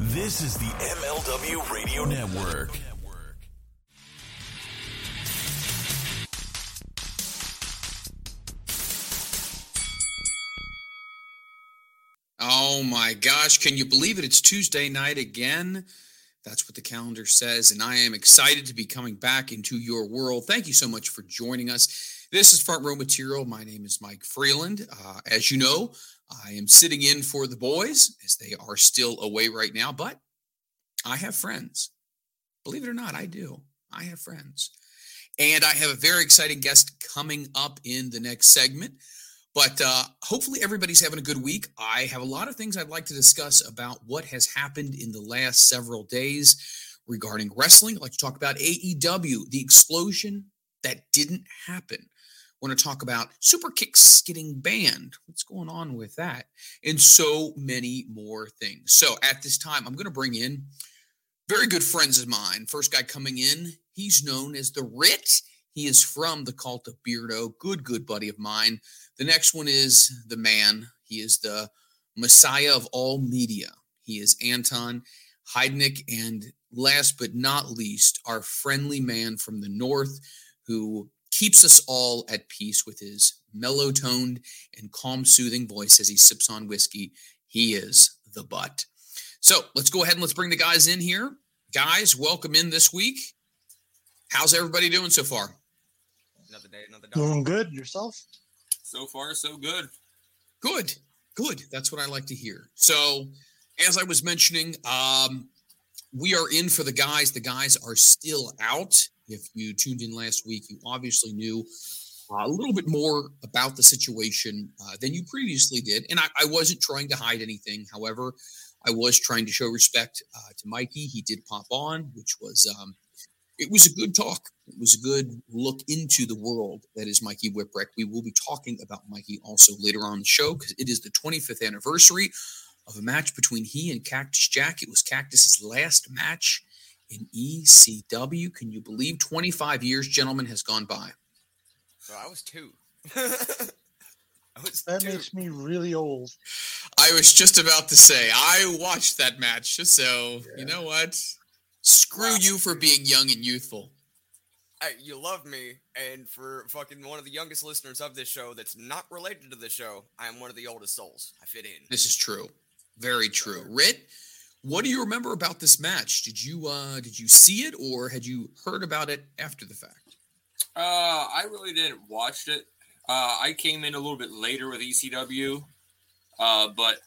This is the MLW Radio Network. Oh my gosh, can you believe it? It's Tuesday night again. That's what the calendar says. And I am excited to be coming back into your world. Thank you so much for joining us. This is Front Row Material. My name is Mike Freeland. Uh, as you know, I am sitting in for the boys as they are still away right now, but I have friends. Believe it or not, I do. I have friends. And I have a very exciting guest coming up in the next segment. But uh, hopefully, everybody's having a good week. I have a lot of things I'd like to discuss about what has happened in the last several days regarding wrestling. I'd like to talk about AEW, the explosion that didn't happen. Want to talk about super kicks getting banned. What's going on with that? And so many more things. So at this time, I'm going to bring in very good friends of mine. First guy coming in, he's known as the Rit. He is from the cult of Beardo. Good, good buddy of mine. The next one is the man. He is the messiah of all media. He is Anton Heidnick. And last but not least, our friendly man from the north who keeps us all at peace with his mellow toned and calm, soothing voice as he sips on whiskey. He is the butt. So let's go ahead and let's bring the guys in here. Guys, welcome in this week. How's everybody doing so far? Another day, another Doing good. Yourself? So far, so good. Good, good. That's what I like to hear. So, as I was mentioning, um, we are in for the guys. The guys are still out. If you tuned in last week, you obviously knew uh, a little bit more about the situation uh, than you previously did. And I, I, wasn't trying to hide anything. However, I was trying to show respect uh, to Mikey. He did pop on, which was um, it was a good talk. It was a good look into the world that is Mikey Whipwreck. We will be talking about Mikey also later on the show because it is the 25th anniversary of a match between he and Cactus Jack. It was Cactus's last match in ECW. Can you believe 25 years, gentlemen, has gone by? Well, I was two. I was that two. makes me really old. I was just about to say I watched that match, so yeah. you know what? Screw wow. you for being young and youthful. Hey, you love me, and for fucking one of the youngest listeners of this show that's not related to the show, I am one of the oldest souls. I fit in. This is true. Very true. Rit, what do you remember about this match? Did you uh did you see it or had you heard about it after the fact? Uh I really didn't watch it. Uh I came in a little bit later with ECW. Uh but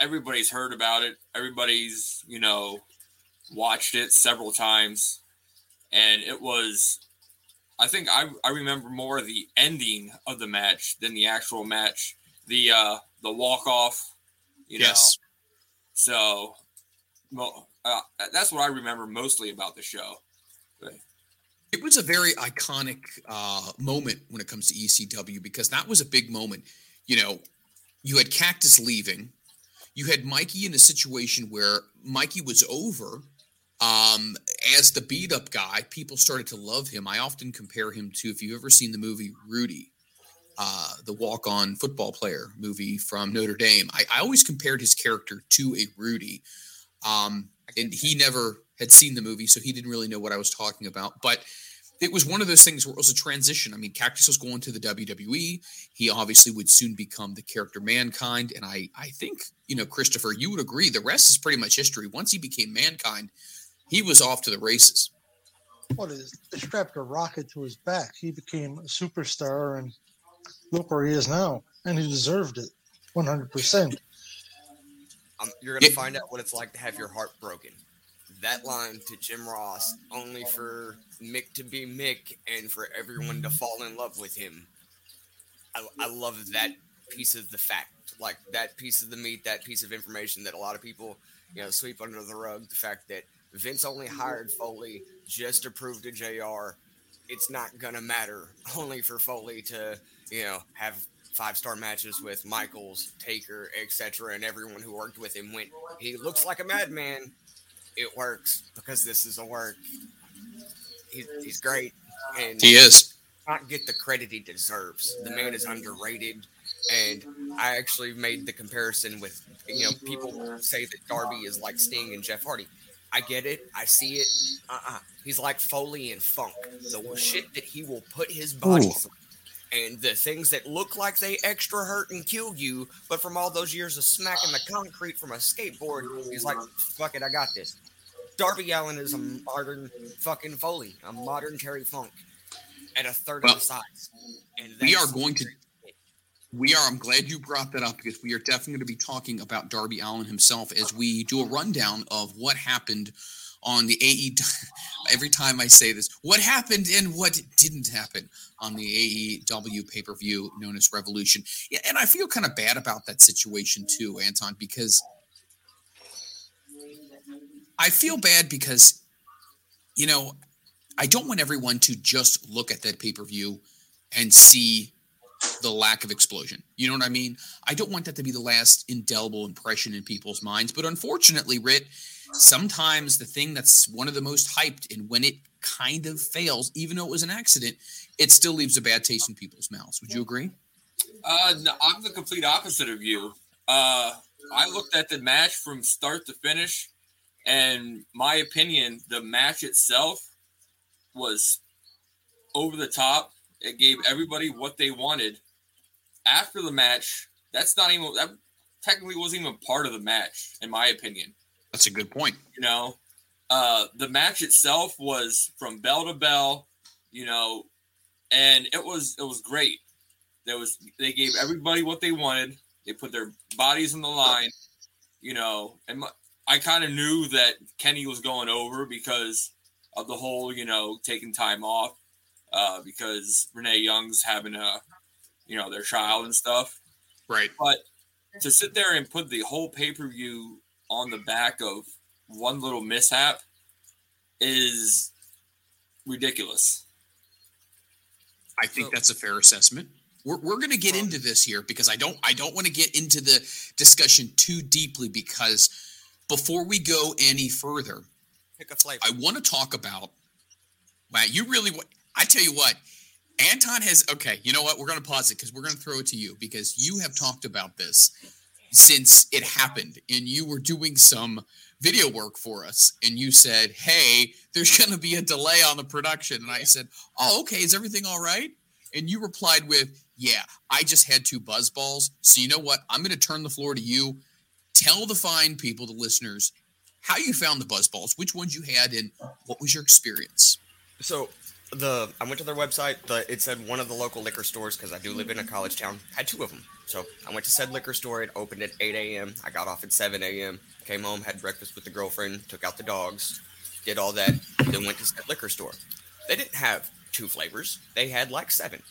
everybody's heard about it. Everybody's, you know, watched it several times, and it was. I think I, I remember more the ending of the match than the actual match. The uh, the walk off, you know. So, well, uh, that's what I remember mostly about the show. It was a very iconic uh, moment when it comes to ECW because that was a big moment. You know, you had Cactus leaving, you had Mikey in a situation where Mikey was over um, as the beat up guy, people started to love him. I often compare him to if you've ever seen the movie Rudy, uh, the walk on football player movie from Notre Dame. I, I always compared his character to a Rudy. Um, and he never had seen the movie, so he didn't really know what I was talking about. But it was one of those things where it was a transition. I mean, Cactus was going to the WWE. He obviously would soon become the character Mankind. And I, I think, you know, Christopher, you would agree. The rest is pretty much history. Once he became Mankind, he was off to the races. What is they strapped a rocket to his back? He became a superstar, and look where he is now, and he deserved it, one hundred percent. Um, you're gonna find out what it's like to have your heart broken. That line to Jim Ross, only for Mick to be Mick, and for everyone to fall in love with him. I, I love that piece of the fact, like that piece of the meat, that piece of information that a lot of people, you know, sweep under the rug. The fact that Vince only hired Foley just to prove to JR it's not gonna matter only for Foley to, you know, have five star matches with Michaels, Taker, etc. And everyone who worked with him went, he looks like a madman. It works because this is a work. He's, he's great. And he is. Not get the credit he deserves. The man is underrated. And I actually made the comparison with, you know, people say that Darby is like Sting and Jeff Hardy. I get it. I see it. Uh-uh. He's like Foley and Funk. The shit that he will put his body Ooh. through. And the things that look like they extra hurt and kill you, but from all those years of smacking the concrete from a skateboard, he's like, fuck it, I got this. Darby Allin is a modern fucking Foley, a modern Terry Funk, at a third Well, of the size. And we are going to we are i'm glad you brought that up because we are definitely going to be talking about darby allin himself as we do a rundown of what happened on the ae every time i say this what happened and what didn't happen? on the aew pay-per-view known as revolution. Yeah, and i feel kind of bad about that situation too anton because i feel bad because you know i don't want everyone to just look at that pay-per-view and see the lack of explosion. You know what I mean? I don't want that to be the last indelible impression in people's minds. But unfortunately, Rit, sometimes the thing that's one of the most hyped, and when it kind of fails, even though it was an accident, it still leaves a bad taste in people's mouths. Would you agree? Uh, no, I'm the complete opposite of you. Uh, I looked at the match from start to finish, and my opinion, the match itself was over the top. It gave everybody what they wanted. After the match, that's not even that technically wasn't even part of the match, in my opinion. That's a good point. You know, uh, the match itself was from bell to bell, you know, and it was it was great. There was they gave everybody what they wanted. They put their bodies on the line, you know, and my, I kind of knew that Kenny was going over because of the whole, you know, taking time off uh, because Renee Young's having a, you know, their child and stuff. Right. But to sit there and put the whole pay per view on the back of one little mishap is ridiculous. I think So- that's a fair assessment. We're, we're going to get into this here because I don't I don't want to get into the discussion too deeply because before we go any further, Pick a flavor. I want to talk about. Wow, you really what? I tell you what, Anton has. Okay, you know what? We're going to pause it because we're going to throw it to you because you have talked about this since it happened, and you were doing some video work for us, and you said, "Hey, there's going to be a delay on the production," and I said, "Oh, okay. Is everything all right?" And you replied with, "Yeah, I just had two buzz balls. So you know what? I'm going to turn the floor to you. Tell the fine people, the listeners, how you found the buzz balls, which ones you had, and what was your experience? So the I went to their website. The it said one of the local liquor stores because I do live in a college town. Had two of them. So I went to said liquor store. It opened at 8 a.m. I got off at 7 a.m. Came home, had breakfast with the girlfriend, took out the dogs, did all that. Then went to said liquor store. They didn't have two flavors. They had like seven.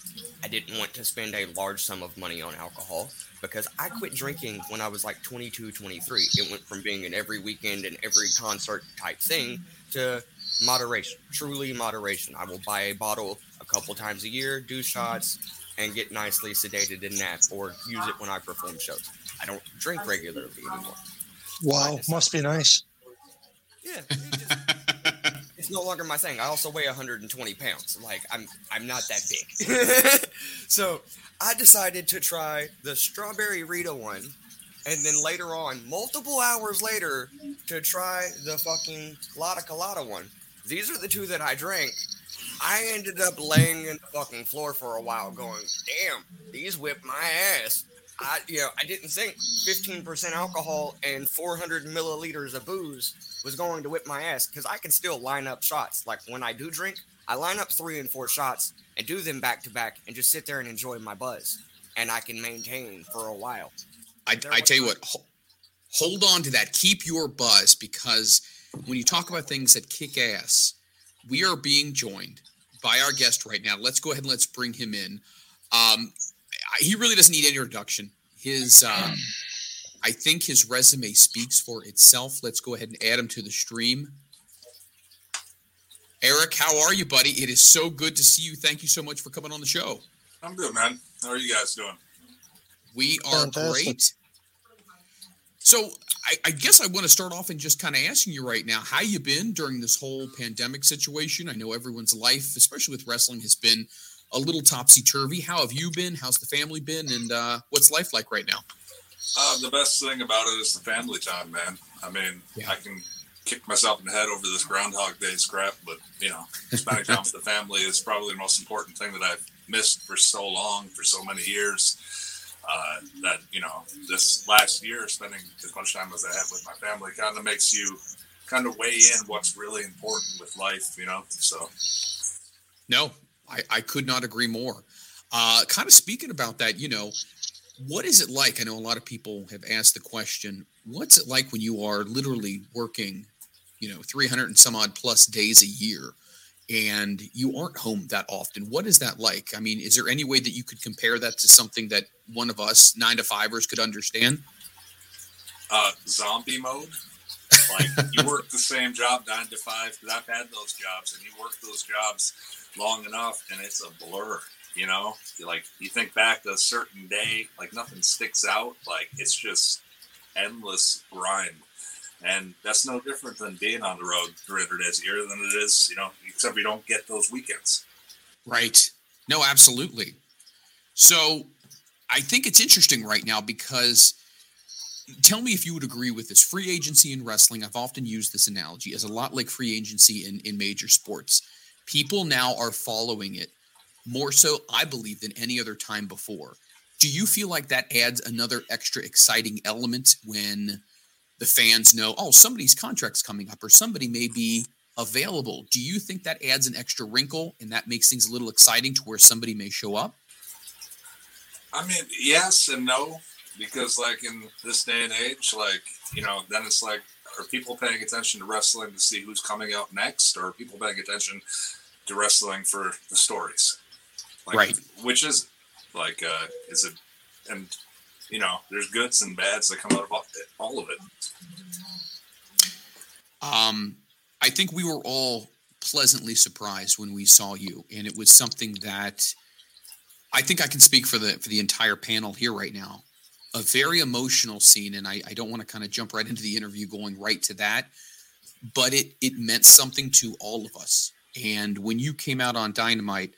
I didn't want to spend a large sum of money on alcohol because I quit drinking when I was like 22, 23. It went from being an every weekend and every concert type thing to moderation, truly moderation. I will buy a bottle a couple times a year, do shots, and get nicely sedated in nap, or use it when I perform shows. I don't drink regularly anymore. Wow, must be nice. Yeah, it just- it's no longer my thing. I also weigh 120 pounds. Like I'm, I'm not that big. so I decided to try the strawberry Rita one, and then later on, multiple hours later, to try the fucking Lotta Colada one. These are the two that I drank. I ended up laying in the fucking floor for a while, going, "Damn, these whip my ass." I, you know, I didn't think 15% alcohol and 400 milliliters of booze was going to whip my ass because I can still line up shots. Like when I do drink, I line up three and four shots and do them back to back and just sit there and enjoy my buzz. And I can maintain for a while. I, I tell you what, hold on to that. Keep your buzz because when you talk about things that kick ass, we are being joined by our guest right now. Let's go ahead and let's bring him in. Um, I- he really doesn't need any introduction. His, uh, I think his resume speaks for itself. Let's go ahead and add him to the stream. Eric, how are you, buddy? It is so good to see you. Thank you so much for coming on the show. I'm good, man. How are you guys doing? We are Fantastic. great. So I, I guess I want to start off and just kind of asking you right now, how you been during this whole pandemic situation? I know everyone's life, especially with wrestling, has been a little topsy turvy. How have you been? How's the family been? And uh, what's life like right now? Uh, the best thing about it is the family time, man. I mean, yeah. I can kick myself in the head over this Groundhog Day scrap, but you know, spending time with the family is probably the most important thing that I've missed for so long, for so many years. Uh, that you know, this last year, spending as much time as I have with my family, kind of makes you kind of weigh in what's really important with life. You know, so. No, I, I could not agree more. Uh, kind of speaking about that, you know, what is it like? I know a lot of people have asked the question, what's it like when you are literally working, you know, 300 and some odd plus days a year and you aren't home that often? What is that like? I mean, is there any way that you could compare that to something that one of us nine to fivers could understand? Uh, zombie mode. Like you work the same job nine to five because I've had those jobs and you work those jobs long enough and it's a blur you know like you think back to a certain day like nothing sticks out like it's just endless grind and that's no different than being on the road 300 days a year than it is you know except we don't get those weekends. Right. No absolutely. So i think it's interesting right now because tell me if you would agree with this. Free agency in wrestling i've often used this analogy as a lot like free agency in, in major sports. People now are following it more so, I believe, than any other time before. Do you feel like that adds another extra exciting element when the fans know, oh, somebody's contract's coming up or somebody may be available? Do you think that adds an extra wrinkle and that makes things a little exciting to where somebody may show up? I mean, yes and no, because like in this day and age, like, you know, then it's like, are people paying attention to wrestling to see who's coming out next, or are people paying attention to wrestling for the stories? Like, right. Which is like, uh, is it, and you know, there's goods and bads that come out of all, of it. Um, I think we were all pleasantly surprised when we saw you, and it was something that I think I can speak for the for the entire panel here right now. A very emotional scene, and I, I don't want to kind of jump right into the interview going right to that, but it it meant something to all of us. And when you came out on Dynamite,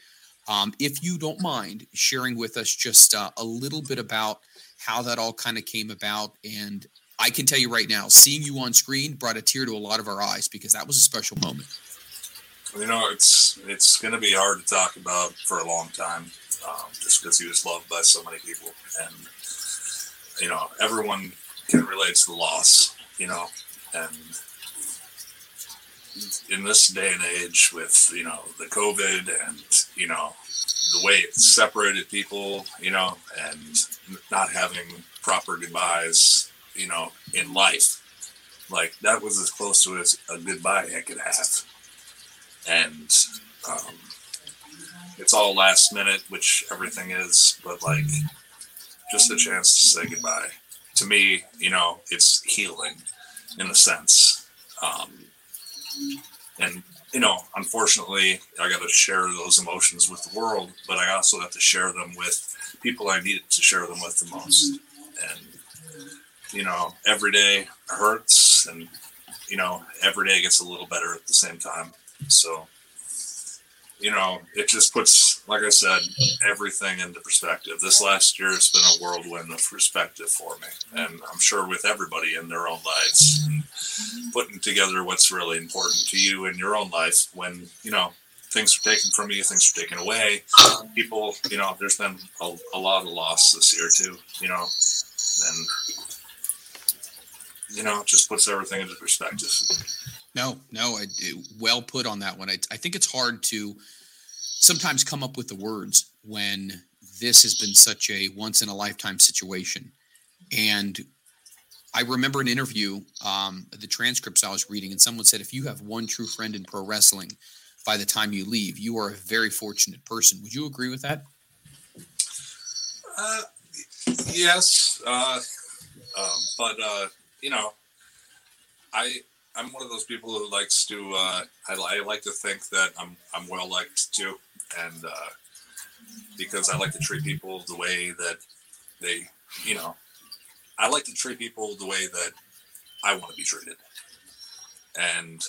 um, if you don't mind sharing with us just uh, a little bit about how that all kind of came about. And I can tell you right now, seeing you on screen brought a tear to a lot of our eyes because that was a special moment. You know, it's it's going to be hard to talk about for a long time, um, just because he was loved by so many people, and you know, everyone can relate to the loss. You know, and in this day and age with you know the covid and you know the way it separated people you know and not having proper goodbyes you know in life. Like that was as close to as a goodbye i could have. And um, it's all last minute which everything is but like just a chance to say goodbye. To me you know it's healing in a sense. Um, and you know, unfortunately, I got to share those emotions with the world, but I also have to share them with people I needed to share them with the most. And you know, every day hurts, and you know, every day gets a little better at the same time. So you know, it just puts, like I said, everything into perspective. This last year has been a whirlwind of perspective for me, and I'm sure with everybody in their own lives, putting together what's really important to you in your own life when you know things are taken from you, things are taken away. People, you know, there's been a, a lot of loss this year too. You know, and you know, it just puts everything into perspective. No, no, I, it, well put on that one. I, I think it's hard to sometimes come up with the words when this has been such a once in a lifetime situation. And I remember an interview, um, the transcripts I was reading, and someone said, if you have one true friend in pro wrestling, by the time you leave, you are a very fortunate person. Would you agree with that? Uh, yes, uh, um, but uh, you know, I I'm one of those people who likes to. Uh, I, I, like to think that I'm I'm well liked too, and uh, because I like to treat people the way that they, you know, I like to treat people the way that I want to be treated, and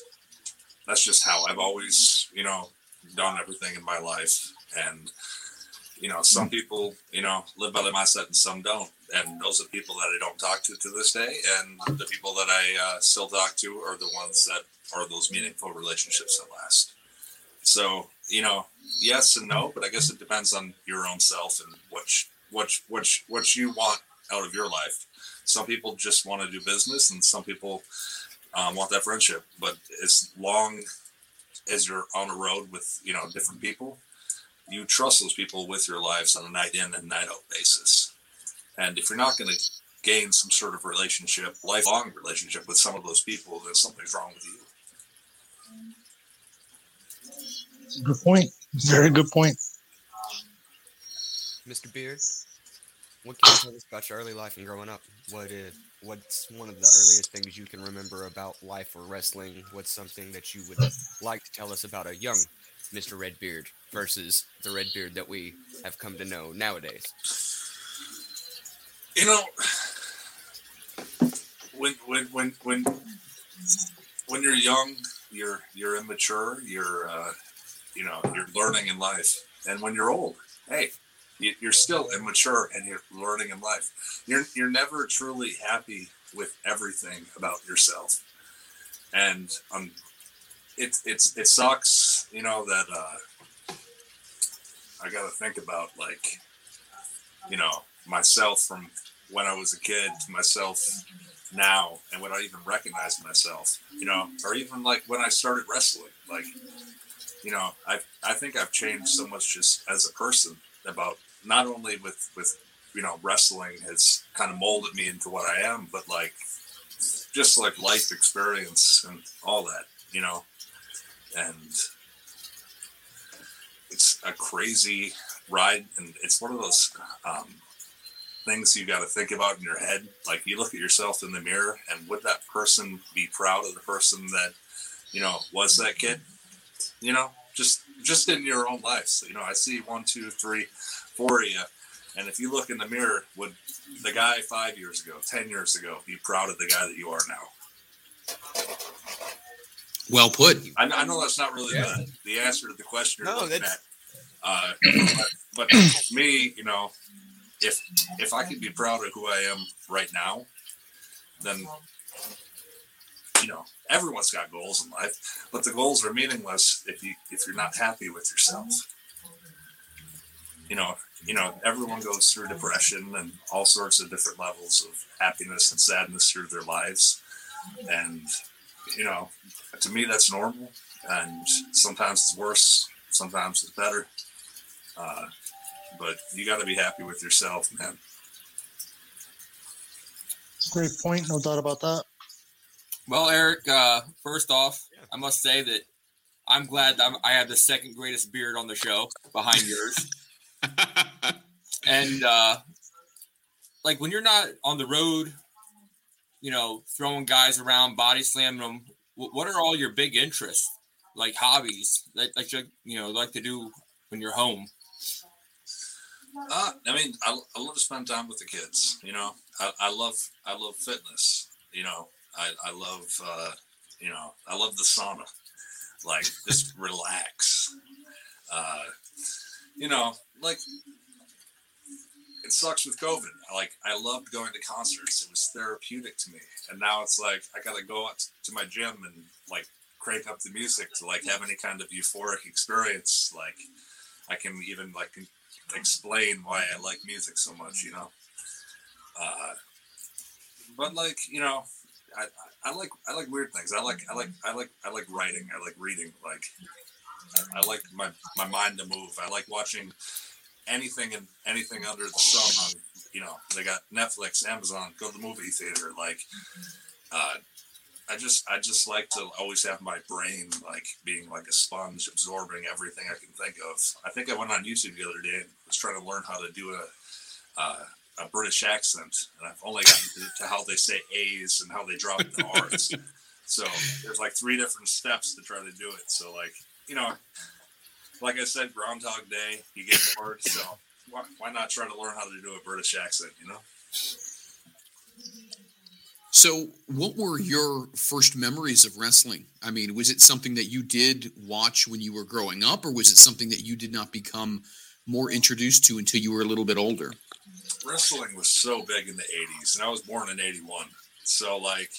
that's just how I've always, you know, done everything in my life. And you know, some people, you know, live by the mindset and some don't. And those are people that I don't talk to to this day. And the people that I uh, still talk to are the ones that are those meaningful relationships that last. So, you know, yes and no, but I guess it depends on your own self and what, what, what, what you want out of your life. Some people just want to do business and some people um, want that friendship. But as long as you're on a road with, you know, different people, you trust those people with your lives on a night in and night out basis. And if you're not going to gain some sort of relationship, lifelong relationship with some of those people, then something's wrong with you. Good point. Very good point. Mr. Beard, what can you tell us about your early life and growing up? What is what's one of the earliest things you can remember about life or wrestling? What's something that you would like to tell us about a young Mr. Redbeard versus the Redbeard that we have come to know nowadays? You know, when when when when when you're young, you're you're immature. You're uh, you know you're learning in life, and when you're old, hey, you're still immature and you're learning in life. You're you're never truly happy with everything about yourself, and um, it it's it sucks, you know that uh, I got to think about like, you know, myself from when I was a kid to myself now, and when I even recognize myself, you know, or even like when I started wrestling, like, you know, I I think I've changed so much just as a person about not only with with you know wrestling has kind of molded me into what I am, but like just like life experience and all that, you know, and it's a crazy ride, and it's one of those um, things you got to think about in your head. Like you look at yourself in the mirror, and would that person be proud of the person that you know was that kid? You know, just just in your own life. So, you know, I see one, two, three, four of you, and if you look in the mirror, would the guy five years ago, ten years ago, be proud of the guy that you are now? Well put. I, I know that's not really Yeah. the, the answer to the question No, that's- at. Uh, but, but me, you know, if if I could be proud of who I am right now, then you know everyone's got goals in life, but the goals are meaningless if you if you're not happy with yourself. You know, you know, everyone goes through depression and all sorts of different levels of happiness and sadness through their lives, and you know, to me that's normal. And sometimes it's worse, sometimes it's better. Uh, but you got to be happy with yourself, man. Great point. No doubt about that. Well, Eric, uh, first off, Yeah. I must say that I'm glad that I'm, I have the second greatest beard on the show behind yours. and uh, like when you're not on the road, you know, throwing guys around, body slamming them, what are all your big interests, like hobbies, that like you you know like to do when you're home? Uh, I mean, I, I love to spend time with the kids. You know, I, I love I love fitness. You know, I, I love uh, you know I love the sauna. Like just relax. Uh, you know, like it sucks with COVID. Like I loved going to concerts. It was therapeutic to me. And now it's like I gotta go out to my gym and like crank up the music to like have any kind of euphoric experience. Like I can even like explain why I like music so much, you know. Uh, but like you know, I, I like I like weird things. I like I like I like I like writing. I like reading. Like I, I like my my mind to move. I like watching anything and anything under the sun on you know they got Netflix, Amazon, go to the movie theater. Like uh, I just I just like to always have my brain like being like a sponge, absorbing everything I can think of. I think I went on YouTube the other day and was trying to learn how to do a uh, a British accent, and I've only gotten to, to how they say A's and how they drop the R's. so there's like three different steps to try to do it. So like you know, like I said, Groundhog Day, you get bored, so why, why not try to learn how to do a British accent? You know. So, what were your first memories of wrestling? I mean, was it something that you did watch when you were growing up, or was it something that you did not become more introduced to until you were a little bit older? Wrestling was so big in the 80s, and I was born in 81. So, like,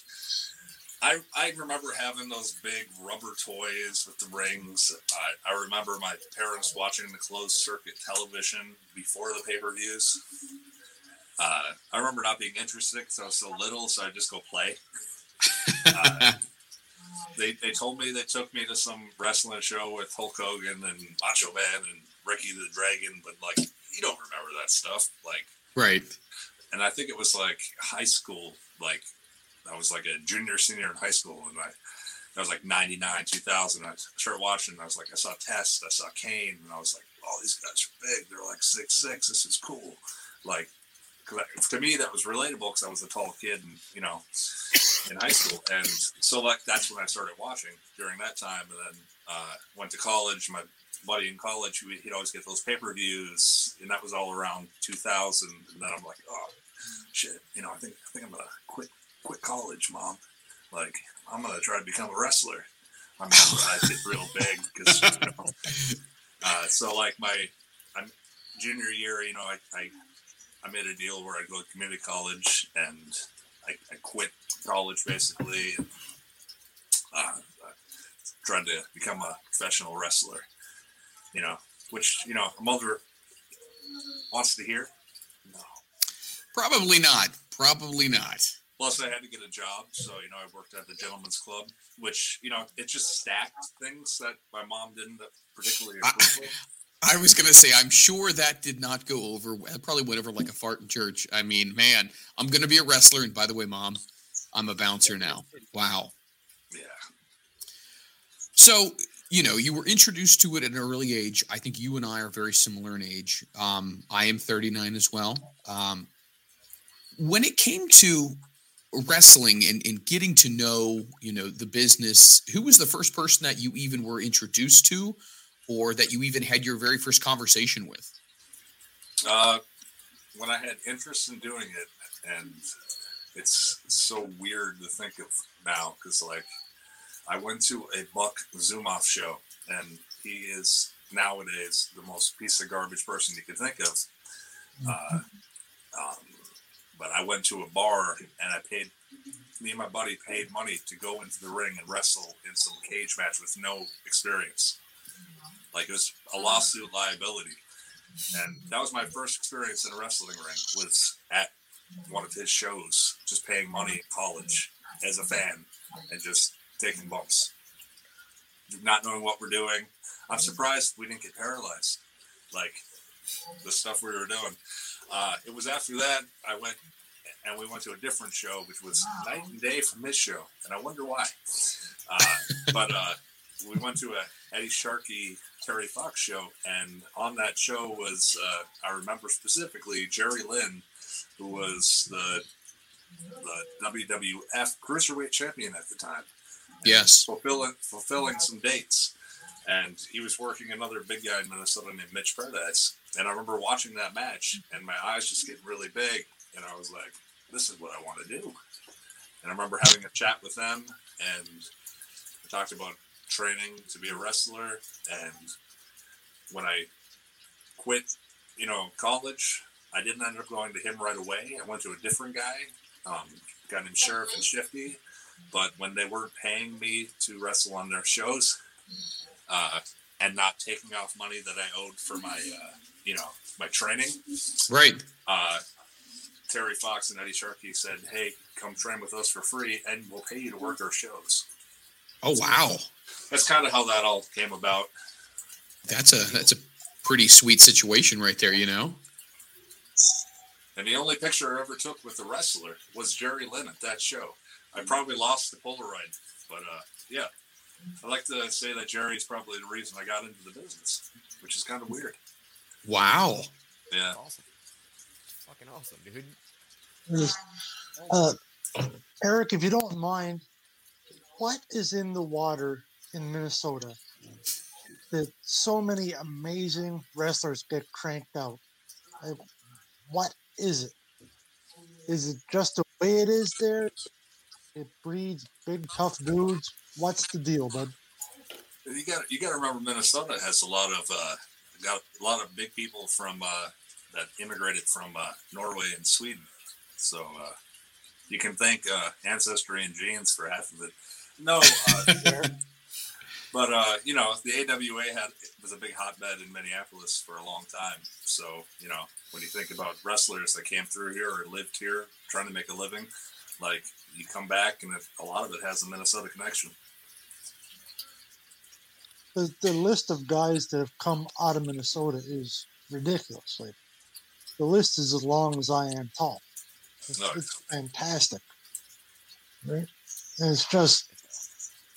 I, I remember having those big rubber toys with the rings. I, I remember my parents watching the closed circuit television before the pay per views. Uh, I remember not being interested because I was so little, so I just go play. uh, they, they told me they took me to some wrestling show with Hulk Hogan and Macho Man and Ricky the Dragon, but like you don't remember that stuff, like right. And I think it was like high school, like I was like a junior, senior in high school, and I that was like '99, 2000. I started watching, and I was like, I saw Test, I saw Kane, and I was like, oh, these guys are big. They're like six six. This is cool. Like to me that was relatable because I was a tall kid and you know in high school, and so like that's when I started watching during that time, and then uh, went to college. My buddy in college, he'd always get those pay per views, and that was all around 2000. And then I'm like, oh shit, you know, I think I think I'm gonna quit quit college, mom. Like I'm gonna try to become a wrestler. I'm gonna get real big because you know, uh, so like my I'm junior year, you know, I, I I made a deal where I'd go to community college and I, I quit college basically and uh, to become a professional wrestler. You know, which you know a mother wants to hear. No, probably not. Probably not. Plus, I had to get a job, so you know I worked at the Gentlemen's Club, which you know it just stacked things that my mom didn't particularly approve. I was gonna say, I'm sure that did not go over. Probably went over like a fart in church. I mean, man, I'm gonna be a wrestler, and by the way, mom, I'm a bouncer now. Wow. Yeah. So you know, you were introduced to it at an early age. I think you and I are very similar in age. Um, I am 39 as well. Um, when it came to wrestling and, and getting to know, you know, the business, who was the first person that you even were introduced to? or that you even had your very first conversation with? Uh, when I had interest in doing it, and it's so weird to think of now because, like, I went to a Buck Zumhofe show, and he is nowadays the most piece of garbage person you could think of. Uh, um, but I went to a bar and I paid, me and my buddy paid money to go into the ring and wrestle in some cage match with no experience. Like it was a lawsuit liability. And that was my first experience in a wrestling ring was at one of his shows, just paying money in college as a fan and just taking bumps. Not knowing what we're doing. I'm surprised we didn't get paralyzed. Like the stuff we were doing. Uh, it was after that I went and we went to a different show, which was night and day from this show, and I wonder why. Uh, but uh, we went to a Eddie Sharkey Terry Fox show, and on that show was uh, I remember specifically Jerry Lynn, who was the the WWF Cruiserweight Champion at the time. Yes, fulfilling fulfilling some dates, and he was working another big guy in Minnesota named Mitch Paradise. And I remember watching that match, and my eyes just getting really big, and I was like, "This is what I want to do." And I remember having a chat with them, and I talked about training to be a wrestler. And when I quit, you know, college, I didn't end up going to him right away. I went to a different guy, um, guy named Sheriff and Shifty. But when they weren't paying me to wrestle on their shows, uh, and not taking off money that I owed for my, uh, you know, my training, right? Uh, Terry Fox and Eddie Sharkey said, "Hey, come train with us for free, and we'll pay you to work our shows." Oh wow! that's kind of how that all came about. That's a that's a pretty sweet situation right there, you know. And the only picture I ever took with the wrestler was Jerry Lynn at that show. I probably lost the Polaroid, but uh, yeah, I like to say that Jerry's probably the reason I got into the business, which is kind of weird. Wow. Yeah. Awesome. Fucking awesome, dude. Uh, Eric, if you don't mind, what is in the water in Minnesota that so many amazing wrestlers get cranked out. Like, what is it? Is it just the way it is there? It breeds big tough dudes. What's the deal, bud? You got you got to remember Minnesota has a lot of uh, got a lot of big people from uh, that immigrated from uh, Norway and Sweden. So uh, you can thank uh, ancestry and genes for half of it. No, uh, but uh, you know the AWA had was a big hotbed in Minneapolis for a long time. So you know when you think about wrestlers that came through here or lived here trying to make a living, like you come back and a lot of it has a Minnesota connection. The, the list of guys that have come out of Minnesota is ridiculous. Like the list is as long as I am tall. It's, No. it's fantastic, right? And it's just,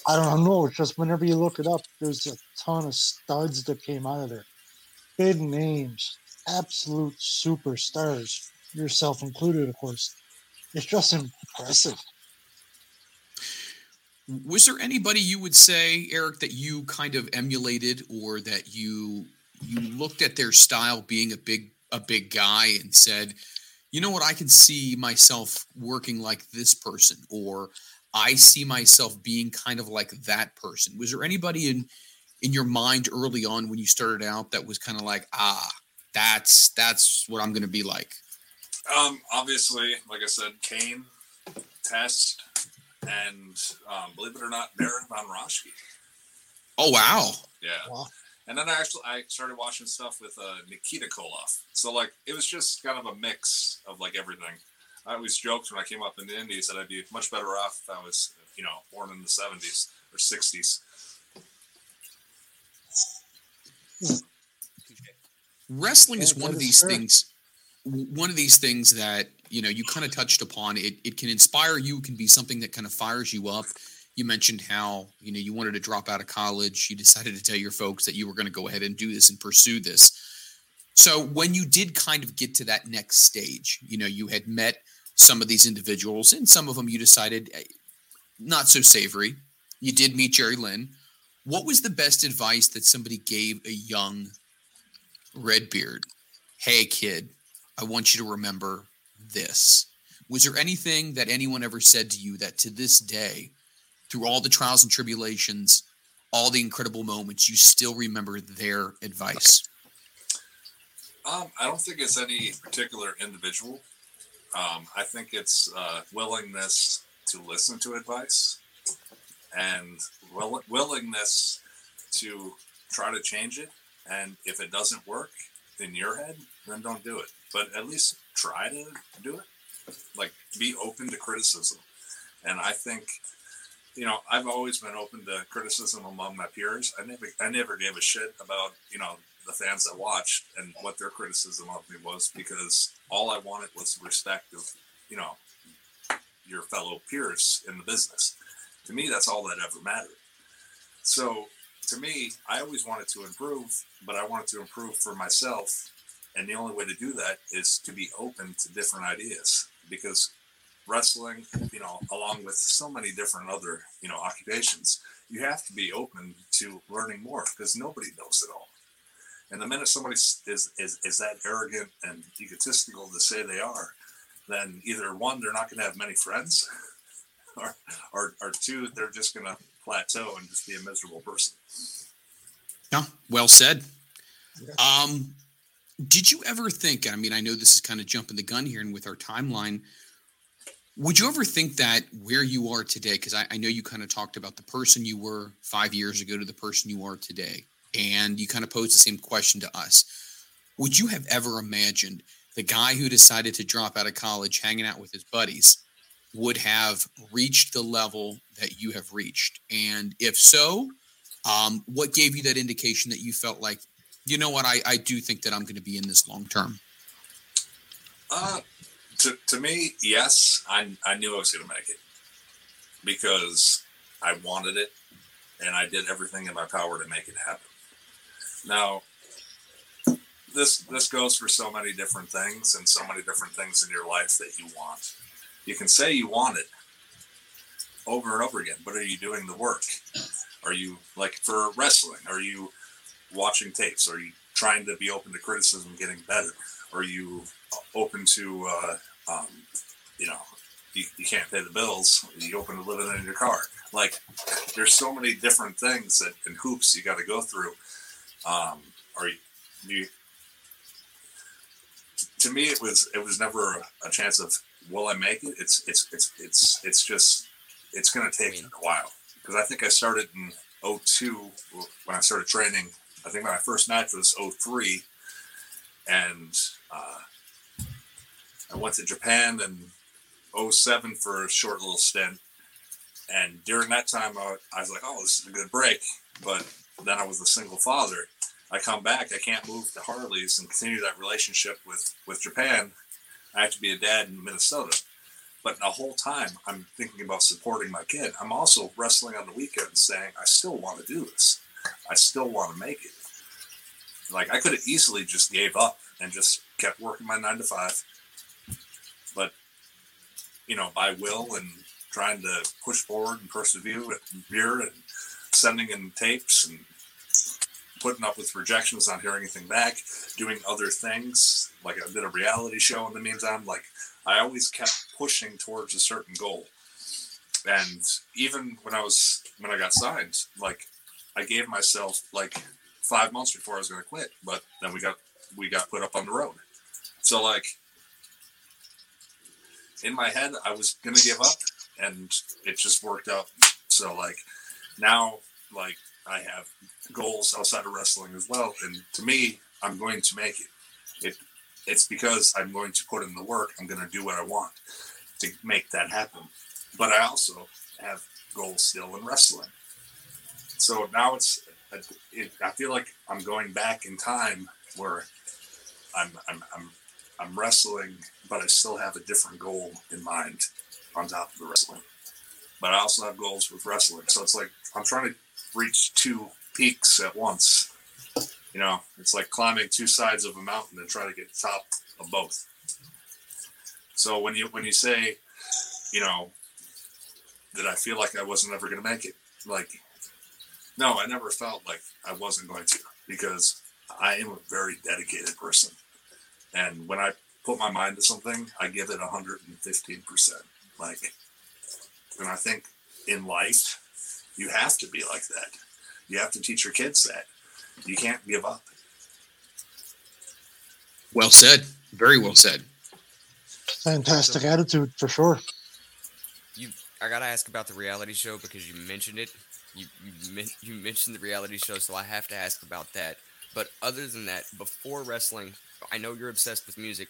I don't know. It's just whenever you look it up, there's a ton of studs that came out of there, big names, absolute superstars, yourself included, of course. It's just impressive. Was there anybody you would say, Eric, that you kind of emulated or that you you looked at their style being a big a big guy and said, you know what, I can see myself working like this person, or I see myself being kind of like that person. Was there anybody in in your mind early on when you started out that was kind of like, ah, that's that's what I'm gonna be like? Um, obviously, like I said, Kane, Test, and um, believe it or not, Baron von Raschke. Oh wow. Yeah. Wow. And then I actually I started watching stuff with uh, Nikita Koloff. So like it was just kind of a mix of like everything. I always joked when I came up in the Indies that I'd be much better off if I was you know born in the seventies or sixties. wrestling is Yeah, one of these fair. things one of these things that you know you kind of touched upon it. It can inspire you can be something that kind of fires you up. You mentioned how you know you wanted to drop out of college. You decided to tell your folks that you were going to go ahead and do this and pursue this. So when you did kind of get to that next stage you know you had met some of these individuals and some of them you decided eh, not so savory. You did meet jerry lynn. What was the best advice that somebody gave a young Redbeard, hey kid, I want you to remember this. Was there anything that anyone ever said to you that to this day, through all the trials and tribulations, all the incredible moments, you still remember their advice? Um, I don't think it's any particular individual. Um, I think it's uh, willingness to listen to advice and will- willingness to try to change it. And if it doesn't work in your head, then don't do it. But at least try to do it. Like be open to criticism. And I think, you know, I've always been open to criticism among my peers. I never, I never gave a shit about, you know, the fans that watched and what their criticism of me was because all I wanted was respect of, you know, your fellow peers in the business. To me, that's all that ever mattered. So to me, I always wanted to improve, but I wanted to improve for myself. And the only way to do that is to be open to different ideas because wrestling, you know, along with so many different other, you know, occupations, you have to be open to learning more because nobody knows it all. And the minute somebody is, is, is that arrogant and egotistical to say they are, then either one, they're not going to have many friends, or, or, or two, they're just going to plateau and just be a miserable person. Yeah, well said. Um, did you ever think? I mean, I know this is kind of jumping the gun here, and with our timeline, would you ever think that where you are today? Because I, I know you kind of talked about the person you were five years ago to the person you are today, and you kind of posed the same question to us. Would you have ever imagined the guy who decided to drop out of college, hanging out with his buddies, would have reached the level that you have reached? And if so, um, what gave you that indication that you felt like, you know what, I, I do think that I'm going to be in this long term? Uh, to, to me, yes, I, I knew I was going to make it because I wanted it and I did everything in my power to make it happen. Now, this this goes for so many different things and so many different things in your life that you want. You can say you want it over and over again, but are you doing the work? Are you like for wrestling? Are you watching tapes? Are you trying to be open to criticism, getting better? Are you open to uh, um, you know you, you can't pay the bills. You open the living in your car. Like there's so many different things that and hoops you got to go through. Um, or you, you, to me, it was it was never a, a chance of will I make it. It's it's it's it's it's just it's going to take a while because I think I started in 02 when I started training. I think my first match was 03 and uh, I went to Japan in 07 for a short little stint. And during that time, I, I was like, oh, this is a good break. But then I was a single father. I come back, I can't move to Harley's and continue that relationship with, with Japan. I have to be a dad in Minnesota. But the whole time, I'm thinking about supporting my kid. I'm also wrestling on the weekends saying, I still want to do this. I still want to make it. Like, I could have easily just gave up and just kept working my nine to five. But, you know, by will and trying to push forward and persevere and sending in tapes and putting up with rejections, not hearing anything back, doing other things. Like I did a reality show in the meantime. Like I always kept pushing towards a certain goal. And even when I was when I got signed, like I gave myself like five months before I was going to quit. But then we got we got put up on the road. So like in my head, I was going to give up, and it just worked out. So like now, like I have goals outside of wrestling as well, and to me, I'm going to make it. It it's because I'm going to put in the work. I'm going to do what I want to make that happen. But I also have goals still in wrestling. So now it's, it, I feel like I'm going back in time where I'm, I'm, I'm, I'm wrestling, but I still have a different goal in mind on top of the wrestling. But I also have goals with wrestling. So it's like I'm trying to reach two peaks at once you know, it's like climbing two sides of a mountain and trying to get top of both. So when you when you say, you know, that I feel like I wasn't ever going to make it, like, no, I never felt like I wasn't going to because I am a very dedicated person, and when I put my mind to something, I give it 115 percent. Like, and I think in life, you have to be like that. You have to teach your kids that you can't give up. Well said. Very well said. Fantastic so, attitude for sure. You, I gotta ask about the reality show because you mentioned it. You, you you mentioned the reality show, so I have to ask about that. But other than that, before wrestling, I know you're obsessed with music.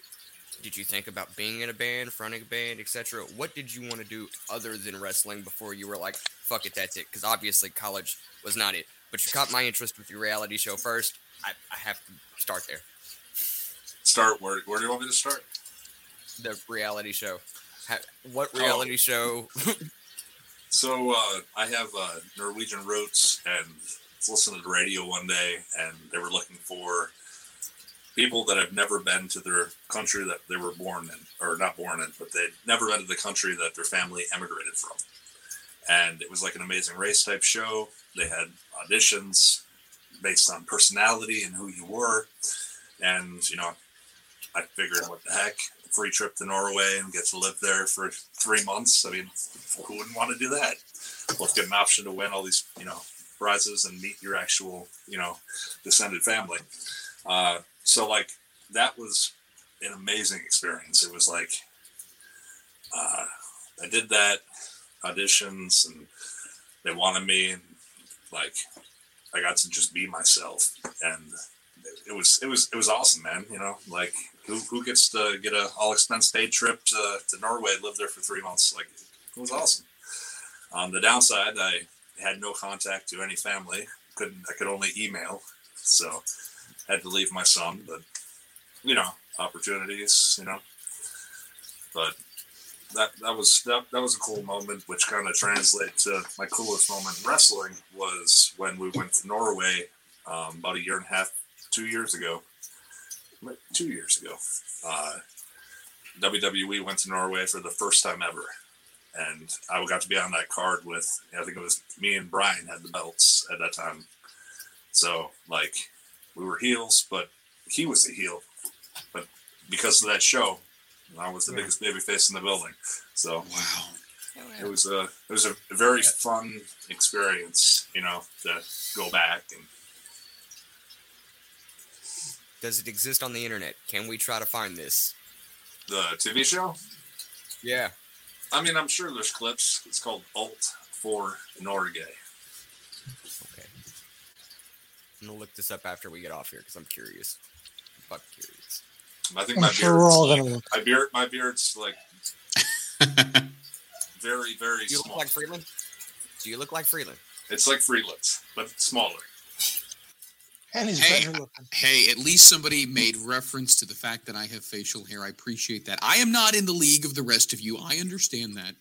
Did you think about being in a band, fronting a band, etc.? What did you want to do other than wrestling before you were like, "Fuck it, that's it"? Because obviously, college was not it but you caught my interest with your reality show first. I, I have to start there. Start where? Where do you want me to start? The reality show. what oh. reality oh. show? so uh, I have uh, Norwegian roots, and I was listening to the radio one day, and they were looking for people that have never been to their country that they were born in, or not born in, but they'd never been to the country that their family emigrated from. And it was like an amazing race type show. They had auditions based on personality and who you were. And, you know, I figured, what the heck, free trip to Norway and get to live there for three months. I mean, who wouldn't want to do that? Let's get an option to win all these, you know, prizes and meet your actual, you know, descended family. Uh, so, like, that was an amazing experience. It was like, uh, I did that auditions and they wanted me and like I got to just be myself, and it was it was it was awesome, man. You know, like who who gets to get a all expense paid trip to, to Norway, live there for three months? Like it was awesome. On the downside, I had no contact to any family. Couldn't I could only email, so had to leave my son. But you know, opportunities. You know, but that that was that, that was a cool moment, which kind of translates to my coolest moment in wrestling was when we went to Norway um, about a year and a half, two years ago, two years ago. Uh, WWE went to Norway for the first time ever, and I got to be on that card with I think it was me and Brian had the belts at that time. So like we were heels, but he was a heel, but because of that show, I was the Yeah. biggest baby face in the building. So Wow. it was a it was a very fun experience, you know, to go back and Does it exist on the internet? Can we try to find this? the TV show. Yeah. I mean, I'm sure there's clips. It's called Alt for Norge. Okay. I'm gonna look this up after we get off here because I'm curious. I'm fucking curious. I think I'm my sure we're all beard's gonna like, look. my beard my beard's like very very Do you look like Freeland? Do you look like Freeland? It's like Freeland's, but smaller. And he's Hey, better looking. Hey, at least somebody made reference to the fact that I have facial hair. I appreciate that. I am not in the league of the rest of you. I understand that.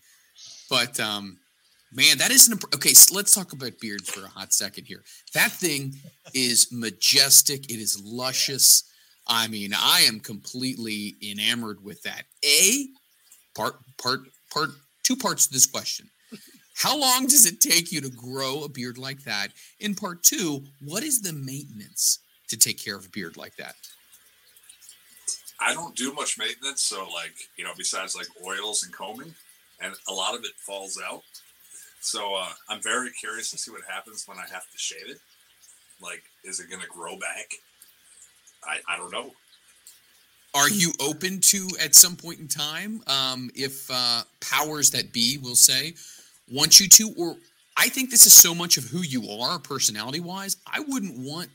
But um man, that is an imp- okay, so let's talk about beards for a hot second here. That thing is majestic, it is luscious. I mean, I am completely enamored with that. A part part part two parts to this question. How long does it take you to grow a beard like that? In part two, what is the maintenance to take care of a beard like that? I don't do much maintenance, so like you know, besides like oils and combing, and a lot of it falls out. So uh, I'm very curious to see what happens when I have to shave it. Like, is it going to grow back? I I don't know. Are you open to at some point in time, um, if uh, powers that be will say, want you to, or I think this is so much of who you are, personality wise. I wouldn't want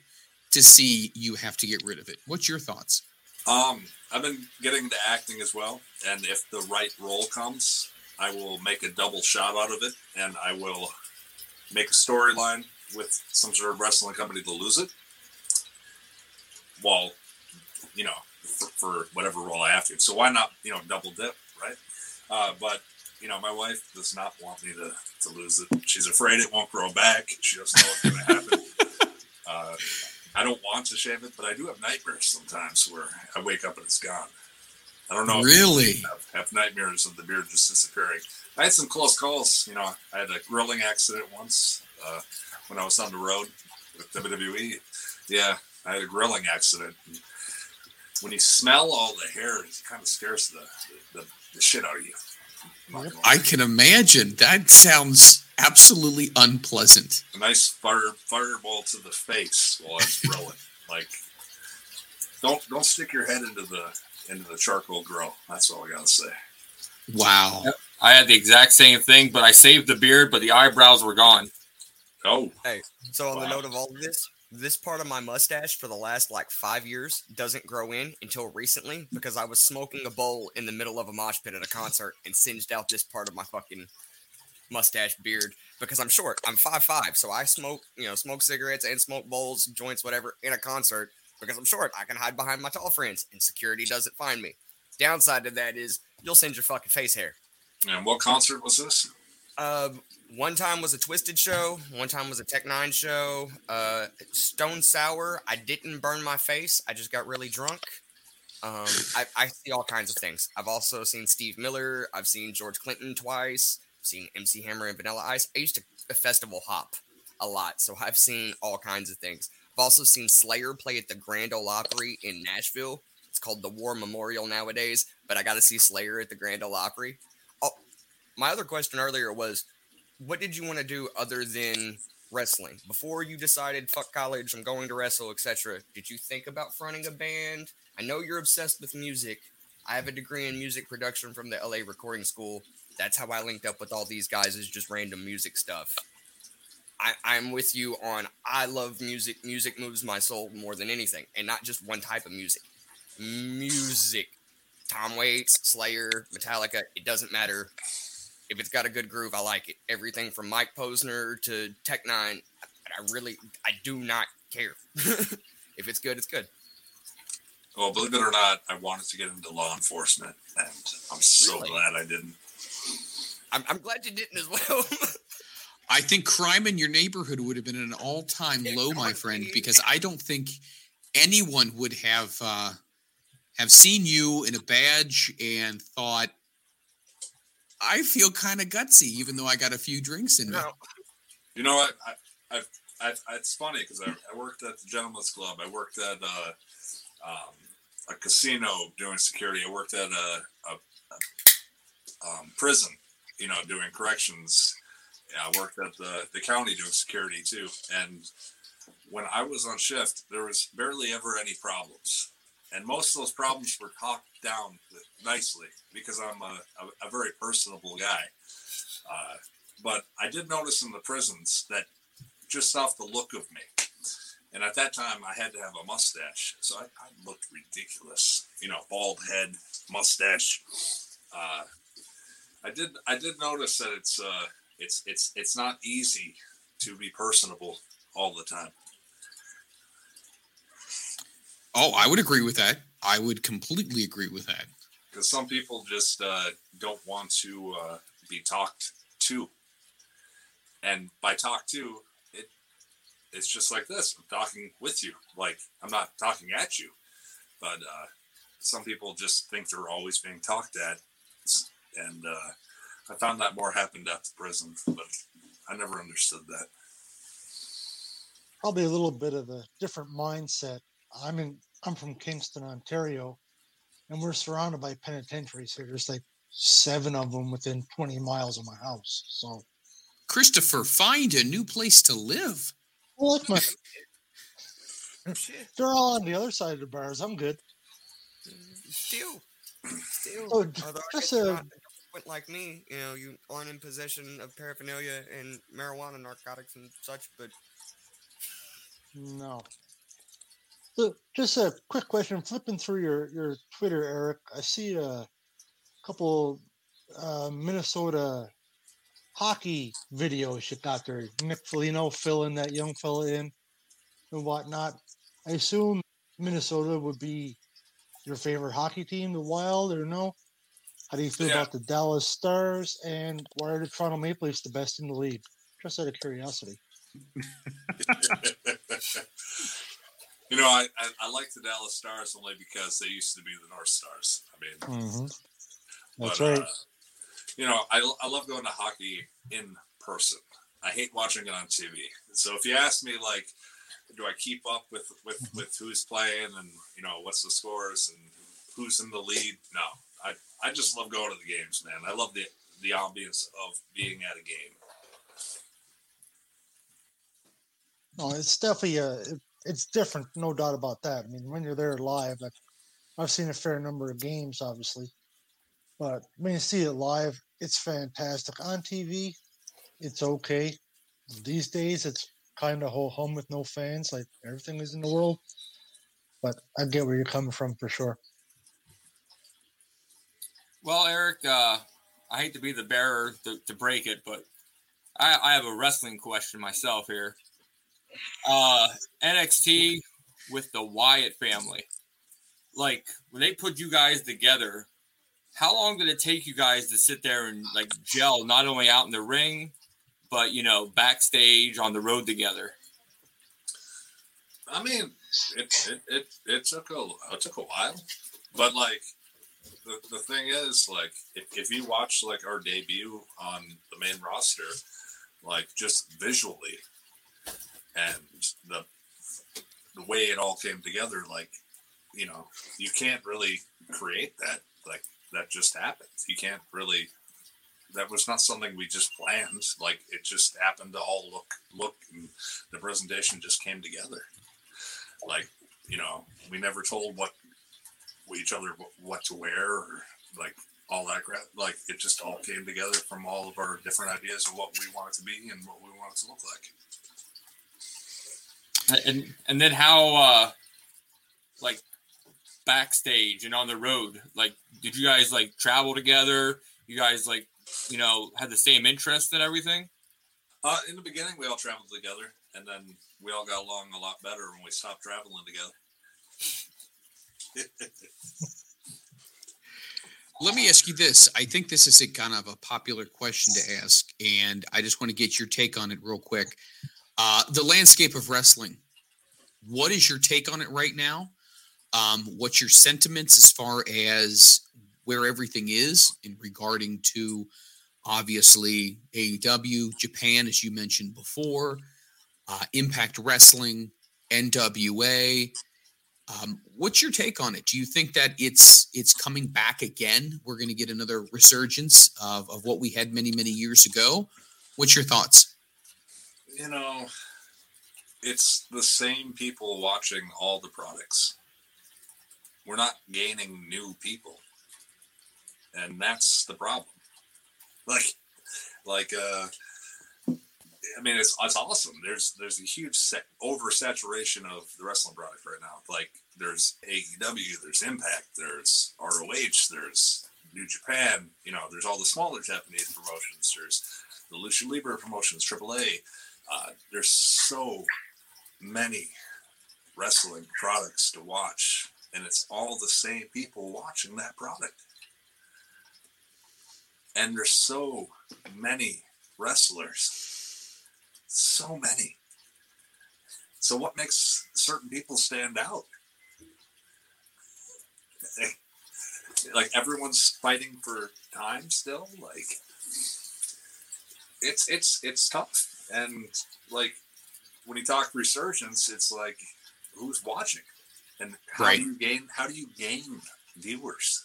to see you have to get rid of it. What's your thoughts? Um, I've been getting into acting as well, and if the right role comes, I will make a double shot out of it, and I will make a storyline with some sort of wrestling company to lose it. While, you know, for, for whatever role I have to. So why not, you know, double dip, right? Uh, but you know, my wife does not want me to to lose it. She's afraid it won't grow back. She doesn't know what's going to happen. uh, I don't want to shave it, but I do have nightmares sometimes where I wake up and it's gone. I don't know. Really? Have, have nightmares of the beard just disappearing. I had some close calls. You know, I had a grilling accident once uh, when I was on the road with WWE. Yeah, I had a grilling accident. And when you smell all the hair, it kind of scares the, the, the shit out of you. I'm not gonna lie. I can imagine. That sounds absolutely unpleasant. a nice fire fireball to the face while I was grilling. like, don't don't stick your head into the into the charcoal grill. That's all I gotta say. Wow. I had the exact same thing, but I saved the beard, but the eyebrows were gone. Oh, Hey, So on the note of all of this, this part of my mustache for the last like five years doesn't grow in until recently because I was smoking a bowl in the middle of a mosh pit at a concert and singed out this part of my fucking mustache beard because I'm short. I'm five five, so I smoke, you know, smoke cigarettes and smoke bowls, joints, whatever, in a concert because I'm short. I can hide behind my tall friends, and security doesn't find me. Downside to that is you'll send your fucking face hair. and what concert was this? Uh, one time was a Twiztid show. One time was a Tech N9ne show. Uh, Stone Sour. I didn't burn my face. I just got really drunk. Um, I, I see all kinds of things. I've also seen Steve Miller. I've seen George Clinton twice. I've seen MC Hammer and Vanilla Ice. I used to festival hop a lot, so I've seen all kinds of things. I've also seen Slayer play at the Grand Ole Opry in Nashville. It's called the War Memorial nowadays, but I got to see Slayer at the Grand Ole Opry. My other question earlier was, what did you want to do other than wrestling? Before you decided fuck college i'm going to wrestle etc did you think about fronting a band? I know you're obsessed with music. I have a degree in music production from the la recording school. That's how i linked up with all these guys is just random music stuff. I, i'm with you on i love music music moves my soul more than anything and not just one type of music. Music. Tom waits slayer metallica it doesn't matter if it's got a good groove, I like it. Everything from Mike Posner to Tech N9ne, I really, I do not care. if it's good, it's good. Well, believe it or not, I wanted to get into law enforcement, and I'm so Really? glad I didn't. I'm, I'm glad you didn't as well. I think crime in your neighborhood would have been an all-time Yeah, low, my friend, please. because I don't think anyone would have uh, have seen you in a badge and thought, "I feel kind of gutsy," even though I got a few drinks in me. no, You know what? I, I, I, I it's funny because I, I worked at the Gentleman's Club. I worked at uh, um, a casino doing security. I worked at a, a, a um, prison, you know, doing corrections. Yeah, I worked at the, the county doing security too. And when I was on shift, there was barely ever any problems. And most of those problems were talked down nicely because I'm a, a, a very personable guy. Uh, but I did notice in the prisons that just off the look of me, and at that time I had to have a mustache, so I, I looked ridiculous. You know, bald head, mustache. Uh, I did I did notice that it's uh, it's it's it's not easy to be personable all the time. Oh, I would agree with that. I would completely agree with that. Because some people just uh, don't want to uh, be talked to, and by talk to, it it's just like this. I'm talking with you, like I'm not talking at you, but uh, some people just think they're always being talked at, and uh, I found that more happened at the prison, but I never understood that. Probably a little bit of a different mindset. I'm in. I'm from Kingston, Ontario, and we're surrounded by penitentiaries here. There's like seven of them within 20 miles of my house. So, Christopher, find a new place to live. well, look, my, they're all on the other side of the bars. I'm good. Still, still. Oh, j- just a- not like me, you know, you aren't in possession of paraphernalia and marijuana, narcotics, and such. But No. So just a quick question. Flipping through your, your Twitter, Eric, I see a couple uh, Minnesota hockey videos you got there. Nick Foligno filling that young fella in and whatnot. I assume Minnesota would be your favorite hockey team, the Wild, or no? How do you feel Yeah. about the Dallas Stars and why are the Toronto Maple Leafs the best in the league? Just out of curiosity. you know, I, I, I like the Dallas Stars only because they used to be the North Stars. I mean, Mm-hmm. That's but, right. uh, you know, I, I love going to hockey in person. I hate watching it on TV. So if you ask me, like, do I keep up with with Mm-hmm. with who's playing and you know what's the scores and who's in the lead? No, I I just love going to the games, man. I love the the ambience of being at a game. No, it's definitely a. it- It's different, no doubt about that. I mean, when you're there live, like, I've seen a fair number of games, obviously, but when you see it live, it's fantastic. On TV, it's okay. These days, it's kind of ho hum with no fans, like everything is in the world. But I get where you're coming from for sure. Well, Eric, uh, I hate to be the bearer to, to break it, but I, I have a wrestling question myself here. Uh, NXT with the Wyatt family, like when they put you guys together, how long did it take you guys to sit there and like gel, not only out in the ring, but you know backstage on the road together? I mean, it it it, it took a it took a while, but like the, the thing is, like if, if you watch like our debut on the main roster, like just visually, and the the way it all came together, like you know, you can't really create that. Like that just happened. You can't really. That was not something we just planned. Like it just happened to all look look, and the presentation just came together like you know we never told what each other what to wear or like all that crap like it just all came together from all of our different ideas of what we want it to be and what we want it to look like and and then how uh like backstage and on the road like did you guys like travel together you guys like you know had the same interest and everything uh in the beginning we all traveled together and then we all got along a lot better when we stopped traveling together Let me ask you this. I think this is a kind of a popular question to ask, and I just want to get your take on it real quick. Uh, the landscape of wrestling. What is your take on it right now? Um, what's your sentiments as far as where everything is in regarding to obviously AEW, Japan, as you mentioned before, uh, Impact Wrestling, NWA, Um, what's your take on it? Do you think that it's it's coming back again? We're going to get another resurgence of, of what we had many many years ago. What's your thoughts? You know, it's the same people watching all the products. We're not gaining new people, and that's the problem. Like, like uh, I mean, it's it's awesome. There's there's a huge set, oversaturation of the wrestling product right now. Like there's AEW, there's Impact, there's ROH, there's New Japan. You know, there's all the smaller Japanese promotions. There's the Lucha Libre promotions, AAA. Uh, there's so many wrestling products to watch, and it's all the same people watching that product. And there's so many wrestlers so many. So, what makes certain people stand out? Like everyone's fighting for time still. Like it's it's it's tough, and like when you talk resurgence, it's like who's watching, and how Right. do you gain how do you gain viewers?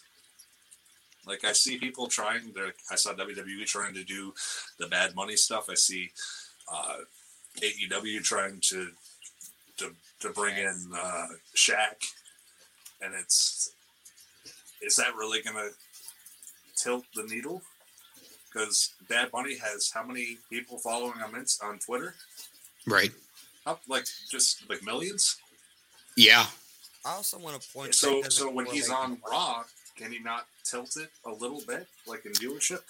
Like I see people trying to. I saw WWE trying to do the Bad Bunny stuff. I see uh, AEW trying to to to bring in uh, Shaq, and it's is that really going to tilt the needle? Because Bad Bunny has how many people following him in- on Twitter? Right. Up like just like millions. Yeah. I also want to point. So that so when he's on with- Raw, can he not tilt it a little bit, like in viewership?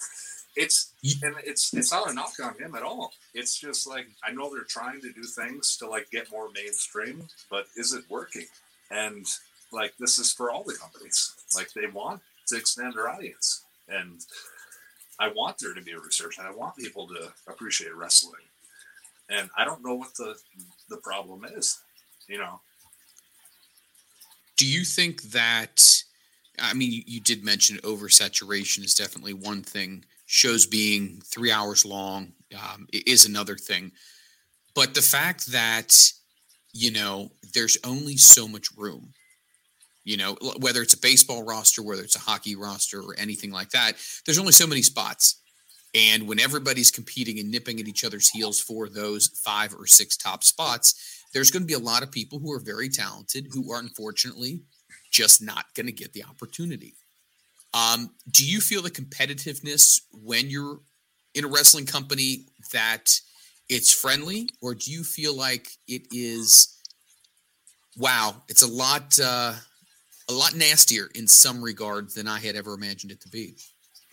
It's and it's it's not a knock on him at all. It's just like I know they're trying to do things to like get more mainstream, but is it working? And like this is for all the companies. Like they want to expand their audience, and I want there to be a research, and I want people to appreciate wrestling. And I don't know what the the problem is. You know, Do you think that? I mean, you, you did mention oversaturation is definitely one thing. Shows being three hours long um, is another thing. But the fact that you know there's only so much room. You know, whether it's a baseball roster, whether it's a hockey roster, or anything like that, there's only so many spots. And when everybody's competing and nipping at each other's heels for those five or six top spots, there's going to be a lot of people who are very talented who are unfortunately just not going to get the opportunity. Um, do you feel the competitiveness when you're in a wrestling company that it's friendly, or do you feel like it is? Wow, it's a lot, uh, a lot nastier in some regards than I had ever imagined it to be.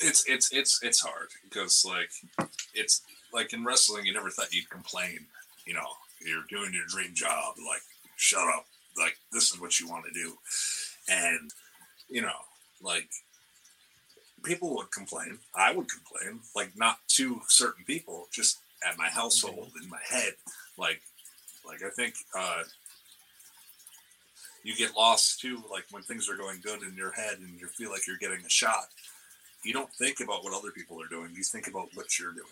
it's it's it's it's hard because like it's like in wrestling you never thought you'd complain you know you're doing your dream job like shut up like this is what you want to do. And you know like people would complain i would complain like not to certain people just at my household in my head. Like like i think uh you get lost too like when things are going good in your head and you feel like you're getting a shot you don't think about what other people are doing. You think about what you're doing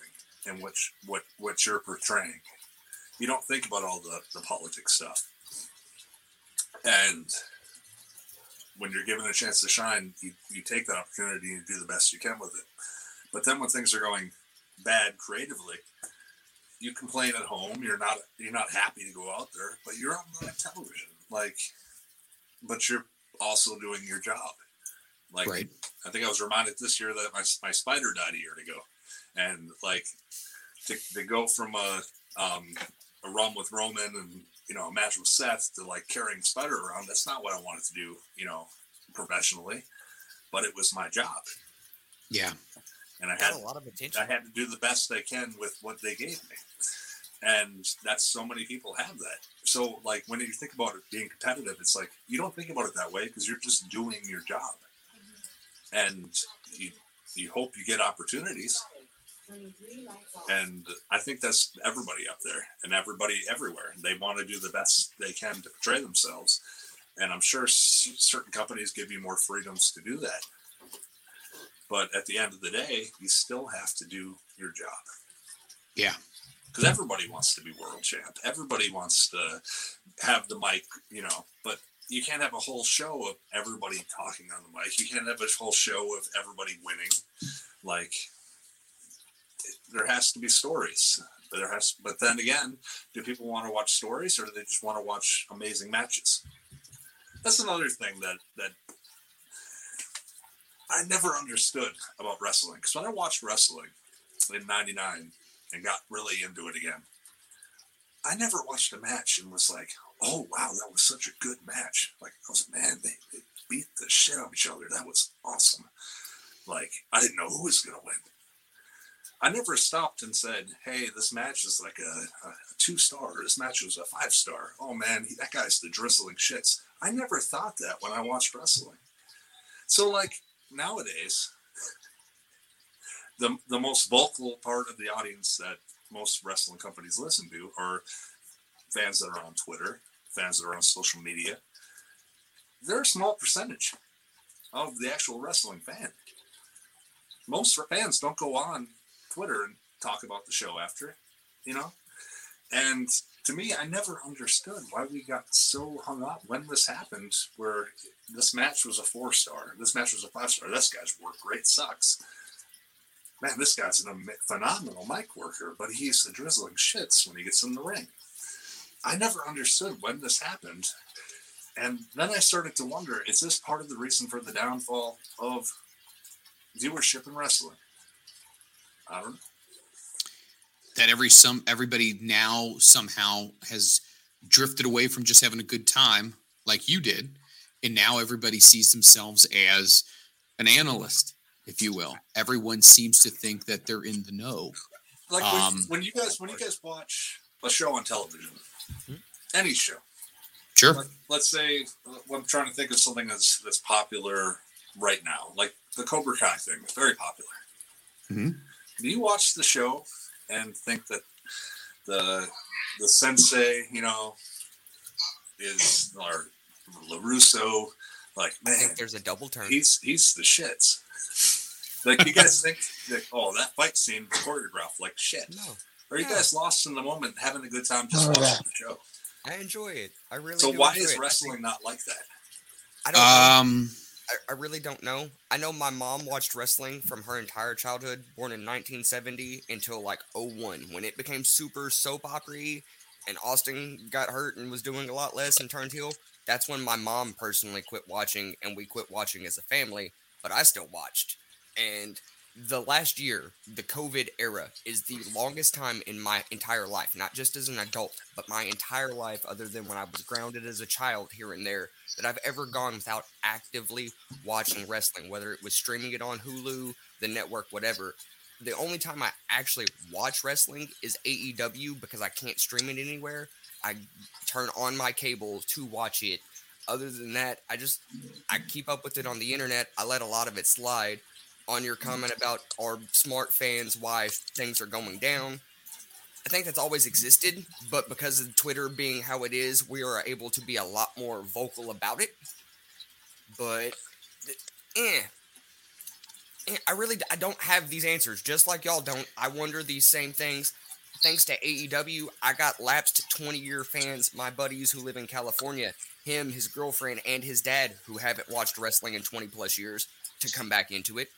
and what what what you're portraying. You don't think about all the the politics stuff. And when you're given a chance to shine, you, you take that opportunity and do the best you can with it. But then when things are going bad creatively, you complain at home. You're not you're not happy to go out there, but you're on live television. Like, but you're also doing your job. Like Right. I think I was reminded this year that my, my spider died a year ago, and like to, to go from a um, a run with Roman and you know a match with Seth to like carrying spider around. That's not what I wanted to do, you know, professionally, but it was my job, Yeah. and I got had a lot of attention. I had to do the best I can with what they gave me. And that's so many people have that. So like when you think about it being competitive, it's like you don't think about it that way because you're just doing your job. And you you hope you get opportunities. And I think that's everybody up there and everybody everywhere. They want to do the best they can to portray themselves. And I'm sure s- certain companies give you more freedoms to do that. But at the end of the day, you still have to do your job. Yeah. Because everybody wants to be world champ. Everybody wants to have the mic, you know. But you can't have a whole show of everybody talking on the mic. You can't have a whole show of everybody winning. Like there has to be stories. There has, but then again, do people want to watch stories or do they just want to watch amazing matches? That's another thing that that I never understood about wrestling. Because when I watched wrestling in '99 and got really into it again, I never watched a match and was like, "Oh wow, that was such a good match!" Like I was, like, man, they, they beat the shit out of each other. That was awesome. Like I didn't know who was gonna win. I never stopped and said, "Hey, this match is like a, a two star. This match was a five star. Oh man, he, that guy's the drizzling shits." I never thought that when I watched wrestling. So, like nowadays, the the most vocal part of the audience that most wrestling companies listen to are fans that are on Twitter, fans that are on social media. They're a small percentage of the actual wrestling fan. Most fans don't go on Twitter and talk about the show after, you know? And to me, I never understood why we got so hung up when this happened, where this match was a four star, this match was a five star. This guy's work rate sucks. Man, this guy's a phenomenal mic worker, but he's the drizzling shits when he gets in the ring. I never understood when this happened. And then I started to wonder is this part of the reason for the downfall of viewership in wrestling? I don't know. That every some everybody now somehow has drifted away from just having a good time like you did, and now everybody sees themselves as an analyst, if you will. Everyone seems to think that they're in the know. Like when, Um, when you guys when you guys watch a show on television, Hmm? any show, Sure. Let, let's say uh, I'm trying to think of something that's that's popular right now, like the Cobra Kai thing. It's very popular. Mhm. Do you watch the show and think that the the sensei, you know, is or Larusso, like I man, think there's a double turn. he's he's the shits. Like you guys think that oh that fight scene was choreographed like shit. No, Are you Yeah. guys lost in the moment, having a good time just Oh, yeah. watching the show? I enjoy it. I really. So do why enjoy is it. Wrestling think- not like that? I don't. Um, I, I really don't know. I know my mom watched wrestling from her entire childhood, born in 1970 until like 01, when it became super soap opera and Austin got hurt and was doing a lot less and turned heel. That's when my mom personally quit watching and we quit watching as a family, but I still watched. And the last year, the COVID era, is the longest time in my entire life, not just as an adult, but my entire life, other than when I was grounded as a child here and there, that I've ever gone without actively watching wrestling, whether it was streaming it on Hulu, the network, whatever. The only time I actually watch wrestling is AEW because I can't stream it anywhere. I turn on my cable to watch it. Other than that, I just I keep up with it on the internet. I let a lot of it slide. On your comment about our smart fans, why things are going down, I think that's always existed, but because of Twitter being how it is, we are able to be a lot more vocal about it. But, eh, Eh, I really I don't have these answers. Just like y'all don't, I wonder these same things. Thanks to AEW, I got lapsed 20 year fans, my buddies who live in California, him, his girlfriend, and his dad, who haven't watched wrestling in 20 plus years, to come back into it.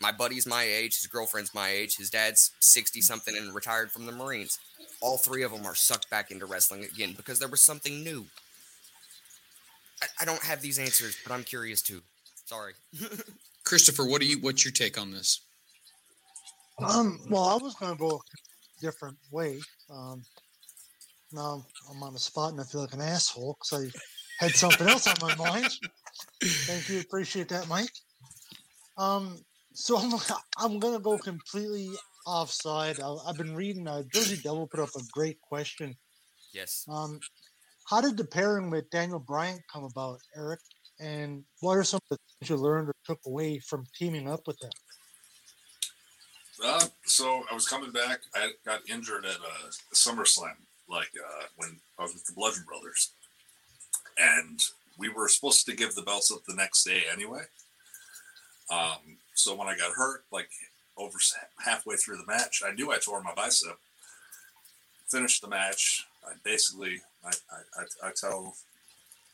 My buddy's my age, his girlfriend's my age, his dad's 60 something and retired from the Marines. All three of them are sucked back into wrestling again because there was something new. I, I don't have these answers, but I'm curious too. Sorry. Christopher, what do you? What's your take on this? Um, well, I was going to go a different way. Um, now I'm on the spot and I feel like an asshole because I had something else on my mind. Thank you, appreciate that, Mike. Um, so I'm I'm gonna go completely offside. I, I've been reading. Uh, Jersey Devil put up a great question. yes. Um, how did the pairing with Daniel Bryan come about, Eric? And what are some of the things you learned or took away from teaming up with him? Uh, so I was coming back. I got injured at uh, SummerSlam, like uh, when I was with the Bludgeon Brothers, and we were supposed to give the belts up the next day anyway. Um, so when I got hurt, like over halfway through the match, I knew I tore my bicep. Finished the match. I basically, I, I, I, tell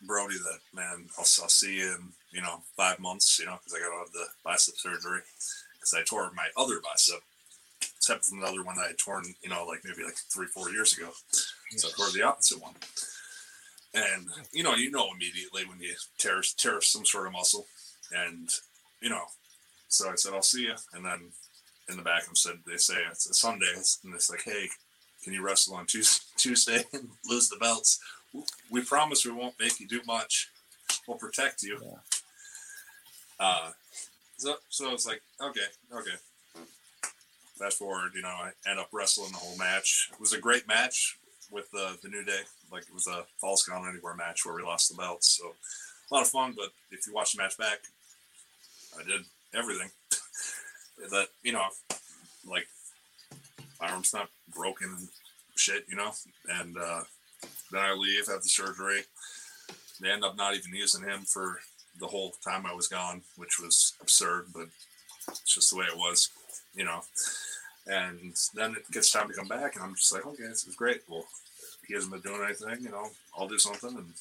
Brody that man, I'll, I'll see you in you know five months, you know, because I got to have the bicep surgery because I tore my other bicep, except from the other one I had torn, you know, like maybe like three four years ago. So I tore the opposite one, and you know, you know immediately when you tear tear some sort of muscle, and you know, so I said I'll see you, and then in the back of them said they say it's a Sunday, and it's like, hey, can you wrestle on Tuesday and lose the belts? We promise we won't make you do much. We'll protect you. Yeah. Uh, so, so was like, okay, okay. Fast forward, you know, I end up wrestling the whole match. It was a great match with the, the New Day. Like it was a Falls Count Anywhere match where we lost the belts. So a lot of fun, but if you watch the match back, I did everything that, you know, like my arm's not broken shit, you know, and, uh, then I leave, have the surgery. They end up not even using him for the whole time I was gone, which was absurd, but it's just the way it was, you know. And then it gets time to come back, and I'm just like, okay, this is great. Well, he hasn't been doing anything, you know, I'll do something. And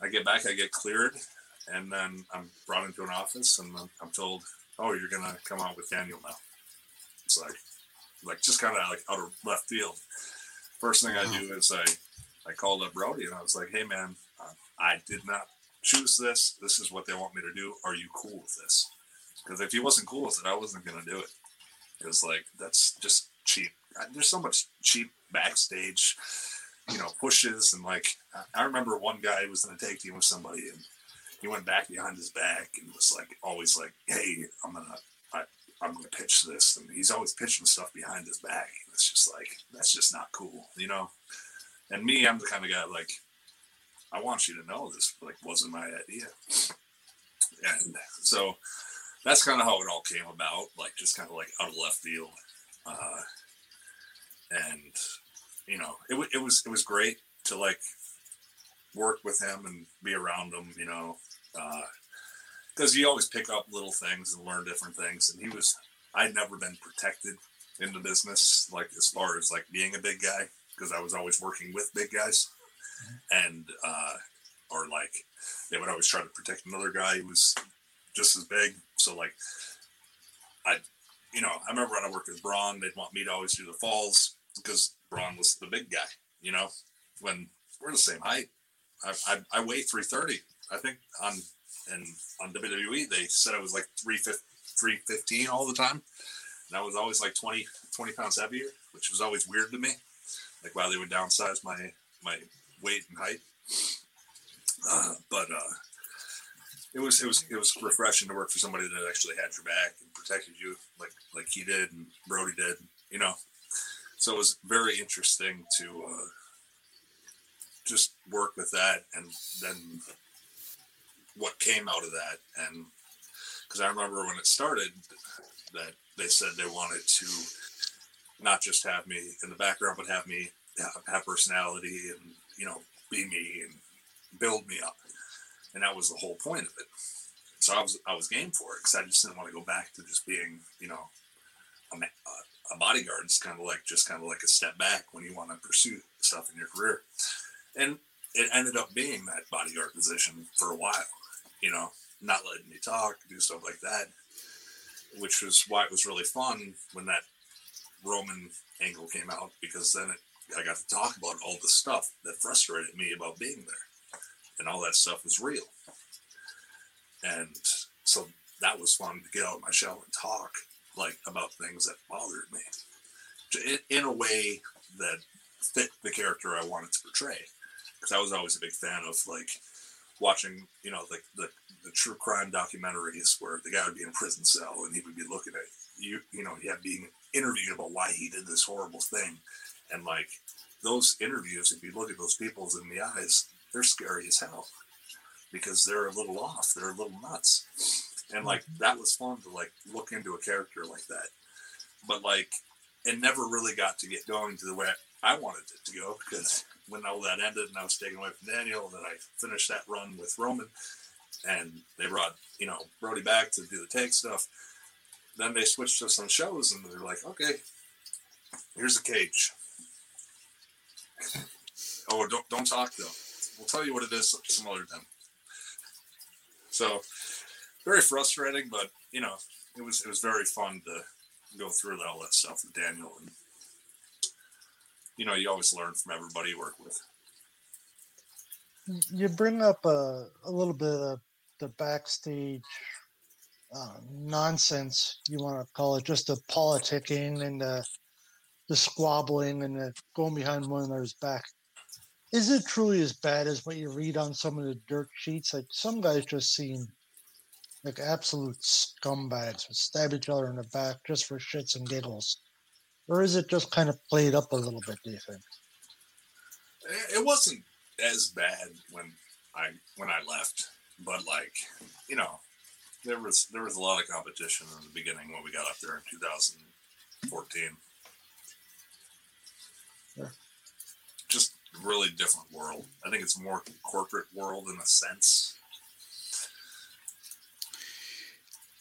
I get back, I get cleared, and then I'm brought into an office, and I'm told, oh, you're going to come out with Daniel now. It's like, like just kind of like out of left field. First thing I do is I I called up Brody and I was like, hey, man, uh, I did not choose this. This is what they want me to do. Are you cool with this? Because if he wasn't cool with it, I wasn't going to do it. Because, like, that's just cheap. There's so much cheap backstage, you know, pushes. And, like, I remember one guy was in a tag team with somebody and he went back behind his back and was like, always like, hey, I'm going to. I'm gonna pitch this, and he's always pitching stuff behind his back. It's just like that's just not cool, you know. And me, I'm the kind of guy like, I want you to know this like wasn't my idea. And so that's kind of how it all came about, like just kind of like out of left field. Uh, and you know, it, it was it was great to like work with him and be around him, you know, because uh, you always pick up little things and learn different things. And he was, I'd never been protected in the business, like as far as like being a big guy because I was always working with big guys, and uh, or like they would always try to protect another guy who was just as big. So like I, you know, I remember when I worked with Braun, they'd want me to always do the falls because Braun was the big guy. You know, when we're the same height, I, I, I weigh 330. I think on and on WWE they said I was like 315 all the time. And I was always like 20, 20 pounds heavier, which was always weird to me like why they would downsize my my weight and height. Uh, but uh, it was it was it was refreshing to work for somebody that actually had your back and protected you like like he did and Brody did, you know. So it was very interesting to uh, just work with that and then what came out of that and because I remember when it started that they said they wanted to not just have me in the background, but have me have personality and you know be me and build me up. And that was the whole point of it. So I was I was game for it because I just didn't want to go back to just being you know a, a bodyguard. It's kind of like just kind of like a step back when you want to pursue stuff in your career. And it ended up being that bodyguard position for a while. You know, not letting me talk, do stuff like that, which was why it was really fun when that Roman angle came out because then it, I got to talk about all the stuff that frustrated me about being there, and all that stuff was real. And so that was fun to get out of my shell and talk like about things that bothered me in, in a way that fit the character I wanted to portray. Because I was always a big fan of like watching, you know, like the, the true crime documentaries where the guy would be in prison cell and he would be looking at you, you know, he had being interviewed about why he did this horrible thing. And like those interviews, if you look at those people's in the eyes, they're scary as hell because they're a little off, they're a little nuts. And like that was fun to like look into a character like that. But like it never really got to get going to the way I wanted it to go because when all that ended and I was taken away from Daniel, then I finished that run with Roman and they brought, you know, Brody back to do the take stuff then they switched us on shows and they're like, okay, here's a cage. oh, don't don't talk though. we'll tell you what it is some other time. So very frustrating, but you know, it was it was very fun to go through all that stuff with Daniel and you know, you always learn from everybody you work with. You bring up a, a little bit of the backstage uh, nonsense, you want to call it, just the politicking and the, the squabbling and the going behind one another's back. Is it truly as bad as what you read on some of the dirt sheets? Like some guys just seem like absolute scumbags stab each other in the back just for shits and giggles. Or is it just kind of played up a little bit, do you think? It wasn't as bad when I when I left, but like, you know, there was there was a lot of competition in the beginning when we got up there in 2014. Yeah. Just really different world. I think it's more corporate world in a sense.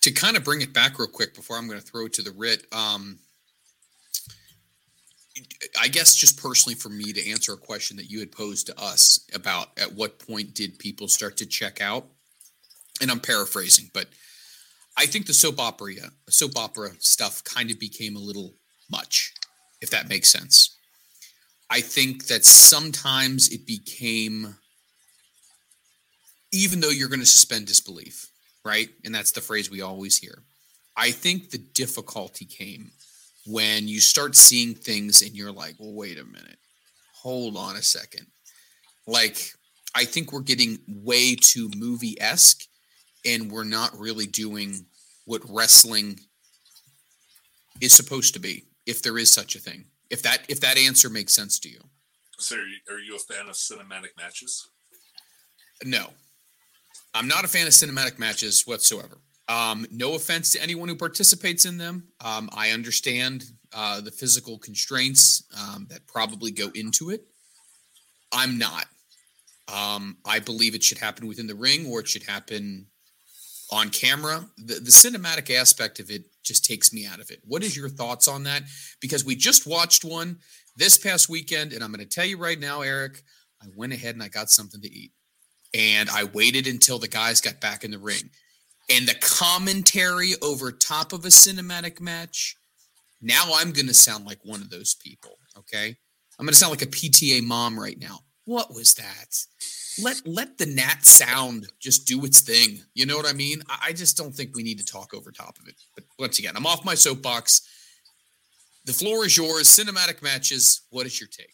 To kind of bring it back real quick before I'm going to throw it to the writ, um, I guess just personally for me to answer a question that you had posed to us about at what point did people start to check out? And I'm paraphrasing, but I think the soap opera soap opera stuff kind of became a little much, if that makes sense. I think that sometimes it became even though you're going to suspend disbelief, right? And that's the phrase we always hear. I think the difficulty came when you start seeing things and you're like, well, wait a minute, hold on a second. Like, I think we're getting way too movie esque and we're not really doing what wrestling is supposed to be if there is such a thing. If that if that answer makes sense to you. So are you, are you a fan of cinematic matches? No. I'm not a fan of cinematic matches whatsoever um, no offense to anyone who participates in them. Um, i understand uh, the physical constraints um, that probably go into it. I'm not. Um, i believe it should happen within the ring or it should happen on camera. The, the cinematic aspect of it just takes me out of it. What is your thoughts on that? Because we just watched one this past weekend and i'm going to tell you right now eric i went ahead and i got something to eat. And i waited until the guys got back in the ring and the commentary over top of a cinematic match now i'm going to sound like one of those people okay i'm going to sound like a pta mom right now what was that let let the nat sound just do its thing. You know what I mean? I, I just don't think we need to talk over top of it. But once again, I'm off my soapbox. The floor is yours. Cinematic matches. What is your take?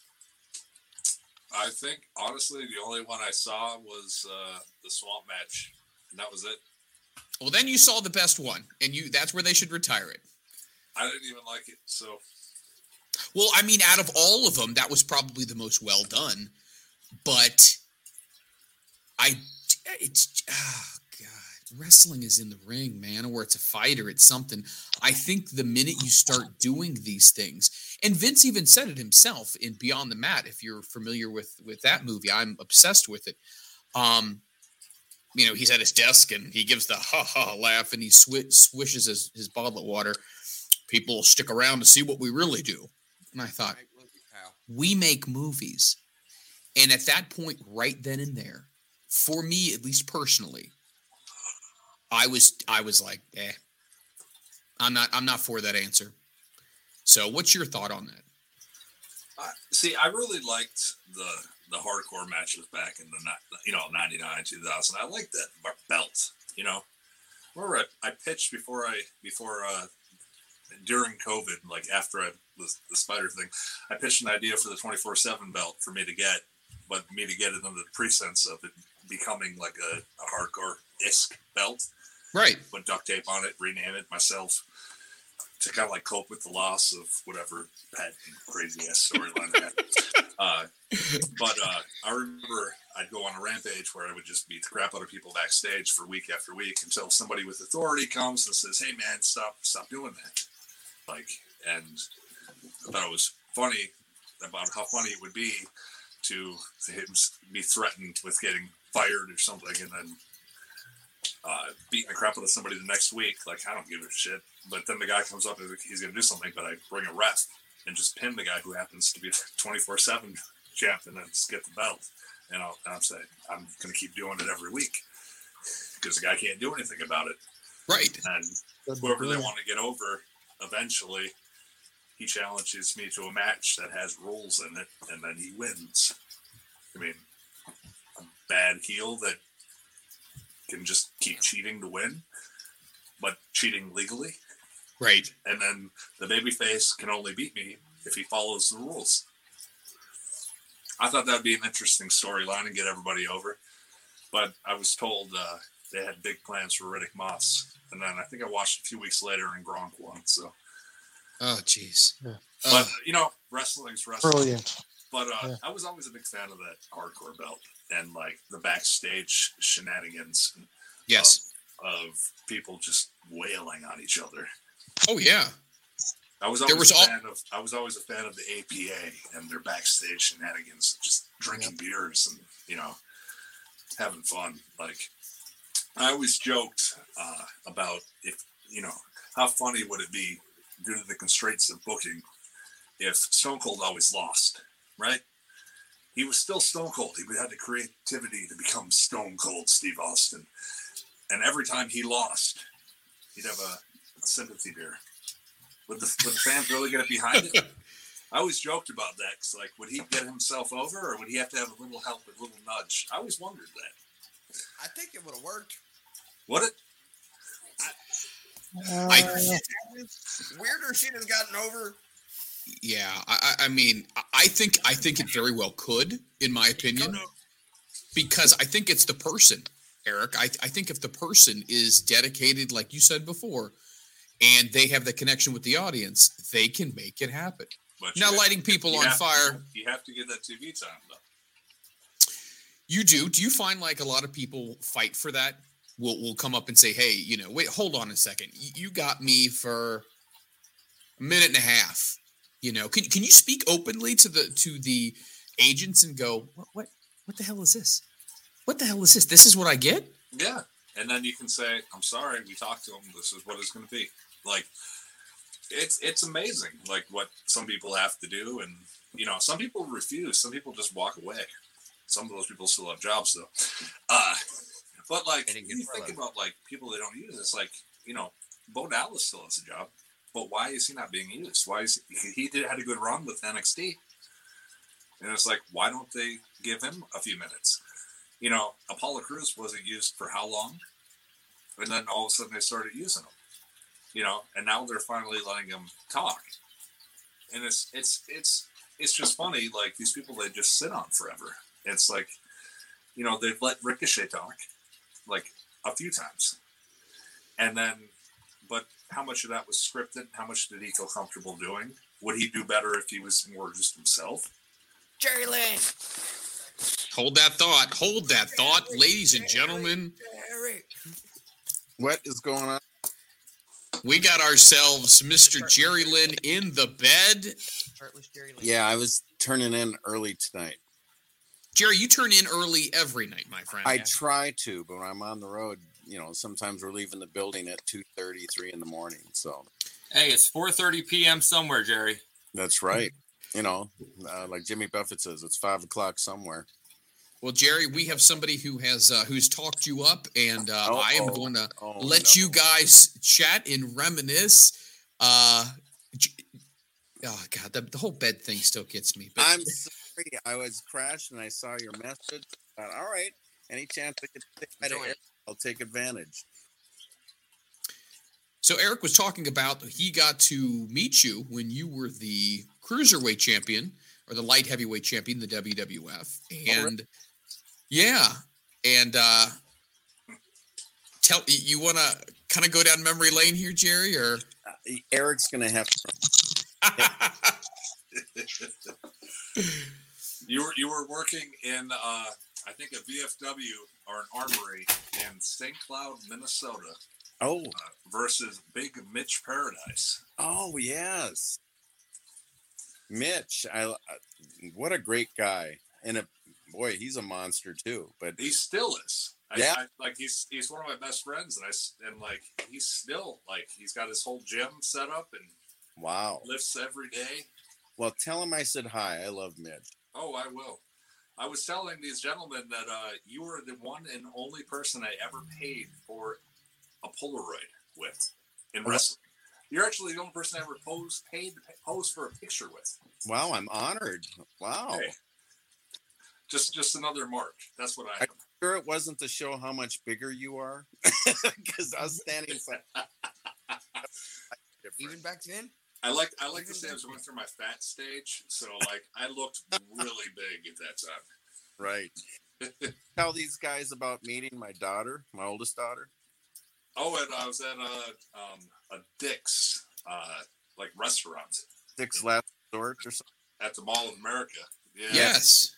I think honestly, the only one I saw was uh, the swamp match, and that was it. Well, then you saw the best one, and you—that's where they should retire it. I didn't even like it. So, well, I mean, out of all of them, that was probably the most well done. But I it's oh god, wrestling is in the ring, man, or it's a fight or it's something. I think the minute you start doing these things, and Vince even said it himself in Beyond the Mat. If you're familiar with with that movie, I'm obsessed with it. Um, you know, he's at his desk and he gives the ha ha laugh and he sw- swishes his, his bottle of water. People stick around to see what we really do. And I thought, we make movies. And at that point, right then and there, for me, at least personally, I was I was like, eh, I'm not I'm not for that answer. So, what's your thought on that? Uh, see, I really liked the the hardcore matches back in the you know '99, 2000. I like that belt. You know, remember I, I pitched before I before uh, during COVID, like after I was the spider thing, I pitched an idea for the 24 seven belt for me to get, but me to get it under the pretense of it becoming like a, a hardcore isk belt. Right. Put duct tape on it, rename it myself to kind of like cope with the loss of whatever pet crazy ass storyline. Uh, but uh, I remember I'd go on a rampage where I would just beat the crap out of people backstage for week after week until somebody with authority comes and says, "Hey, man, stop, stop doing that." Like, and I thought it was funny about how funny it would be to, to him be threatened with getting fired or something, and then uh, beating the crap out of somebody the next week. Like I don't give a shit. But then the guy comes up and he's gonna do something, but I bring a ref and just pin the guy who happens to be 24 seven champ and then just get the belt. You know, and I'm saying I'm going to keep doing it every week because the guy can't do anything about it. Right. And whoever they want to get over, eventually, he challenges me to a match that has rules in it, and then he wins. I mean, a bad heel that can just keep cheating to win, but cheating legally, Right. and then the babyface can only beat me if he follows the rules. I thought that'd be an interesting storyline and get everybody over, but I was told uh, they had big plans for Riddick Moss, and then I think I watched a few weeks later and Gronk won. So, Oh, jeez. Yeah. Uh, but you know, wrestling's wrestling. Brilliant. But uh, Yeah. I was always a big fan of that hardcore belt and like the backstage shenanigans yes. of people just wailing on each other. Oh, yeah. I was always was a fan of I was always a fan of the APA and their backstage shenanigans, just drinking beers and you know having fun. Like I always joked uh, about if you know how funny would it be due to the constraints of booking if Stone Cold always lost, right? He was still Stone Cold. He had the creativity to become Stone Cold Steve Austin, and every time he lost, he'd have a, a sympathy beer. Would the, would the fans really get it behind it? I always joked about that. 'cause, like, would he get himself over, or would he have to have a little help, a little nudge? I always wondered that. I think it would have worked. Would it? Uh, Weirder she'd have gotten over. Yeah. I, I mean, I- think I think it very well could, in my opinion, because I think it's the person, Eric. I, I think if the person is dedicated, like you said before, and they have the connection with the audience, they can make it happen. But Now, lighting people on to- fire, you have to get that TV time though. You do. Do you find like a lot of people fight for that? Will will come up and say, "Hey, you know, wait, hold on a second. You got me for a minute and a half. You know, can can you speak openly to the to the agents and go, what what what the hell is this? What the hell is this? This is what I get? Yeah, and then you can say, "I'm sorry, we talked to him. This is what it's going to be." Like, it's it's amazing, like what some people have to do, and you know, some people refuse. Some people just walk away. Some of those people still have jobs though. Uh, but like, They you think about like people that don't use. It's like you know, Bo Dallas still has a job, but why is he not being used? Why is he, he did had a good run with NXT, and it's like, why don't they give him a few minutes? you know, Apollo Crews wasn't used for how long? And then all of a sudden they started using him. You know, and now they're finally letting him talk. And it's it's it's it's just funny, like these people they just sit on forever. It's like, you know, they've let Ricochet talk like a few times. And then but how much of that was scripted? How much did he feel comfortable doing? Would he do better if he was more just himself? Jerry Lynn. Hold that thought. Hold that thought, ladies and gentlemen. Jerry. What is going on? We got ourselves Mr. Jerry Lynn in the bed. Shirtless Jerry Lynn. Yeah, I was turning in early tonight. Jerry, you turn in early every night, my friend. I try to, but when I'm on the road, you know, sometimes we're leaving the building at 2:30, 3 in the morning. So Hey, it's 4:30 p.m. somewhere, Jerry. that's right. You know, uh, like Jimmy Buffett says, it's five o'clock somewhere. Well, Jerry, we have somebody who has uh, who's talked you up, and uh, I am Uh-oh. going to Oh, let no. you guys chat and reminisce. Uh, oh God, the, the whole bed thing still gets me. But I'm sorry. I was crashed and I saw your message. Thought, all right, any chance I could say hi to Join. Eric, I'll take advantage. so Eric was talking about he got to meet you when you were the cruiserweight champion or the light heavyweight champion, the WWF, really? and yeah, and uh, tell you want to kind of go down memory lane here, Jerry, or. Uh, Eric's gonna have to. You were you were working in uh, I think a VFW or an armory in St. Cloud, Minnesota, Oh, uh, versus Big Mitch Paradise. oh yes, Mitch. I, I what a great guy, and a boy, he's a monster too. But He still is. I, Yeah. I, like he's he's one of my best friends, and I and like he's still like he's got his whole gym set up and wow. lifts every day. Well, tell him I said hi. I love Mitch. Oh, I will. I was telling these gentlemen that uh, you were the one and only person I ever paid for a Polaroid with in wrestling. You're actually the only person I ever posed, paid to pose for a picture with. Wow, I'm honored. Wow. Hey. Just, just another mark. That's what I I- am. Sure, it wasn't to show how much bigger you are, because I was standing. so- Even back then, I like, I like to say I was going through my fat stage, so like I looked really big at that time. Right. Tell these guys about meeting my daughter, my oldest daughter. Oh, and I was at a, um, a Dick's, uh, like restaurant Six last resort or something. at the Mall of America. Yeah. Yes.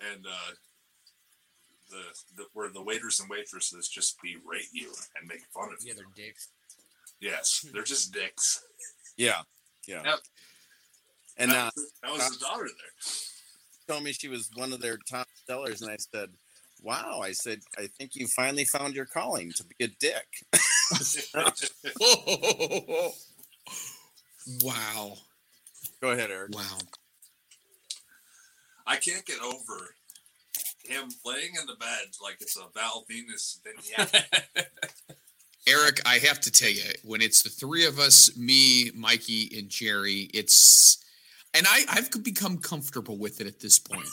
and uh, the, the where the waiters and waitresses just berate you and make fun of yeah, you. Yeah, they're dicks. Yes, they're just dicks. Yeah, yeah. Yep. And uh, that, that was his daughter there. told me she was one of their top sellers, and I said, "Wow!" I said, "I think you finally found your calling to be a dick." wow. Go ahead, Eric. Wow. I can't get over him laying in the bed like it's a Val Venis vignette. Eric, I have to tell you, when it's the three of us, me, Mikey, and Jerry, it's and I, I've become comfortable with it at this point.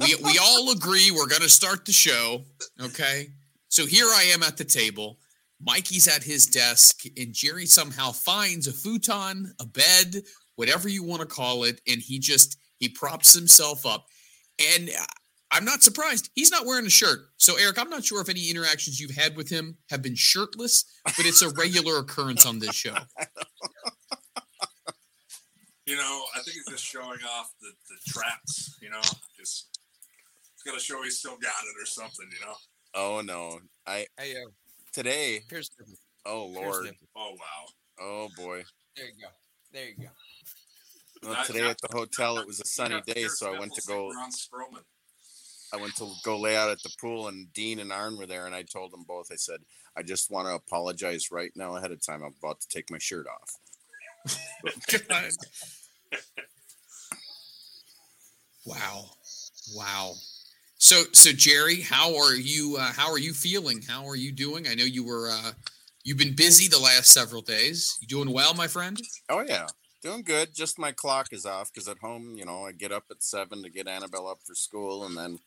we we all agree we're gonna start the show. Okay. So here I am at the table. Mikey's at his desk, and Jerry somehow finds a futon, a bed, whatever you want to call it, and he just he props himself up. And I'm not surprised. He's not wearing a shirt. So, Eric, I'm not sure if any interactions you've had with him have been shirtless, but it's a regular occurrence on this show. you know, I think he's just showing off the, the traps. You know, just he's gonna show he's still got it or something. You know. Oh no, I Hey, yo, today. here's the, Oh here's lord. the- Oh wow. Oh boy. there you go. There you go. Well, Not- today not- at the hotel, it was a sunny day, so I went to Nichols go. And Braun Strowman. I went to go lay out at the pool, and Dean and Arn were there, and I told them both. I said, "I just want to apologize right now ahead of time. I'm about to take my shirt off." God. Wow. Wow. So so Jerry, how are you uh, how are you feeling? How are you doing? I know you were uh you've been busy the last several days. You doing well, my friend? Oh yeah, doing good. Just my clock is off because at home, you know, I get up at seven to get Annabelle up for school, and then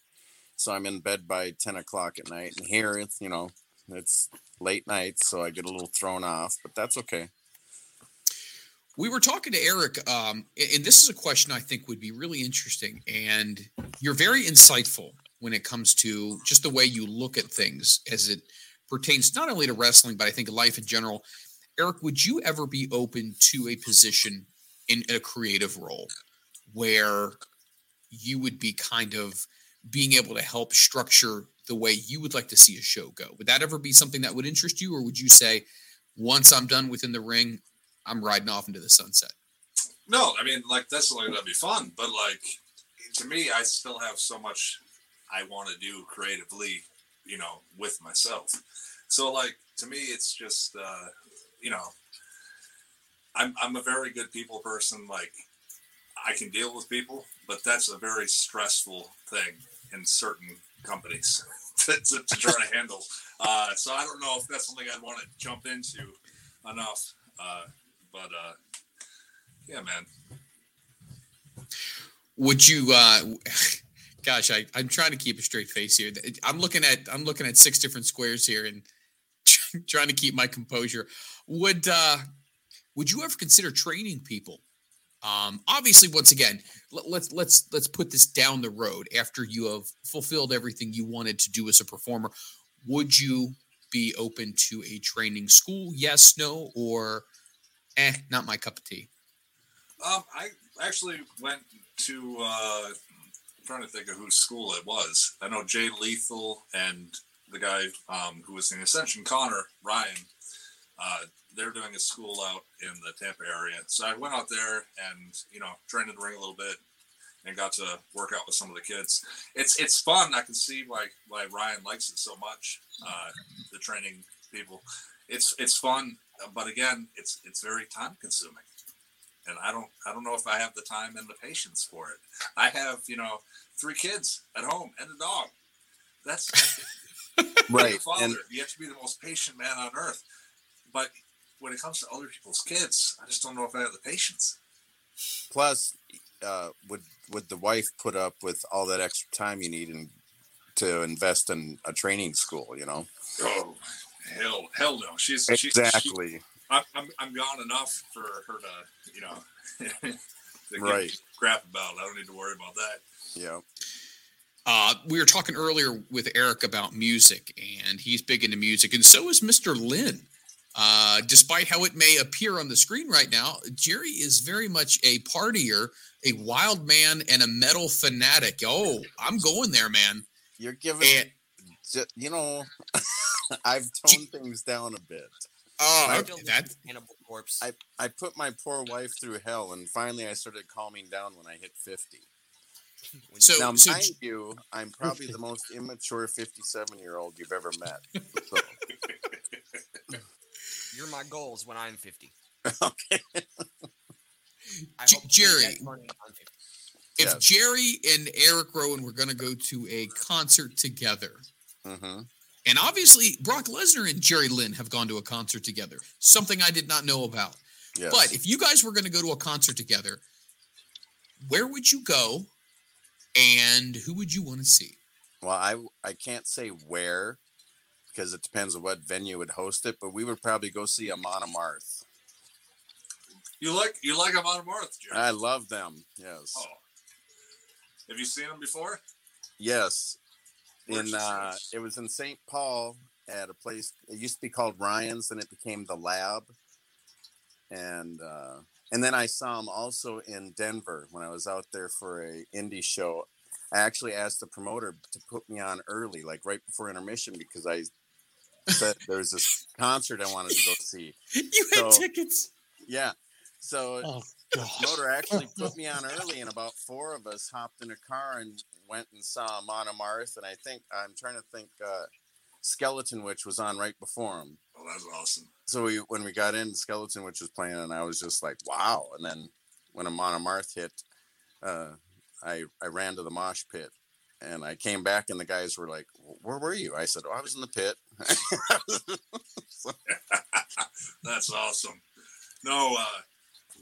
so I'm in bed by ten o'clock at night. And here, it's you know, it's late night, so I get a little thrown off, but that's okay. We were talking to Eric, um, and this is a question I think would be really interesting. And you're very insightful when it comes to just the way you look at things as it pertains not only to wrestling, but I think life in general. Eric, would you ever be open to a position in a creative role where you would be kind of being able to help structure the way you would like to see a show go? Would that ever be something that would interest you, or would you say, once I'm done within the ring, I'm riding off into the sunset. No, I mean, like that's something that'd be fun, but like to me, I still have so much I want to do creatively, you know, with myself. So like to me, it's just uh, you know, I'm I'm a very good people person. Like I can deal with people, but that's a very stressful thing in certain companies to, to, to try to handle. Uh, so I don't know if that's something I'd want to jump into enough. Uh, but uh, yeah, man. Would you uh gosh, I, I'm trying to keep a straight face here. I'm looking at I'm looking at six different squares here and trying to keep my composure. Would uh would you ever consider training people? Um obviously once again, let, let's let's let's put this down the road after you have fulfilled everything you wanted to do as a performer. Would you be open to a training school? Yes, no, or eh, not my cup of tea. Um, I actually went to. Uh, I'm trying to think of whose school it was. I know Jay Lethal and the guy um, who was in Ascension, Konnor Ryan. Uh, they're doing a school out in the Tampa area, so I went out there and you know trained in the ring a little bit and got to work out with some of the kids. It's it's fun. I can see why why Ryan likes it so much. Uh, the training people, it's it's fun, but again, it's it's very time consuming. and I don't I don't know if I have the time and the patience for it. I have you know three kids at home and a dog. That's Right. Father, And you have to be the most patient man on earth. But when it comes to other people's kids, I just don't know if I have the patience. plus, uh, would would the wife put up with all that extra time you need and to invest in a training school? You know. Oh hell, hell no. She's she- she, Exactly. I'm, I'm I'm gone enough for her to you know to Right. crap about. I don't need to worry about that. Yeah. Uh, we were talking earlier with Eric about music, and he's big into music, and so is Mr. Lynn. Uh, despite how it may appear on the screen right now, Jerry is very much a partier, a wild man, and a metal fanatic. Oh, I'm going there, man. You're giving. And ju- You know, I've toned things down a bit. oh, I okay, don't that listen Cannibal Corpse. I I put my poor wife through hell, and finally I started calming down when I hit fifty. When So- you- Now, so mind J- you, I'm probably the most immature 57 year old you've ever met. So, you're my goals when I'm 50. okay. I J- hope Jerry. that funny when I'm 50. if Yes. Jerry and Eric Rowan were going to go to a concert together, hmm and obviously Brock Lesnar and Jerry Lynn have gone to a concert together, something I did not know about. Yes. But if you guys were going to go to a concert together, where would you go and who would you want to see? well, I I can't say where because it depends on what venue would host it, but we would probably go see Amon Amarth. You like you like Amon Amarth, Jerry? I love them. Yes. oh, have you seen them before? Yes. In uh, it was in St. Paul at a place. It used to be called Ryan's, and it became the Lab. And uh, and then I saw him also in Denver when I was out there for a indie show. I actually asked the promoter to put me on early, like right before intermission, because I said there was this concert I wanted to go see. You had So- tickets. Yeah. So Oh motor actually put me on early, and about four of us hopped in a car and went and saw Amon Amarth. And I think I'm trying to think, uh, Skeleton Witch was on right before him. Oh, that's awesome. So we, when we got in, Skeleton Witch was playing, and I was just like, wow. And then when Amon Amarth hit, uh, I I ran to the mosh pit. And I came back, and the guys were like, "Where were you?" I said, "Oh, I was in the pit." That's awesome. No, uh,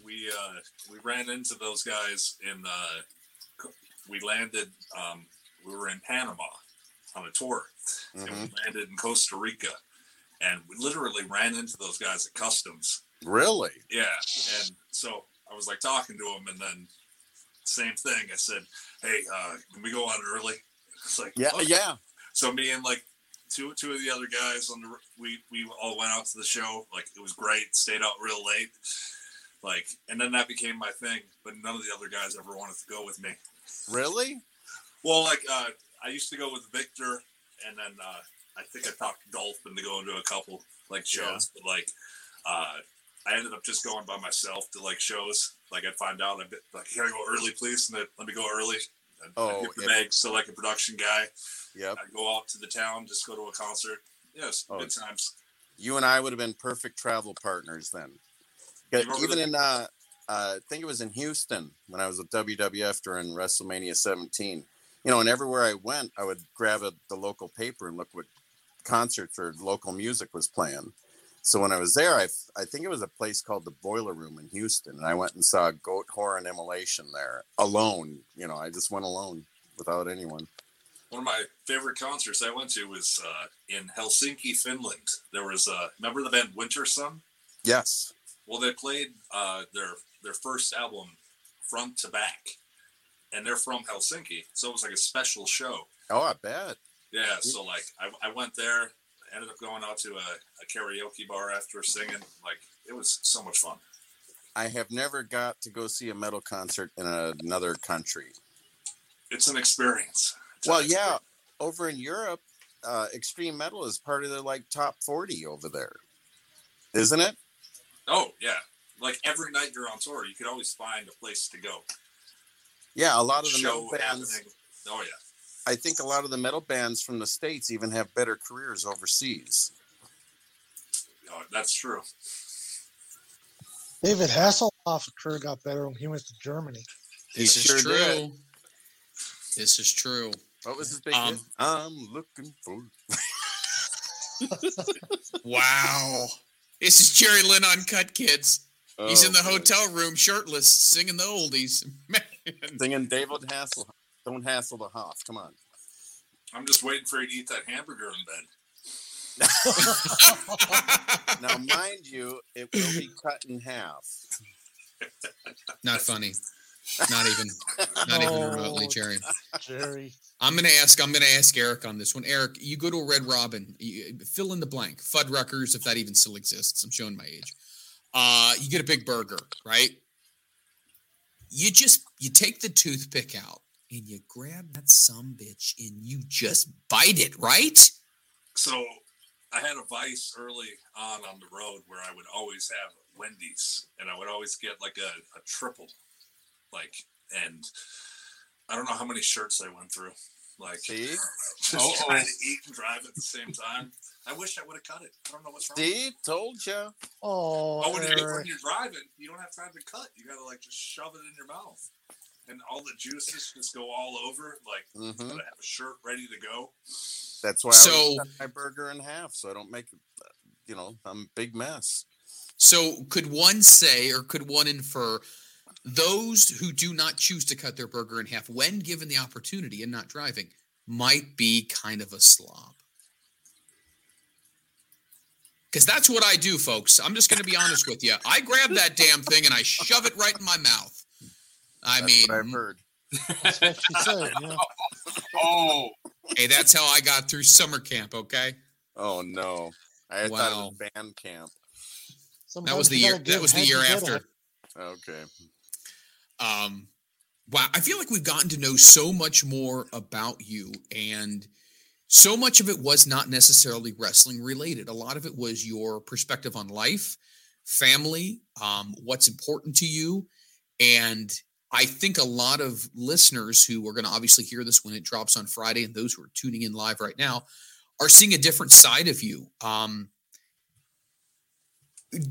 we uh, we ran into those guys in. Uh, we landed. Um, we were in Panama on a tour, and Mhm. we landed in Costa Rica, and we literally ran into those guys at customs. Really? Yeah, and so I was like talking to him, and then same thing. I said, "Hey, uh, can we go on early?" It's like, Yeah, "Okay." yeah. So me and like two two of the other guys on the we we all went out to the show. Like it was great. Stayed out real late. Like and then that became my thing. But none of the other guys ever wanted to go with me. Really? Well, like uh, I used to go with Viktor, and then uh, I think I talked Dolph into going to a couple like shows. But like uh, I ended up just going by myself to like shows. Like I'd find out I'd be like, "Can I go early, please?" And they'd let me go early. I'd, Oh, I'd the if- to like a production guy. Yep. I'd go out to the town, just go to a concert. Yes, Oh. good times. you and I would have been perfect travel partners then. Even the- in, uh, uh, I think it was in Houston when I was with WWF during WrestleMania 17. You know, and everywhere I went, I would grab a, the local paper and look what concerts or local music was playing. So when I was there, I, I think it was a place called the Boiler Room in Houston, and I went and saw Goat and Immolation there alone. You know, I just went alone without anyone. One of my favorite concerts I went to was uh, in Helsinki, Finland. There was a uh, remember the band Wintersun? Yes. Well, they played uh, their their first album front to back, and they're from Helsinki, so it was like a special show. Oh, I bet. Yeah, so like I, I went there, ended up going out to a, a karaoke bar after singing. Like it was so much fun. I have never got to go see a metal concert in another country. It's an experience. It's an Well, experience. yeah, over in Europe, uh, extreme metal is part of the like top forty over there, isn't it? Oh yeah. Like every night you're on tour, you could always find a place to go. Yeah, a lot of the Show metal bands. happening. Oh yeah. I think a lot of the metal bands from the states even have better careers overseas. Oh, that's true. David Hasselhoff Hoffa career got better when he went to Germany. This He is sure true. did. This is true. What was his big Um, hit? I'm looking for. Wow. This is Jerry Lynn Uncut Kids. He's in the Oh, boy. hotel room shirtless singing the oldies. Man. Singing David Hassel. Don't hassle the Hoff. Come on. I'm just waiting for you to eat that hamburger in bed. Now, mind you, it will be cut in half. Not funny. Not even not even No. remotely, Jerry. Jerry. I'm gonna ask. I'm gonna ask Eric on this one. Eric, you go to a Red Robin. You, fill in the blank. Fuddruckers, if that even still exists. I'm showing my age. Uh, you get a big burger, right? You just you take the toothpick out and you grab that some bitch and you just bite it, right? So I had a vice early on on the road where I would always have Wendy's and I would always get like a, a triple. Like, and I don't know how many shirts I went through. Like, See? just Uh-oh. trying to eat and drive at the same time. I wish I would have cut it. I don't know what's wrong. See? Told you. Oh, Oh, when, when you're driving, you don't have time to cut. You gotta like just shove it in your mouth, and all the juices just go all over. Like, hmm gotta have a shirt ready to go. That's why I So- always cut my burger in half so I don't make, you know, I'm a big mess. So could one say, or could one infer, those who do not choose to cut their burger in half when given the opportunity and not driving might be kind of a slob? Because that's what I do, folks. I'm just going to be honest with you. I grab that damn thing and I shove it right in my mouth. I That's mean, what I've heard. That's what she said. Yeah. Oh, hey, that's how I got through summer camp. Okay, Oh no. I thought Wow. it was band camp. that was the year. That was the year after. Okay. um wow i feel like we've gotten to know so much more about you and so much of it was not necessarily wrestling related a lot of it was your perspective on life family um, what's important to you and i think a lot of listeners who are going to obviously hear this when it drops on friday and those who are tuning in live right now are seeing a different side of you um,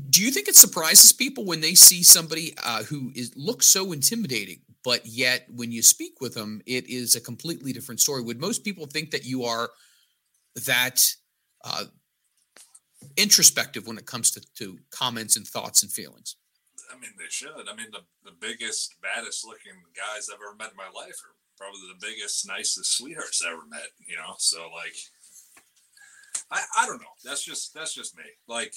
do you think it surprises people when they see somebody uh, who is looks so intimidating, but yet when you speak with them, it is a completely different story? Would most people think that you are that uh, introspective when it comes to, to comments and thoughts and feelings? I mean, they should. I mean, the, the biggest, baddest looking guys I've ever met in my life are probably the biggest, nicest sweethearts I ever met. You know, so like, I I don't know. That's just that's just me. Like,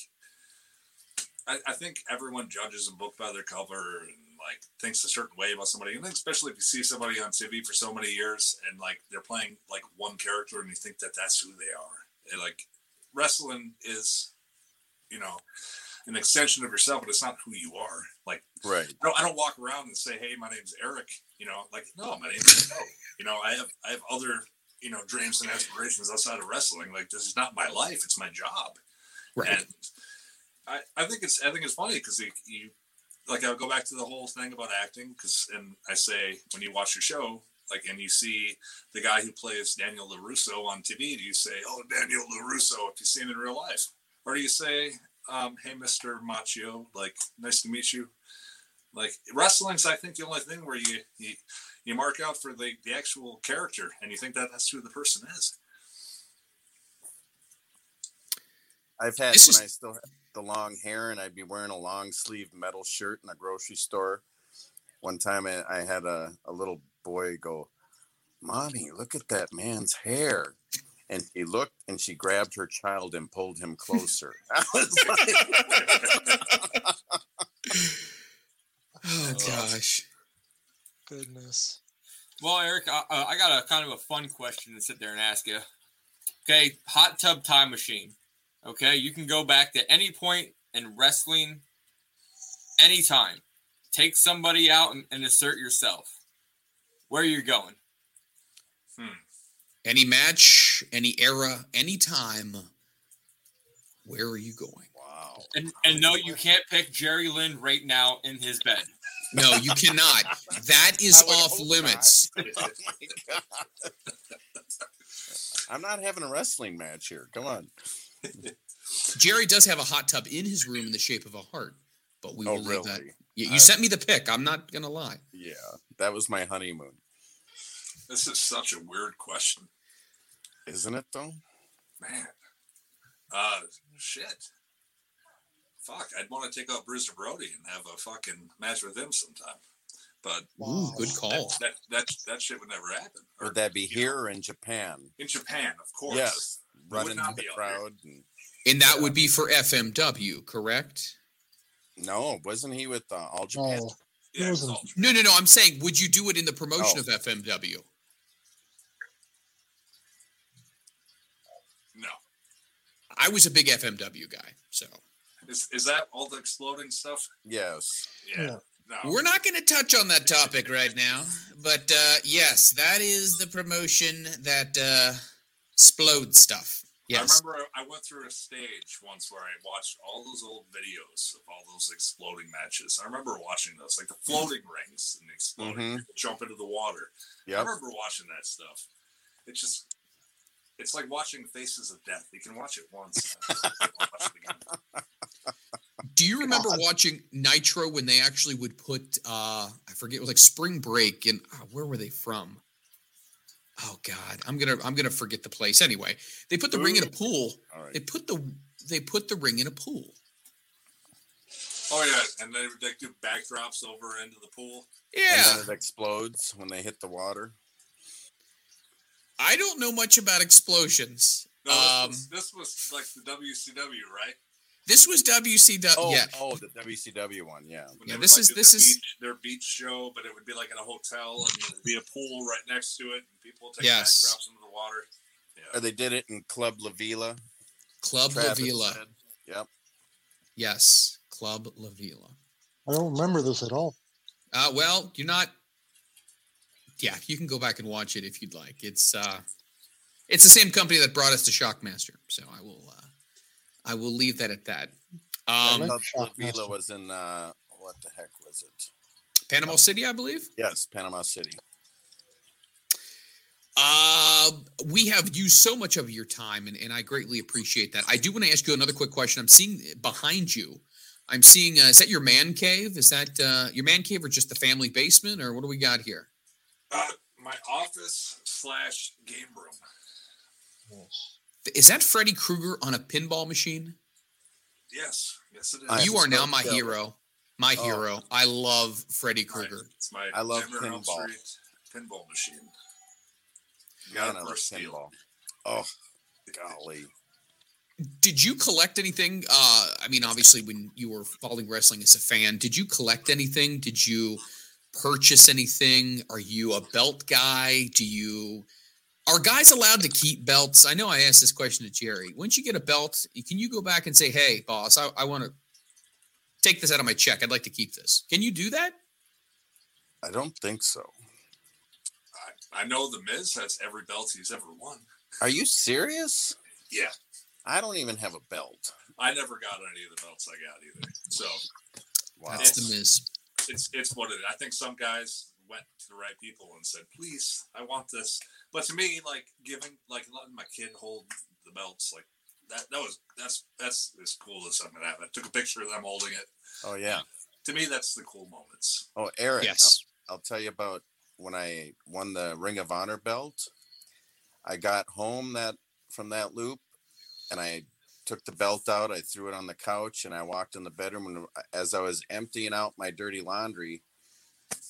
I, I think everyone judges a book by their cover and like thinks a certain way about somebody, and especially if you see somebody on TV for so many years and like they're playing like one character and you think that that's who they are. Like, wrestling is, you know. An extension of yourself, but it's not who you are. Like Right. I don't, I don't walk around and say, "Hey, my name's Eric." You know, like no, my name's no. You know, I have I have other you know dreams and aspirations outside of wrestling. Like this is not my life; it's my job. And I, I think it's I think it's funny because you, you like I'll go back to the whole thing about acting because and I say when you watch your show like and you see the guy who plays Daniel LaRusso on TV, do you say, "Oh, Daniel LaRusso" if you see him in real life, or do you say, um, "Hey, Mister Macchio, like nice to meet you"? Like wrestling's, I think the only thing where you you, you mark out for the, the actual character and you think that that's who the person is. I've had This when is- I still had the long hair and I'd be wearing a long sleeve metal shirt in a grocery store. One time I, I had a, a little boy go, Mommy, look at that man's hair. And she looked and she grabbed her child and pulled him closer. Like, Oh gosh. Goodness. well, Eric, I, uh, I got a kind of a fun question to sit there and ask you. Okay, hot tub time machine. Okay, you can go back to any point in wrestling, anytime. Take somebody out and, and assert yourself. Where are you going? Any match, any era, any time. Where are you going? wow. And and no, you can't pick Jerry Lynn right now in his bed. No, you cannot. That is off limits. not. Oh my God. I'm not having a wrestling match here. Come on. Jerry does have a hot tub in his room in the shape of a heart. but we Oh, will leave that. You, you I- sent me the pic. I'm not gonna lie. Yeah, that was my honeymoon, This is such a weird question, isn't it? Though. man. Uh, shit. Fuck, I'd want to take out Bruiser Brody and have a fucking match with him sometime. But Ooh, Wow. good call. that that that shit would never happen. Or, Would that be you know, here or in Japan? in Japan? Of course. Yes, would running not the be out crowd. And, And that would be for FMW, correct? no, wasn't he with uh, All Japan? Oh, Yeah, it was Wasn't- all- No, no, no. I'm saying, would you do it in the promotion Oh. of FMW? no. I was a big FMW guy, so Is is that all the exploding stuff? Yes. Yeah. Yeah. No. we're not going to touch on that topic right now. But uh, yes, that is the promotion that uh, explode stuff. Yes. I remember I went through a stage once where I watched all those old videos of all those exploding matches. I remember watching those, like the floating rings and exploding, Mhm. people jump into the water. I remember watching that stuff. It's just, it's like watching Faces of Death. You can watch it once. and you can watch it. Do you remember God. watching Nitro when they actually would put uh I forget it was like Spring Break and oh, where were they from? Oh God, I'm gonna I'm gonna forget the place. Anyway, they put the ring in a pool. All right. They put the they put the ring in a pool. Oh yeah, and they they do backdrops over into the pool. Yeah, And then it explodes when they hit the water. I don't know much about explosions. No, this, um, was, this was like the WCW, right? this was WCW. Oh, yeah, oh, the WCW one. Yeah. When Yeah, they would, this like, is- this their is- beach, their beach show, but it would be like in a hotel, and there'd be a pool right next to it, and people would take Yes. backdrops into the water. Yeah. Or they did it in Club La Vela. Club La Travis Vila. said. Yep. Yes, Club La Vela. I don't remember this at all. Uh, well, you're not. Yeah, you can go back and watch it if you'd like. It's uh, it's the same company that brought us to Shockmaster, so I will uh, I will leave that at that. I Um, like Club Vela was in uh, what the heck was it? Panama City, I believe. Yes, Panama City. Uh, we have used so much of your time, and, and I greatly appreciate that. I do want to ask you another quick question. I'm seeing behind you. I'm seeing. Uh, is that your man cave? Is that uh, your man cave, or just the family basement, or what do we got here? Uh, my office slash game room. Is that Freddy Krueger on a pinball machine? Yes, yes, it is. I you are now my jealous. hero. My Oh. hero. I love Freddy Right, Krueger. It's my I love Nightmare on Elm pinball. Street pinball machine. Man, Got I love for a steal. pinball. Oh, golly. Did you collect anything? Uh, I mean, obviously, when you were following wrestling as a fan, did you collect anything? Did you purchase anything? Are you a belt guy? Do you are guys allowed to keep belts? I know I asked this question to Jerry. Once you get a belt, can you go back and say, "Hey, boss, I, I want to take this out of my check. I'd like to keep this." Can you do that? I don't think so. I, I know the Miz has every belt he's ever won. Are you serious? Yeah, I don't even have a belt. I never got any of the belts I got either. So Wow. That's the Miz. It's it's what it is. I think some guys went to the right people and said, "Please, I want this." But to me, like giving, like letting my kid hold the belts, like that, that was that's that's as cool as something that happened. I took a picture of them holding it. Oh yeah. To me, that's the cool moments. Oh, Eric. Yes. I'll, I'll tell you about when I won the Ring of Honor belt. I got home that from that loop, and I took the belt out. I threw it on the couch, and I walked in the bedroom. And uh, as I was emptying out my dirty laundry,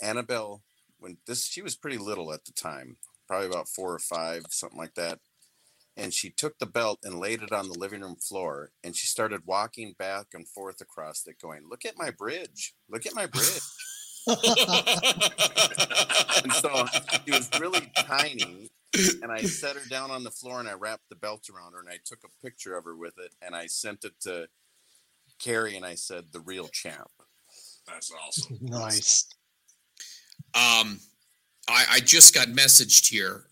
Annabelle, when this she was pretty little at the time, probably about four or five, something like that. And she took the belt and laid it on the living room floor, and she started walking back and forth across it, going, "Look at my bridge! Look at my bridge!" and so she was really tiny and i set her down on the floor and i wrapped the belt around her and i took a picture of her with it and i sent it to carrie and i said the real champ That's awesome. nice. Um, I, I just got messaged here.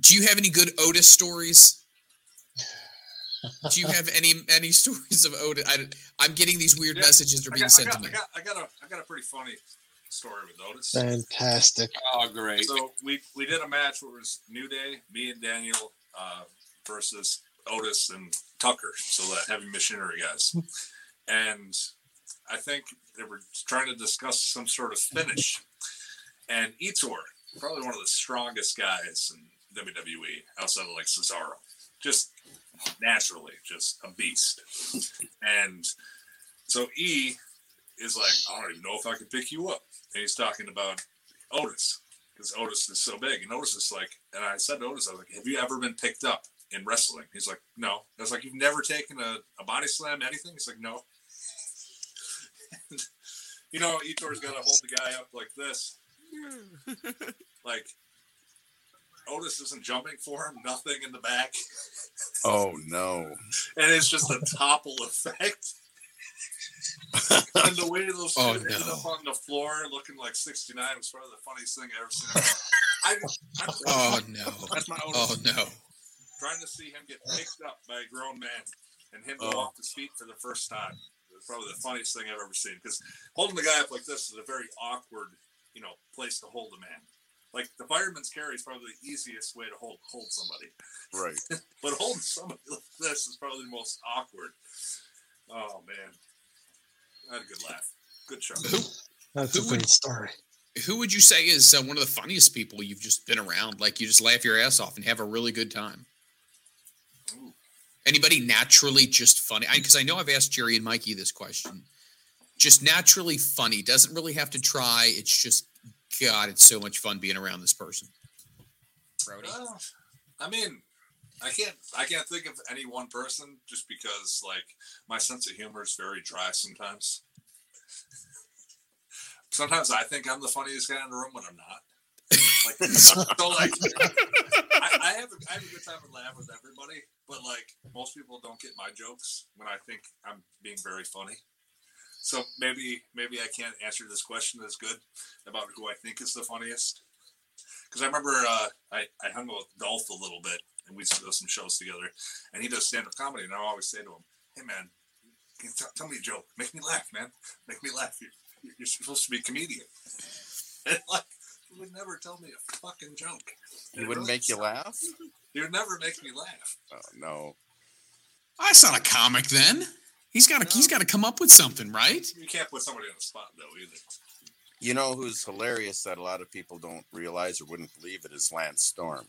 Do you have any good Otis stories? Do you have any any stories of Otis? I, am getting these weird Yeah, messages that are being got, sent got, to me. I, got, I got a I got a pretty funny story with Otis. Fantastic. Oh, great. So we we did a match where it was New Day, me and Daniel uh, versus Otis and Tucker, so the heavy machinery guys. And I think they were trying to discuss some sort of finish. And Etor, probably one of the strongest guys in WWE outside of like Cesaro, just naturally, just a beast. And so E is like, I don't even know if I can pick you up. And he's talking about Otis because Otis is so big. And Otis is like, and I said to Otis, I was like, Have you ever been picked up in wrestling? He's like, No. I was like, You've never taken a, a body slam, anything? He's like, No. And, you know, Etor's got to hold the guy up like this. like, Otis isn't jumping for him, nothing in the back. Oh no. and it's just a topple effect. and the way those two Oh, ended up on the floor looking like 69 was probably the funniest thing I ever seen. I, I'm Oh no. That's my Otis. Oh no. trying to see him get picked up by a grown man and him go Oh. off his feet for the first time. It's probably the funniest thing I've ever seen because holding the guy up like this is a very awkward, you know, place to hold a man. Like the fireman's carry is probably the easiest way to hold hold somebody. Right. But holding somebody like this is probably the most awkward. Oh man, I had a good laugh. Good show. Who That's Who a would- great story. who would you say is uh, one of the funniest people you've just been around? Like you just laugh your ass off and have a really good time. Ooh. Anybody naturally just funny? Because I, know I've asked Jerry and Mikey this question. Just naturally funny. Doesn't really have to try. It's just God. It's so much fun being around this person. Brody. Well, I mean, I can't I can't think of any one person just because like my sense of humor is very dry sometimes. Sometimes I think I'm the funniest guy in the room when I'm not. Like so like I, I have a, I have a good time and laugh with everybody, but like most people don't get my jokes when I think I'm being very funny. So maybe maybe I can't answer this question as good about who I think is the funniest. Because I remember uh, I, I hung out with Dolph a little bit and we used to do some shows together. And he does stand up comedy. And I always say to him, Hey, man, can t- tell me a joke. Make me laugh, man. Make me laugh. You're, you're supposed to be a comedian. And like, he would never tell me a fucking joke. He wouldn't make you laugh? He would never make me laugh. Oh no. That's not a comic then. He's got to he's got to come up with something, right? You can't put somebody on the spot, though, either. You know who's hilarious that a lot of people don't realize or wouldn't believe it is Lance Storm.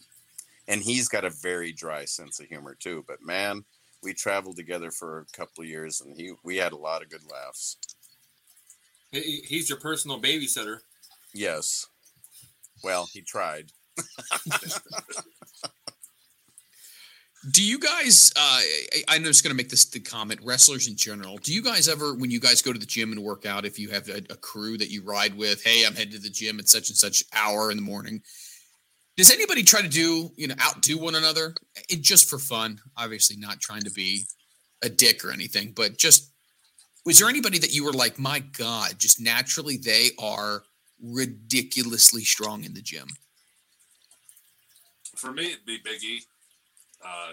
And he's got a very dry sense of humor too. But man, we traveled together for a couple of years and he we had a lot of good laughs. He- He's your personal babysitter. Yes. Well, he tried. Do you guys? Uh, I- I'm just going to make this the comment. Wrestlers in general. Do you guys ever, when you guys go to the gym and work out, if you have a, a crew that you ride with, hey, I'm headed to the gym at such and such hour in the morning. Does anybody try to do, you know, outdo one another? It just for fun. Obviously, not trying to be a dick or anything, but just was there anybody that you were like, my God, just naturally they are ridiculously strong in the gym? For me, it'd be Big E. Uh,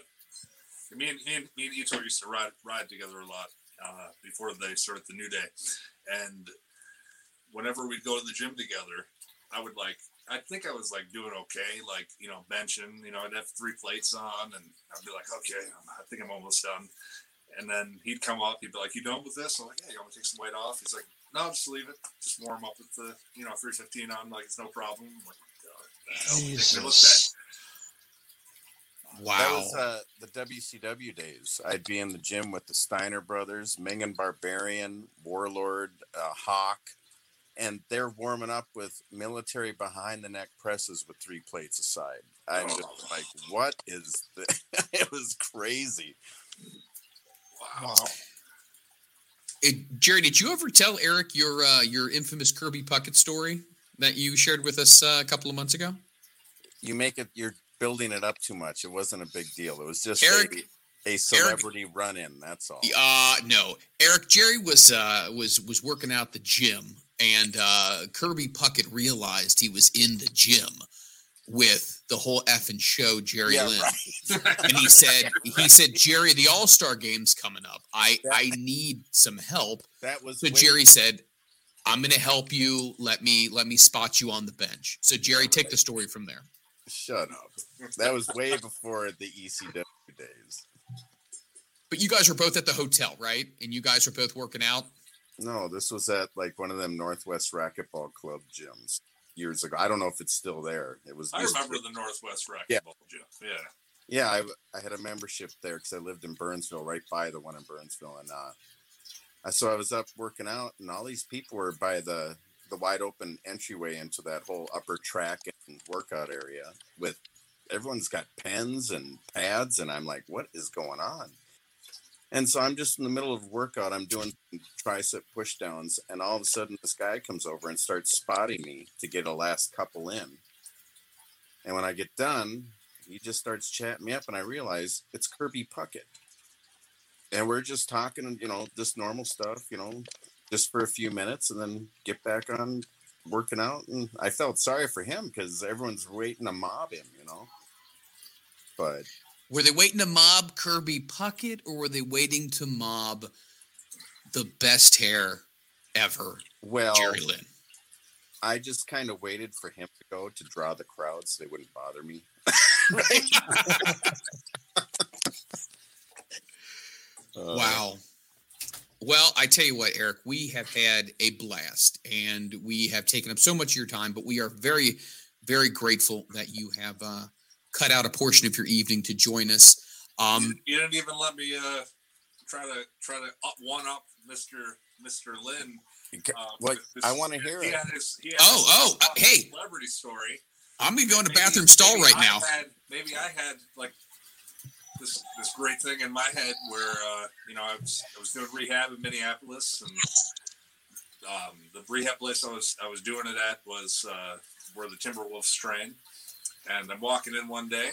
me and me and, me and Ito used to ride ride together a lot uh, before they started the New Day, and whenever we'd go to the gym together, I would like. I think I was like doing okay, like you know, benching. You know, I'd have three plates on, and I'd be like, okay, I'm- I think I'm almost done. And then he'd come up, he'd be like, "You done with this?" I'm like, "Yeah, you want me to take some weight off?" He's like, "No, just leave it. Just warm up with the you know 315 on. Like it's no problem." I'm like, "God, the hell?" Makes me look bad. Jesus. Wow. That was uh, the WCW days. I'd be in the gym with the Steiner brothers, Meng and Barbarian, Warlord, uh, Hawk, and they're warming up with military behind the neck presses with three plates aside. I'm just like, what is this? it was crazy. Wow. Wow. It, Jerry, did you ever tell Eric your uh, your infamous Kirby Puckett story that you shared with us uh, a couple of months ago? You make it, you're building it up too much. It wasn't a big deal. It was just Eric- a, a celebrity run in. That's all. Uh no. Eric Jerry was uh was was working out the gym and uh Kirby Puckett realized he was in the gym with the whole effing show Jerry Yeah, Lynn. right. And he said he said, Jerry, the All-Star game's coming up. I I need some help. That was So Jerry said, I'm gonna help you. Let me let me spot you on the bench. So Jerry, take the story from there. Shut up. That was way before the ECW days. But you guys were both at the hotel, right? And you guys were both working out. No, this was at like one of them Northwest Racquetball Club gyms years ago. I don't know if it's still there. It was. I to remember the Northwest Racquetball Yeah. Gym. Yeah. Yeah, I, I had a membership there because I lived in Burnsville, right by the one in Burnsville, and uh, I- so I was up working out, and all these people were by the the wide open entryway into that whole upper track and workout area. With everyone's got pens and pads, and I'm like, what is going on? And so I'm just in the middle of workout. I'm doing tricep push downs, and all of a sudden, this guy comes over and starts spotting me to get a last couple in. And when I get done, he just starts chatting me up, and I realize it's Kirby Puckett. And we're just talking, you know, just normal stuff, you know, just for a few minutes, and then get back on working out. And I felt sorry for him because everyone's waiting to mob him, you know. But Were they waiting to mob Kirby Puckett or were they waiting to mob the best hair ever, well, Jerry Lynn? I just kind of waited for him to go to draw the crowd so they wouldn't bother me. Uh, Wow. Well, I tell you what, Eric, we have had a blast and we have taken up so much of your time, but we are very, very grateful that you have uh, cut out a portion of your evening to join us. Um, you, you didn't even let me uh, try to try to up one up Mister Mister Lynn. Uh, What with this- I want to hear He it. had his, he had Oh, his oh, uh, hey. celebrity story. I'm going to go in the bathroom stall right I now. Had, maybe I had like this this great thing in my head where uh, you know I was I was doing rehab in Minneapolis and um, the rehab place I was I was doing it at was uh, where the Timberwolves train, and I'm walking in one day,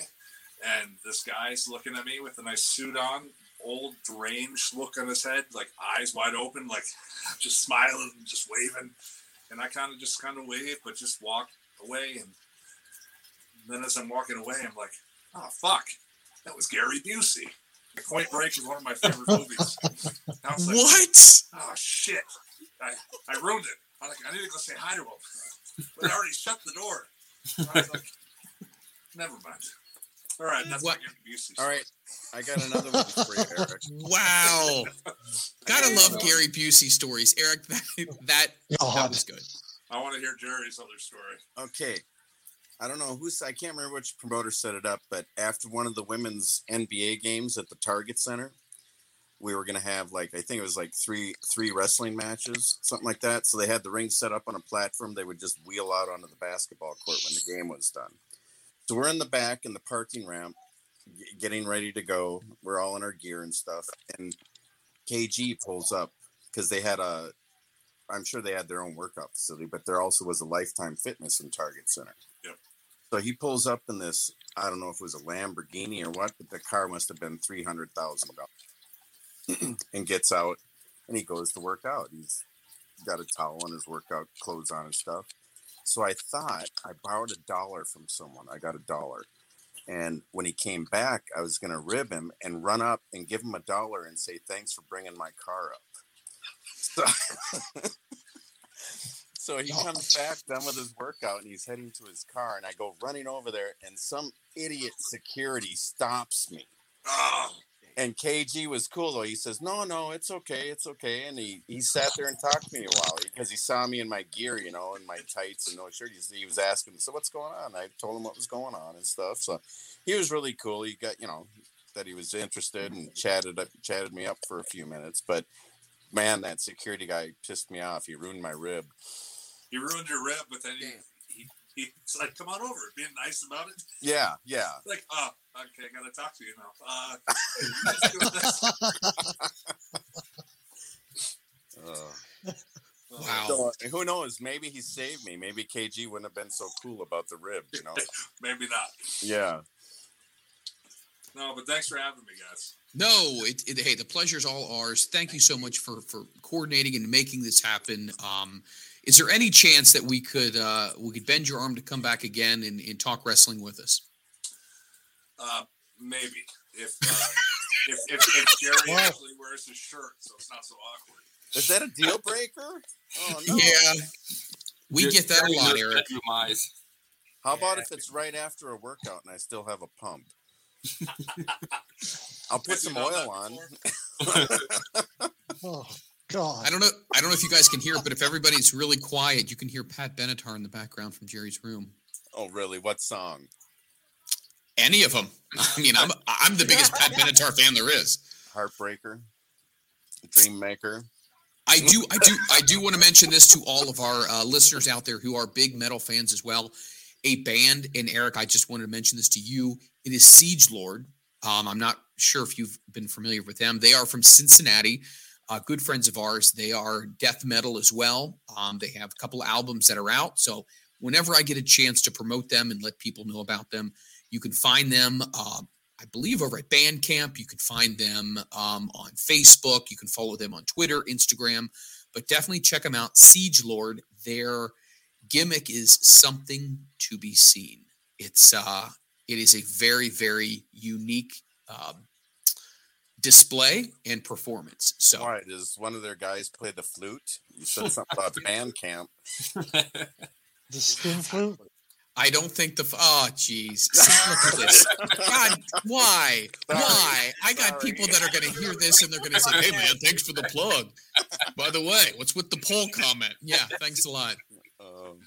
and this guy's looking at me with a nice suit on, old deranged look on his head, like eyes wide open, like just smiling and just waving, and I kind of just kind of wave, but just walk away and then as I'm walking away, I'm like, oh fuck, that was Gary Busey. The Point Break is one of my favorite movies. I was like, What? oh shit, I, I ruined it. I'm like, I need to go say hi to him, but I already shut the door. I was like, never mind. All right, that's What? my Gary Busey. All right, I got another one for you, Eric. Wow. Gotta love Gary Busey stories. Eric, that, that, that was good. I want to hear Jerry's other story. Okay. I don't know who's I can't remember which promoter set it up, but after one of the women's NBA games at the Target Center, we were gonna have like I think it was like three three wrestling matches, something like that. So they had the ring set up on a platform. They would just wheel out onto the basketball court when the game was done. So we're in the back in the parking ramp, getting ready to go. We're all in our gear and stuff, and KG pulls up because they had a I'm sure they had their own workout facility, but there also was a Lifetime Fitness and Target Center. Yep. So he pulls up in this, I don't know if it was a Lamborghini or what, but the car must have been three hundred thousand dollars, and gets out and he goes to work out. He's got a towel and his workout clothes on and stuff. So I thought I borrowed a dollar from someone. I got a dollar. And when he came back, I was going to rib him and run up and give him a dollar and say, thanks for bringing my car up. So, so he oh. comes back done with his workout and he's heading to his car. And I go running over there, and some idiot security stops me. Oh, And KG was cool though. He says, "No, no, it's okay, it's okay." And he he sat there and talked to me a while because he saw me in my gear, you know, in my tights and no shirt. He, he was asking, "So what's going on?" I told him what was going on and stuff. So he was really cool. He got you know that he was interested and chatted up, chatted me up for a few minutes. But man, that security guy pissed me off. He ruined my rib. he ruined your rib, but then he, he, he's like, come on over, being nice about it. Yeah, yeah. Like, oh, okay, I gotta talk to you now. Uh, let's do this. Uh, Wow. so who knows? Maybe he saved me. Maybe KG wouldn't have been so cool about the rib. You know? Maybe not. Yeah. No, but thanks for having me, guys. No, it, it, hey, the pleasure's all ours. Thank you so much for for coordinating and making this happen. Um, is there any chance that we could uh, we could bend your arm to come back again and, and talk wrestling with us? Uh, maybe if uh, if, if if Jerry Wow. actually wears his shirt, so it's not so awkward. Is that a deal breaker? Oh no. Yeah, we Just get that a lot, Eric. bedroom eyes. How about if it's right after a workout and I still have a pump? I'll put Have some oil on. Oh, God. I don't know. I don't know if you guys can hear it, but if everybody's really quiet, you can hear Pat Benatar in the background from Jerry's room. Oh, really? What song? Any of them. I mean, I'm I'm the biggest Pat Benatar fan there is. Heartbreaker, Dream Maker. I do, I do, I do want to mention this to all of our uh, listeners out there who are big metal fans as well. A band, and Eric, I just wanted to mention this to you. It is Siege Lord. Um, I'm not sure if you've been familiar with them. They are from Cincinnati, uh, good friends of ours. They are death metal as well. Um, they have a couple albums that are out. So whenever I get a chance to promote them and let people know about them, you can find them. Uh, I believe over at Bandcamp. You can find them um, on Facebook. You can follow them on Twitter, Instagram, but definitely check them out. Siege Lord, their gimmick is something to be seen. It's uh, it is a very very unique um, display and performance. So Why does one of their guys play the flute? You said something about band camp. The skin flute. I don't think the f- oh jeez look at this God why why I got Sorry. people that are going to hear this and they're going to say hey man thanks for the plug by the way what's with the poll comment yeah thanks a lot Um,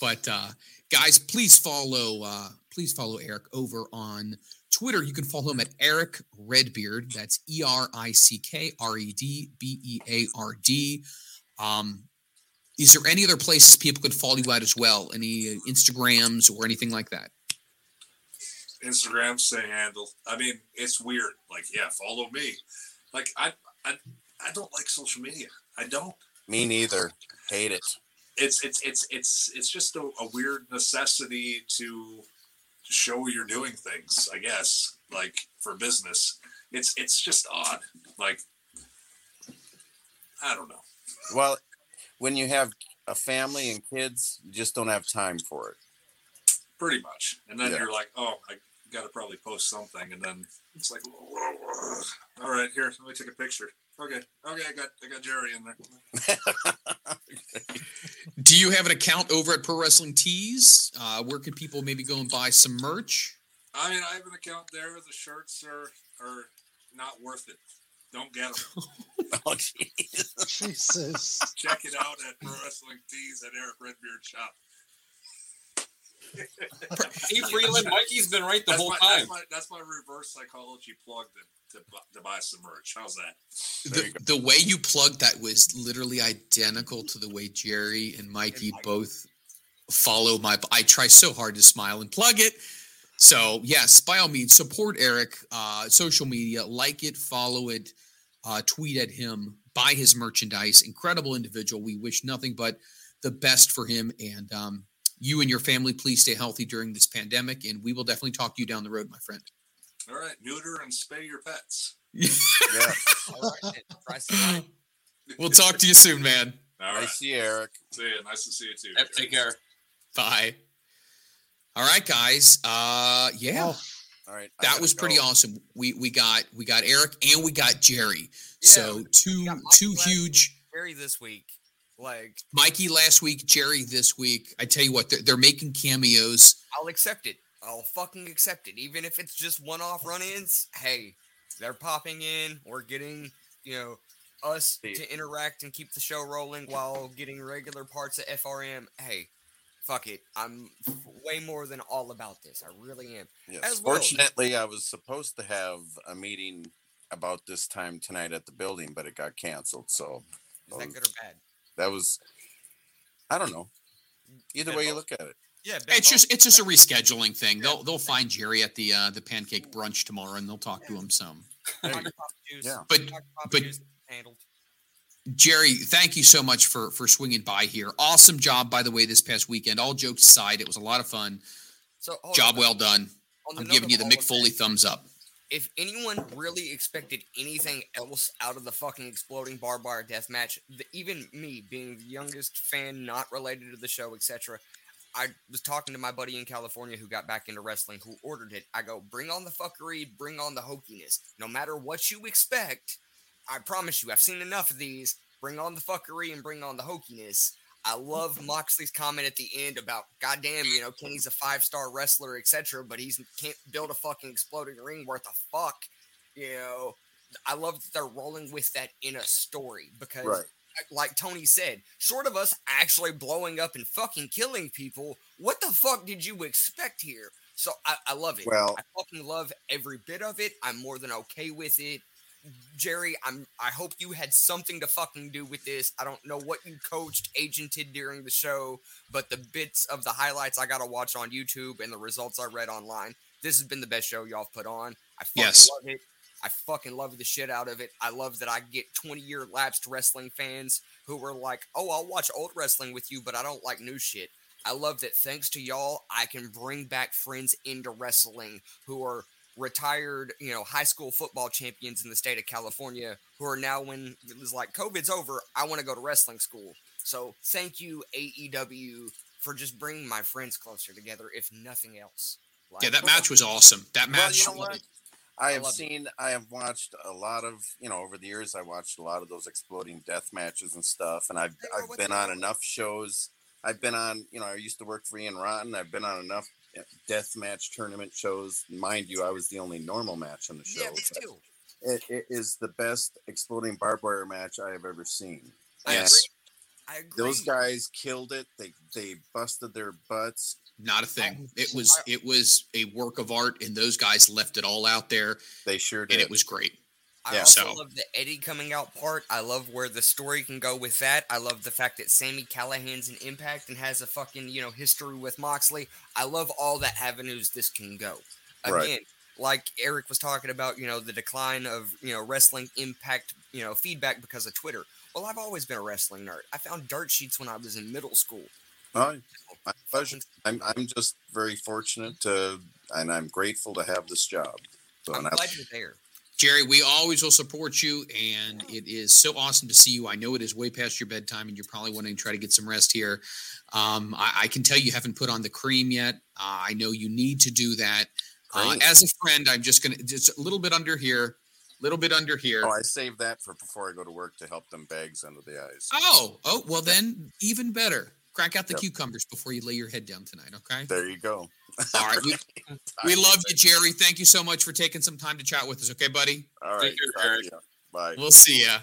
but uh guys please follow uh please follow Eric over on Twitter you can follow him at Erick Redbeard that's E R I C K R E D B E A R D um is there any other places people could follow you at as well? Any uh, Instagrams or anything like that? Instagram same handle. I mean, it's weird. Like, yeah, follow me. Like, I, I, I don't like social media. I don't. me neither. Hate it. It's it's it's it's it's just a, a weird necessity to show you're doing things. I guess, like for business. It's it's just odd. Like, I don't know. Well, when you have a family and kids, you just don't have time for it. Pretty much. And then Yeah. you're like, oh, I got to probably post something. And then it's like, whoa, whoa, whoa. all right, here, let me take a picture. Okay, okay, I got I got Jerry in there. Do you have an account over at Pro Wrestling Tees? Uh, where can people maybe go and buy some merch? I mean, I have an account there. The shirts are are not worth it. Don't get them. oh, jeez. Jesus. Check it out at Pro Wrestling Tees at Erick Redbeard Shop. See, Freeland, Mikey's been right the That's whole my, time. That's my, that's my reverse psychology plug to, to, bu- to buy some merch. How's that? The, the way you plugged that was literally identical to the way Jerry and Mikey both follow my. I try so hard to smile and plug it. So yes, by all means, support Eric. Uh, social media, like it, follow it, uh, tweet at him, buy his merchandise. Incredible individual. We wish nothing but the best for him. And um, you and your family, please stay healthy during this pandemic. And we will definitely talk to you down the road, my friend. All right, neuter and spay your pets. Yeah. All right, then. Press the line. We'll talk to you soon, man. All right. I right. see Eric. See you. Nice to see you too. Yep, take care. Bye. All right, guys. Uh, yeah. Oh, All right. I that was pretty go. awesome. We we got we got Eric and we got Jerry. Yeah, so two two huge. Jerry this week. Like, Mikey last week, Jerry this week. I tell you what, they're, they're making cameos. I'll accept it. I'll fucking accept it. Even if it's just one off run ins, hey, they're popping in. We're getting, you know, us See. to interact and keep the show rolling while getting regular parts of FRM. Hey, fuck it. I'm f- way more than all about this. I really am. Yes. As well. Fortunately, I was supposed to have a meeting about this time tonight at the building, but it got canceled. So Is that Um, good or bad? That was, I don't know. Either way you look at it. Yeah, It's just it's just a rescheduling thing. They'll they'll find Jerry at the uh, the pancake brunch tomorrow and they'll talk to him some. There you go. Yeah. But but. Jerry, thank you so much for for swinging by here. Awesome job, by the way, this past weekend. All jokes aside, it was a lot of fun. So Job on. well done. I'm giving you the all Mick Foley thumbs up. If anyone really expected anything else out of the fucking exploding barbed wire death match, the, even me being the youngest fan, not related to the show, etc., I was talking to my buddy in California who got back into wrestling, who ordered it. I go, bring on the fuckery, bring on the hokiness. No matter what you expect, I promise you, I've seen enough of these. Bring on the fuckery and bring on the hokiness. I love Moxley's comment at the end about, goddamn, you know, Kenny's a five star wrestler, etc., but he's can't build a fucking exploding ring worth a fuck. You know, I love that they're rolling with that in a story because, Right. like Tony said, short of us actually blowing up and fucking killing people, what the fuck did you expect here? So I, I love it. Well- I fucking love every bit of it. I'm more than okay with it. Jerry, I'm. I hope you had something to fucking do with this. I don't know what you coached, agented during the show, but the bits of the highlights I got to watch on YouTube and the results I read online. This has been the best show y'all have put on. I fucking Yes. love it. I fucking love the shit out of it. I love that I get 20 year lapsed wrestling fans who were like, oh, I'll watch old wrestling with you, but I don't like new shit. I love that thanks to y'all, I can bring back friends into wrestling who are retired, you know, high school football champions in the state of California who are now, when it was like COVID's over, I want to go to wrestling school. So thank you, AEW, for just bringing my friends closer together, if nothing else. Yeah, that match was awesome. That Well, match. you know what? I I have love it. seen, I have watched a lot of, you know, over the years, I watched a lot of those exploding death matches and stuff, and I've I've been on enough shows. I've been on, you know, I used to work for Ian Rotten. I've been on enough death match tournament shows. Mind you, I was the only normal match on the show. Yeah, me too. It, it is the best exploding barbed wire match I have ever seen. I Yes. agree. I agree. Those guys killed it. They they busted their butts. Not a thing. It was it was a work of art, and those guys left it all out there, They sure did. and it was great. I Yeah, also so- love the Eddie coming out part. I love where the story can go with that. I love the fact that Sami Callihan's an impact and has a fucking, you know, history with Moxley. I love all the avenues this can go. Again, Right. like Eric was talking about, you know, the decline of, you know, wrestling impact, you know, feedback because of Twitter. Well, I've always been a wrestling nerd. I found dirt sheets when I was in middle school. Oh, my pleasure. I'm I'm just very fortunate to, and I'm grateful to have this job. So, I'm and I- glad you're there. Jerry, we always will support you, and it is so awesome to see you. I know it is way past your bedtime, and you're probably wanting to try to get some rest here. Um, I, I can tell you haven't put on the cream yet. Uh, I know you need to do that. Uh, as a friend, I'm just gonna just a little bit under here, a little bit under here. oh, I saved that for before I go to work to help them bags under the eyes. Oh, oh, well then, even better. Crack out the Yep. cucumbers before you lay your head down tonight. Okay. There you go. All right. We, we love you, Jerry. Thank you so much for taking some time to chat with us. Okay, buddy. All right. Take care, talk to Eric. ya. Bye. We'll see ya.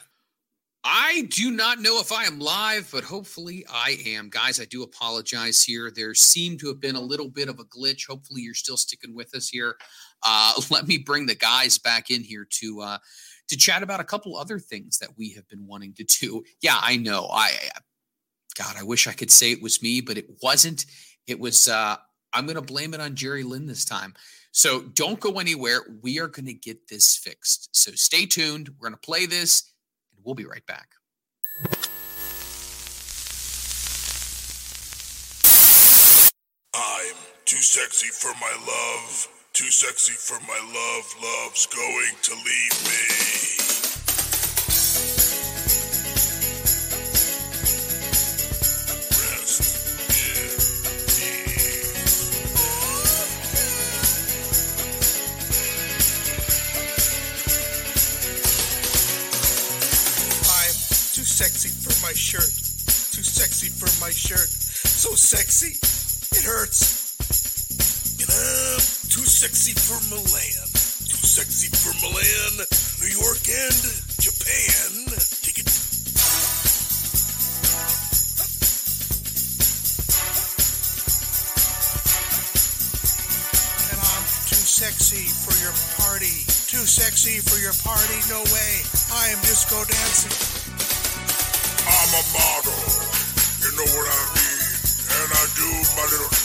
I do not know if I am live, but hopefully I am. Guys, I do apologize here. There seemed to have been a little bit of a glitch. Hopefully you're still sticking with us here. Uh, let me bring the guys back in here to uh, to chat about a couple other things that we have been wanting to do. Yeah, I know. I God, I wish I could say it was me, but it wasn't. It was uh I'm going to blame it on Jerry Lynn this time. So don't go anywhere. We are going to get this fixed. So stay tuned. We're going to play this and we'll be right back. I'm too sexy for my love. Too sexy for my love. Love's going to leave me. Sexy for Milan. Too sexy for Milan, New York, and Japan. Take it. And I'm too sexy for your party. Too sexy for your party. No way. I am disco dancing. I'm a model. You know what I mean? And I do my little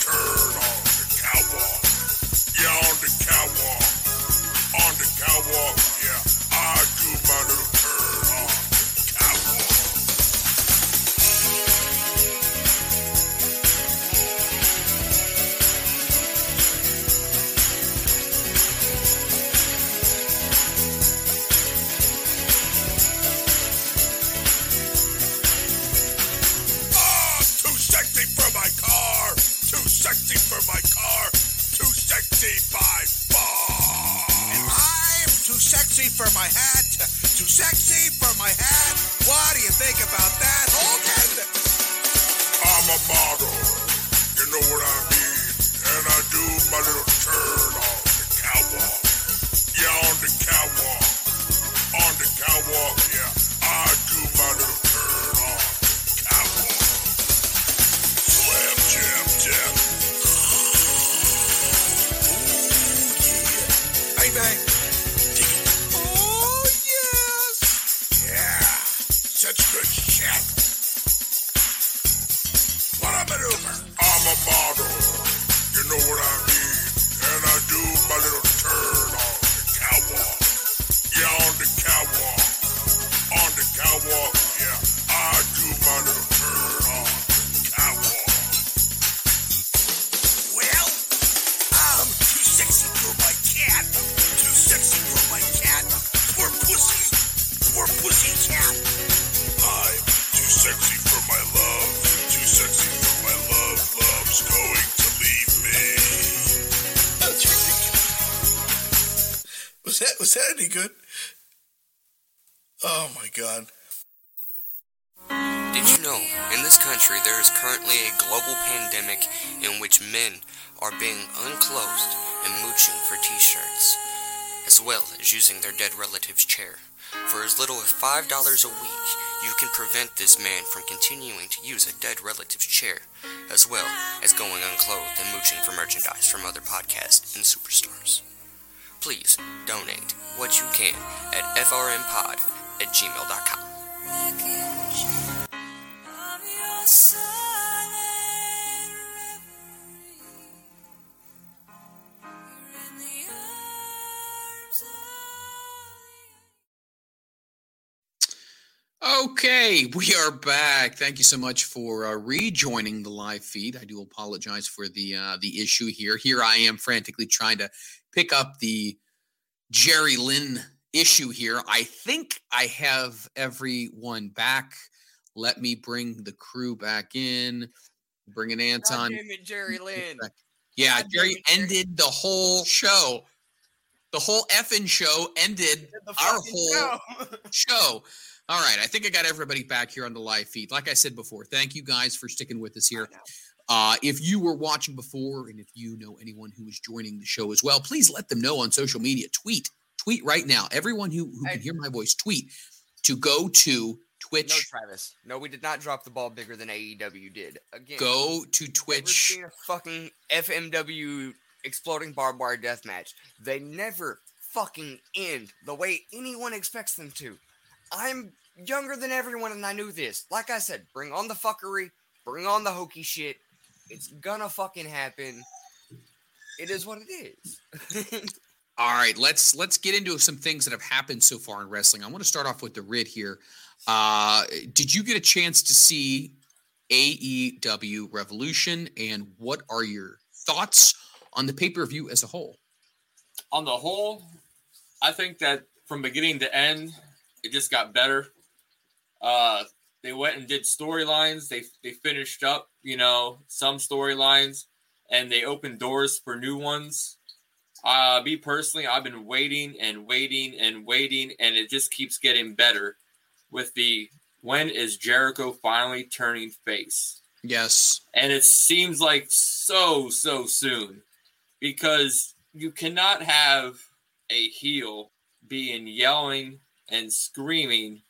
from continuing to use a dead relative's chair, as well as going unclothed and mooching for merchandise from other podcasts and superstars. Please donate what you can at frmpod at gmail.com. Okay, we are back. Thank you so much for uh, rejoining the live feed. I do apologize for the uh, the issue here. Here I am frantically trying to pick up the Jerry Lynn issue here. I think I have everyone back. Let me bring the crew back in. Bring in Anton. It, Jerry Lynn. Yeah, God Jerry ended the whole show. The whole effing show ended our whole show. show. All right, I think I got everybody back here on the live feed. Like I said before, thank you guys for sticking with us here. Uh, if you were watching before, and if you know anyone who is joining the show as well, please let them know on social media. Tweet, tweet right now. Everyone who, who can hear my voice, tweet to go to Twitch. No. Travis. No, we did not drop the ball bigger than AEW did. Again, Go to Twitch. fucking FMW exploding barbed wire death match? They never fucking end the way anyone expects them to. I'm younger than everyone and I knew this. Like I said, bring on the fuckery, bring on the hokey shit. It's gonna fucking happen. It is what it is. All right, let's let's get into some things that have happened so far in wrestling. I want to start off with the Rid here. Uh, did you get a chance to see AEW Revolution, and what are your thoughts on the pay per view as a whole? on the whole, I think that from beginning to end, it just got better. Uh, they went and did storylines. They they finished up, you know, some storylines, and they opened doors for new ones. Uh, me personally, I've been waiting and waiting and waiting, and it just keeps getting better. With the when is Jericho finally turning face? Yes, and it seems like so so soon because you cannot have a heel being yelling and screaming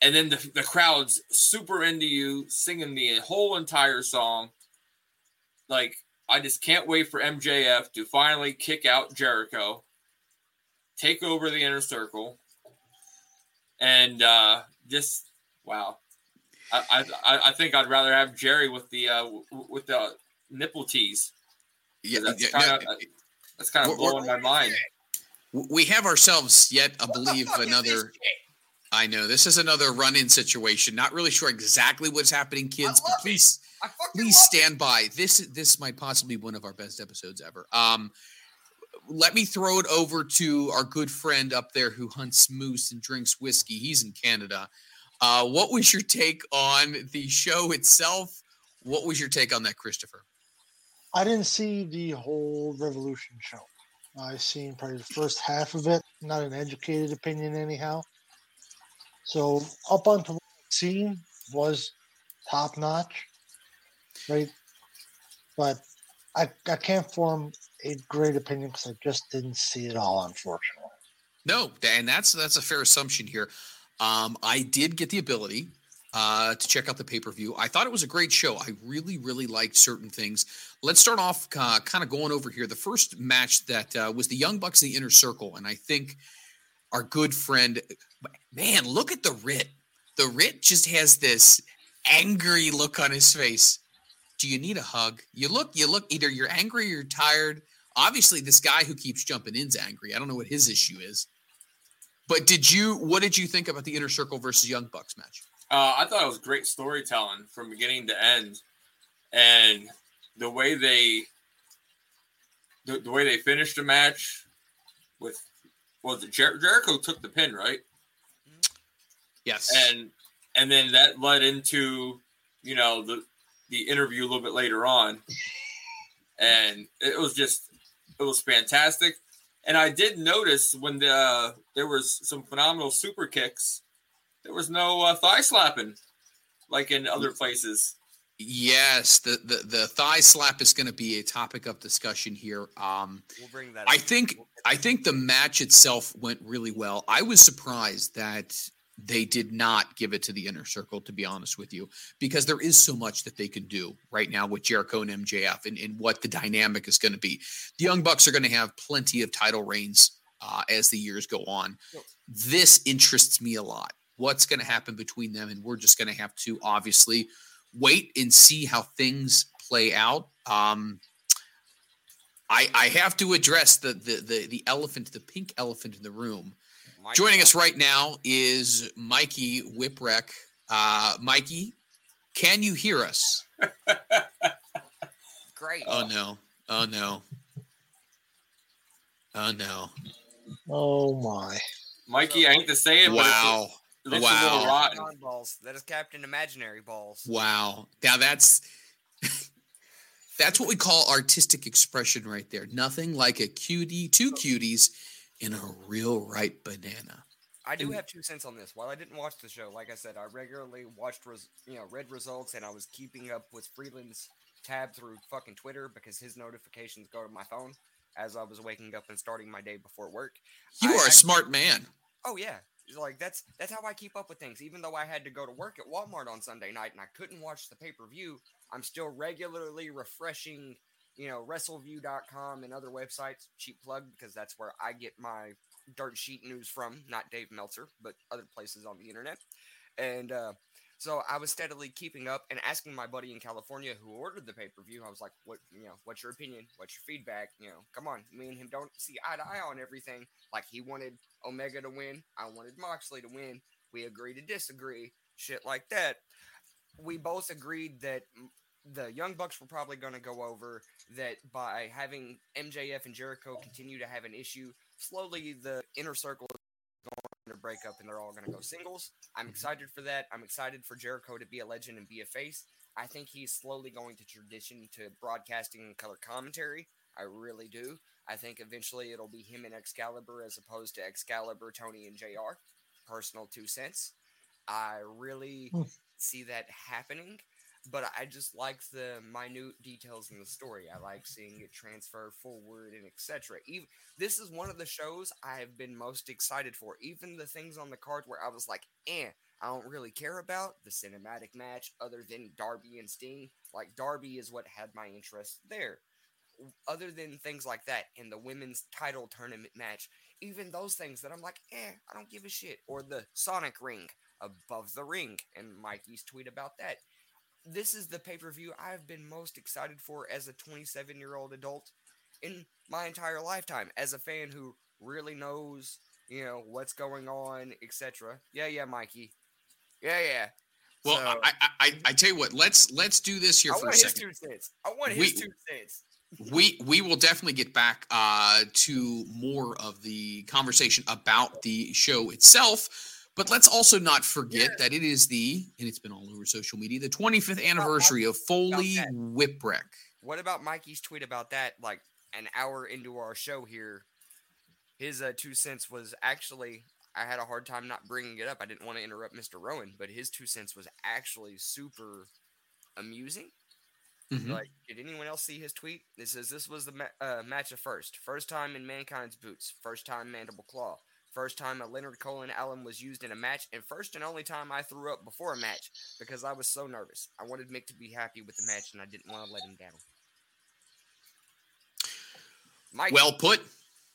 and then the, the crowd's super into you singing the whole entire song like i just can't wait for mjf to finally kick out jericho take over the inner circle and uh just wow I, I I think I'd rather have Jerry with the uh, with the nipple tease. yeah, That's yeah, kind of no, that's kind of blowing my mind. W- we have ourselves yet, I believe, fuck is this another. I know this is another run-in situation. Not really sure exactly what's happening, kids, but please please love it. stand by. This this might possibly be one of our best episodes ever. Um, let me throw it over to our good friend up there who hunts moose and drinks whiskey. He's in Canada. Uh, what was your take on the show itself? What was your take on that, Christopher? I didn't see the whole Revolution show. I seen probably the first half of it. Not an educated opinion, anyhow. So up until what I've seen was top notch, right? But I I can't form a great opinion because I just didn't see it all, unfortunately. No, and that's that's a fair assumption here. Um, I did get the ability uh, to check out the pay per view. I thought it was a great show. I really, really liked certain things. Let's start off uh, kind of going over here. The first match that uh, was the Young Bucks in the Inner Circle, and I think our good friend, man, look at the Rit. The Rit just has this angry look on his face. Do you need a hug? You look, you look. Either you're angry or you're tired. Obviously, this guy who keeps jumping in's angry. I don't know what his issue is. But did you? What did you think about the Inner Circle versus Young Bucks match? Uh, I thought it was great storytelling from beginning to end, and the way they the, the way they finished the match with was it Jer- Jericho took the pin right? Yes. and and then that led into you know the the interview a little bit later on and it was just it was fantastic and i did notice when the uh, there was some phenomenal super kicks there was no uh, thigh slapping like in other places Yes, the, the the thigh slap is going to be a topic of discussion here. Um, We'll bring that. I up. think We'll I think the match itself went really well. I was surprised that they did not give it to the inner circle, to be honest with you, because there is so much that they can do right now with Jericho and MJF and, and what the dynamic is going to be. The Young Bucks are going to have plenty of title reigns uh, as the years go on. This interests me a lot. What's going to happen between them? And we're just going to have to obviously wait and see how things play out. Um, I, I have to address the, the the the elephant, the pink elephant in the room. Mike Joining us right now is Mikey Whipwreck. Uh, Mikey, can you hear us? Great. Oh no! Oh no! Oh no! Oh my. mikey i hate to say it Wow! but it, it a little Wow. rotten balls. That is Captain Imaginary balls. Wow! Now that's that's what we call artistic expression right there. Nothing like a cutie, two cuties, in a real ripe banana. I do have two cents on this. While I didn't watch the show, like I said, I regularly watched, res- you know, read results, and I was keeping up with Freeland's tab through fucking Twitter because his notifications go to my phone as I was waking up and starting my day before work. You I are a actually- smart man. Oh yeah, It's like that's that's how I keep up with things. Even though I had to go to work at Walmart on Sunday night and I couldn't watch the pay per view, I'm still regularly refreshing, you know, WrestleView.com and other websites. Cheap plug because that's where I get my dirt sheet news from. Not Dave Meltzer, but other places on the internet. And uh, so I was steadily keeping up and asking my buddy in California who ordered the pay per view. I was like, "What, you know, what's your opinion? What's your feedback? You know, come on, me and him don't see eye to eye on everything. Like he wanted Omega to win, I wanted Moxley to win. We agree to disagree, shit like that. We both agreed that the Young Bucks were probably going to go over. That by having MJF and Jericho continue to have an issue, slowly the inner circle break up and they're all going to go singles. I'm excited for that. I'm excited for Jericho to be a legend and be a face. I think he's slowly going to transition to broadcasting and color commentary. I really do. I think eventually it'll be him and Excalibur as opposed to Excalibur, Tony, and JR. Personal two cents. I really Hmm. see that happening, but I just like the minute details in the story. I like seeing it transfer forward and etc. Even this is one of the shows I have been most excited for. Even the things on the card where I was like, eh, I don't really care about the cinematic match other than Darby and Sting. Like Darby is what had my interest there. Other than things like that and the women's title tournament match, even those things that I'm like, eh, I don't give a shit. Or the Sonic ring above the ring and Mikey's tweet about that. This is the pay per view I've been most excited for as a 27 year old adult in my entire lifetime. As a fan who really knows, you know, what's going on, etc. Yeah, yeah, Mikey. Yeah, yeah. Well, So- I, I, I, I tell you what. Let's let's do this here I for a want his second. two cents. I want We- his two cents. we we will definitely get back uh, to more of the conversation about the show itself. But let's also not forget that it is the and it's been all over social media the 25th anniversary of Foley. Whipwreck. What about Mikey's tweet about that? Like an hour into our show here, his uh, two cents was actually. I had a hard time not bringing it up. I didn't want to interrupt Mr. Rowan, but his two cents was actually super amusing. Mhm. Like, did anyone else see his tweet? It says this was the ma- uh, match of first, first time in Mankind's boots, first time Mandible Claw, first time a Leonard Cohen Allen was used in a match, and first and only time I threw up before a match because I was so nervous. I wanted Mick to be happy with the match, and I didn't want to let him down. Mike, Well put.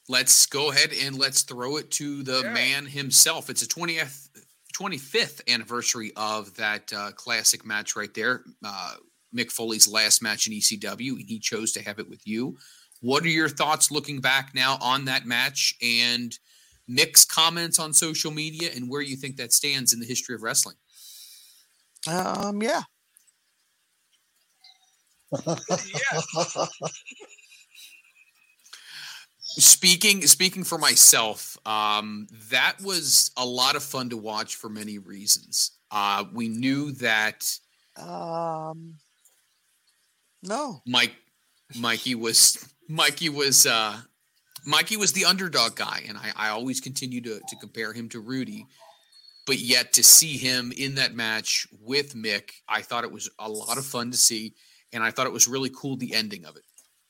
Let's go ahead and let's throw it to the Yeah. man himself. It's a 20th 25th anniversary of that uh, classic match right there. Uh, Mick Foley's last match in ECW, and he chose to have it with you. What are your thoughts looking back now on that match and Mick's comments on social media and where you think that stands in the history of wrestling? Um, yeah. yeah, Speaking speaking for myself, um, that was a lot of fun to watch for many reasons. Uh, we knew that Um, no. Mike Mikey was Mikey was uh, Mikey was the underdog guy, and I, I always continue to to compare him to Rudy. But yet to see him in that match with Mick, I thought it was a lot of fun to see, and I thought it was really cool the ending of it.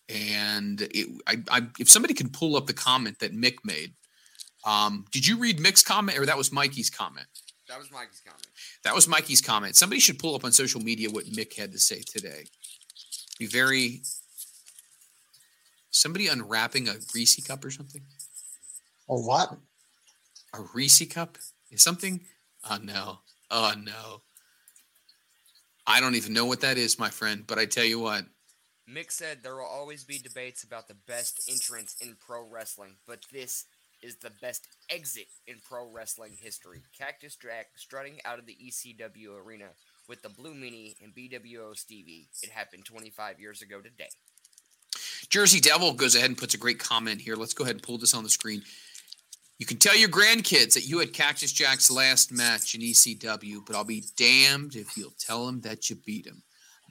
And it, I, I, if somebody can pull up the comment that Mick made, um, did you read Mick's comment or that was Mikey's comment? That was Mikey's comment. That was Mikey's comment. Somebody should pull up on social media what Mick had to say today. Be very. Somebody unwrapping a Reese cup or something. A what? A Reese cup is something. Oh no! Oh no! I don't even know what that is, my friend. But I tell you what, Mick said there will always be debates about the best entrance in pro wrestling, but this is the best exit in pro wrestling history. Cactus Jack strutting out of the ECW arena with the Blue Meanie and BWO Stevie. It happened 25 years ago today. Jersey Devil goes ahead and puts a great comment here. Let's go ahead and pull this on the screen. You can tell your grandkids that you had Cactus Jack's last match in ECW, but I'll be damned if you'll tell them that you beat him.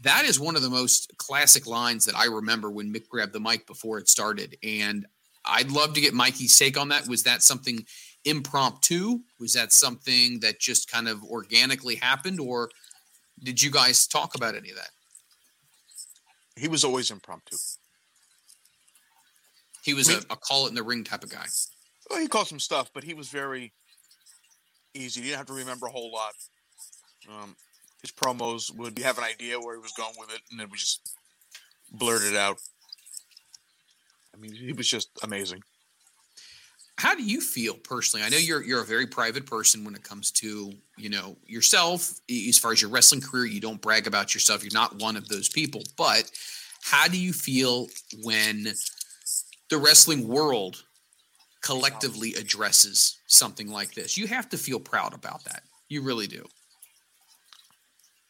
That is one of the most classic lines that I remember when Mick grabbed the mic before it started. And I'd love to get Mikey's take on that. Was that something impromptu? Was that something that just kind of organically happened? Or did you guys talk about any of that? He was always impromptu. He was a, a call it in the ring type of guy. Well, he called some stuff, but he was very easy. He didn't have to remember a whole lot. Um, his promos would you have an idea where he was going with it, and then we just blurted out. I mean, he was just amazing. how do you feel personally? I know you're you're a very private person when it comes to you know yourself as far as your wrestling career. You don't brag about yourself. You're not one of those people. But how do you feel when the wrestling world collectively addresses something like this? You have to feel proud about that. You really do.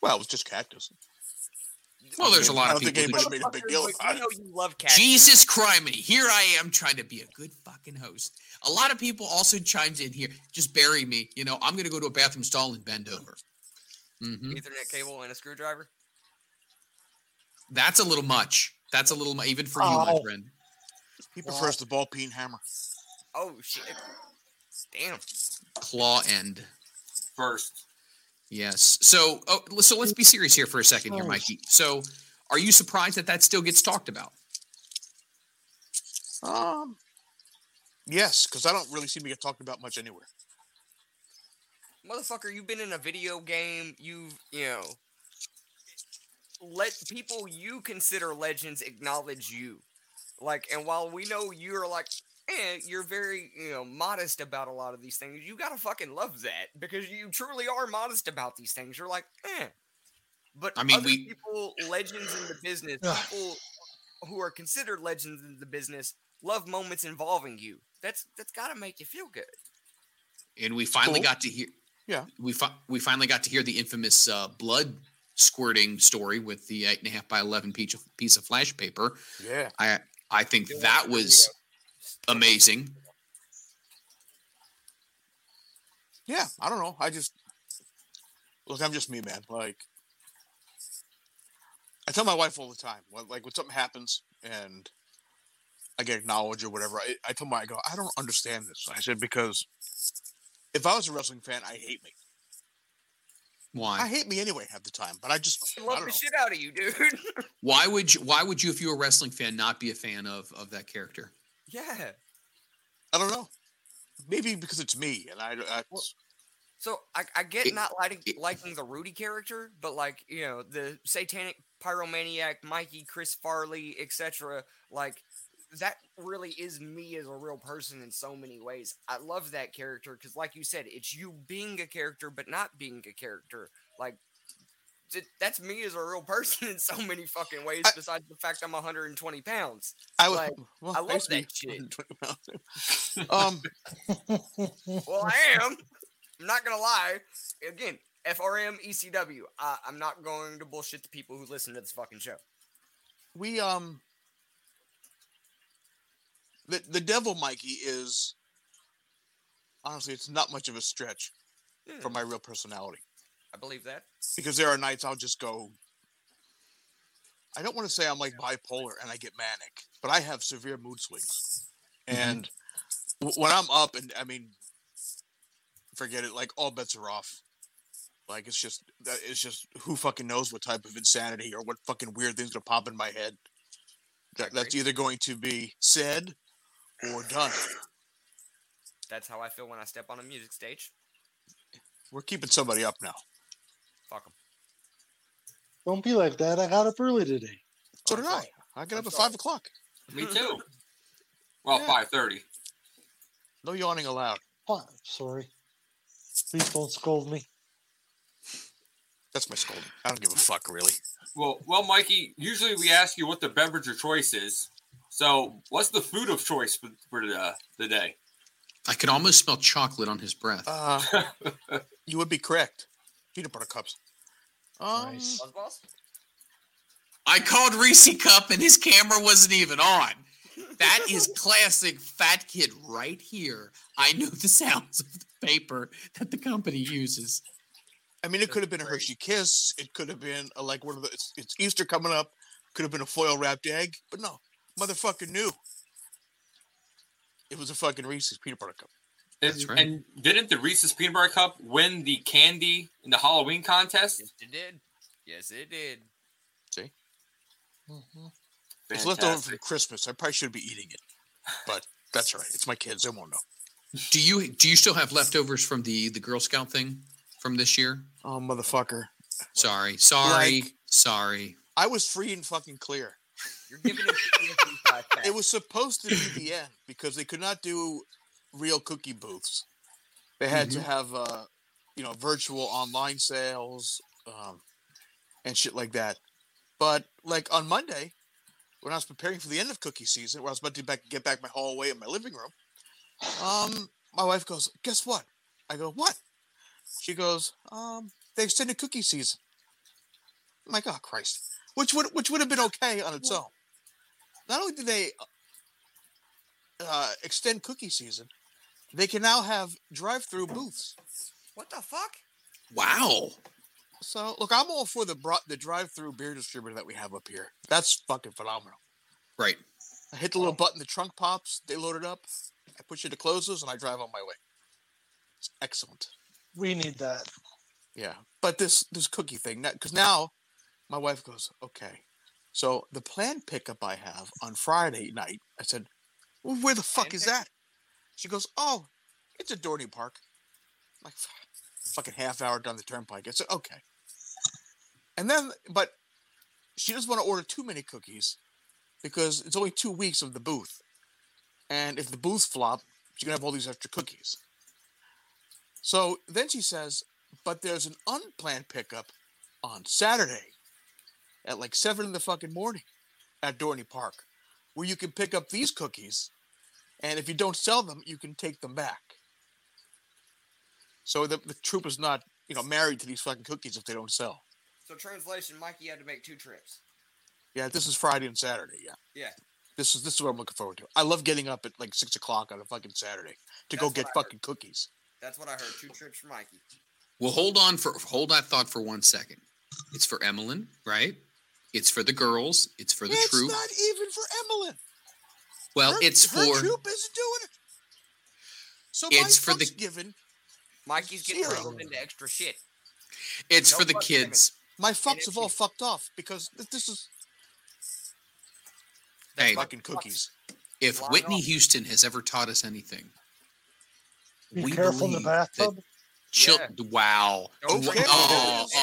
Well, it was just cactus. Well, there's a lot I of don't think people. who- anybody made a big deal But about you it. know you love Cactus. Jesus criminy, here I am trying to be a good fucking host. A lot of people also chimed in here. Just bury me. You know, I'm going to go to a bathroom stall and bend over. hmm Ethernet cable and a screwdriver. That's a little much. That's a little mu- even for you, my Oh. friend. He prefers the ball peen hammer. Oh shit! Damn. Claw end. First, Yes. So, oh, so let's be serious here for a second, here, Oh. Mikey. So, are you surprised that that still gets talked about? Um, yes, because I don't really seem to get talked about much anywhere. motherfucker, you've been in a video game. You've, you know, let people you consider legends acknowledge you. Like, and while we know you're like, eh, you're very, you know, modest about a lot of these things, you gotta fucking love that because you truly are modest about these things. You're like, eh. But I mean, other we- people, legends in the business, people who are considered legends in the business, love moments involving you. That's that's gotta make you feel good. And we finally Cool. got to hear. Yeah. We fi- we finally got to hear the infamous uh, blood squirting story with the eight and a half by eleven piece of, piece of flash paper. Yeah. I I think that was amazing. Yeah, I don't know. I just look. I'm just me, man. Like I tell my wife all the time, like when something happens and I get acknowledged or whatever, I, I tell my I go, I don't understand this. I said because if I was a wrestling fan, I hate me. I hate me anyway half the time, but I just I I love don't the know. shit out of you, dude. Why would you? Why would you, if you were a wrestling fan, not be a fan of of that character? yeah. I don't know. Maybe because it's me, and I. I So I, I get It- not liking it- liking the Rudy character, but like you know the satanic pyromaniac, Mikey, Chris Farley, etc. Like that really is me as a real person in so many ways. I love that character because, like you said, it's you being a character but not being a character. Like that's me as a real person in so many fucking ways. I- besides the fact I'm 120 pounds. I was. like, well, I love used to be that shit. 120 pounds. um. Well, I am. I'm not gonna lie. Again, FRM ECW. I, I'm not going to bullshit the people who listen to this fucking show. we um the the devil Mikey is honestly it's not much of a stretch Hmm, for my real personality I believe that. because there are nights I'll just go. I don't want to say I'm like bipolar and I get manic, but I have severe mood swings, and w- when I'm up and I mean, forget it. Like all bets are off. Like it's just that it's just who fucking knows what type of insanity or what fucking weird things gonna pop in my head. That, that's either going to be said or done. That's how I feel when I step on a music stage. We're keeping somebody up now. Fuck 'em. Don't be like that. I got up early today. So did I. I got I'm up at five o'clock. Me too. Well, Yeah. five thirty. No yawning allowed. Oh, sorry. Please don't scold me. That's my scolding. I don't give a fuck, really. Well, well, Mikey. Usually we ask you what the beverage of choice is. So, what's the food of choice for, for the, the day? I could almost smell chocolate on his breath. Uh, you would be correct. Peanut butter cups. Um, Nice. Buzz I called Reese Cup and his camera wasn't even on. That is classic fat kid right here. I know the sounds of the paper that the company uses. I mean, it could have been a Hershey Kiss. It could have been a, like one of the. It's, it's Easter coming up. Could have been a foil wrapped egg, but no, motherfucker knew. It was a fucking Reese's peanut butter cup. And, That's right. and didn't the Reese's Peanut Butter Cup win the candy in the Halloween contest? Yes, it did. Yes, it did. Mhm. It's left over from Christmas. I probably should be eating it, but that's all right. It's my kids. They won't know. Do you do you still have leftovers from the the Girl Scout thing from this year? Oh, motherfucker! Sorry, sorry, Like- sorry. I was free and fucking clear. You're giving him It was supposed to be the end because they could not do real cookie booths. They had to have, uh, you know, virtual online sales um, and shit like that. But like on Monday, when I was preparing for the end of cookie season, where I was about to back, get back my hallway in my living room, um, my wife goes, "Guess what?" I go, "What?" She goes, "Um, they extended cookie season." I'm like, "Oh Christ!" Which would which would have been okay on its own. Not only did they uh, extend cookie season, they can now have drive-through booths. what the fuck? Wow. So look, I'm all for the bro- the drive-through beer distributor that we have up here. That's fucking phenomenal. Right. I hit the little button, the trunk pops, they load it up, I push it to closes, and I drive on my way. It's excellent. We need that. Yeah, but this this cookie thing, because now my wife goes, okay. So the planned pickup I have on Friday night, I said, well, where the fuck is that? She goes, oh, it's at Dorney Park. I'm like fucking half hour down the turnpike. I said, okay. And then, but she doesn't want to order too many cookies because it's only two weeks of the booth. And if the booth flop, she's gonna have all these extra cookies. So then she says, but there's an unplanned pickup on Saturday at like seven in the fucking morning at Dorney Park, where you can pick up these cookies, and if you don't sell them, you can take them back. So the, the troop is not, you know, married to these fucking cookies if they don't sell. So translation, Mikey had to make two trips. Yeah, this is Friday and Saturday. Yeah, Yeah. this is this is what I'm looking forward to. I love getting up at like six o'clock on a fucking Saturday to go get what heard. fucking cookies. That's what I heard. Two trips for Mikey. Well, hold on for hold that thought for one second. It's for Emmeline, right? It's for the girls. It's for the it's troop. not even for Emmeline. well, her, it's her for troop isn't doing it. So It's my for the- given. Mikey's getting Zero. pulled into extra shit. it's no for the fucks given. kids. My fucks have all fucked off because this is Hey, fucking cookies. if Log Whitney off. Houston has ever taught us anything, Be we careful in the bathtub. chil- Yeah. wow. Okay. drink Oh, Xanax.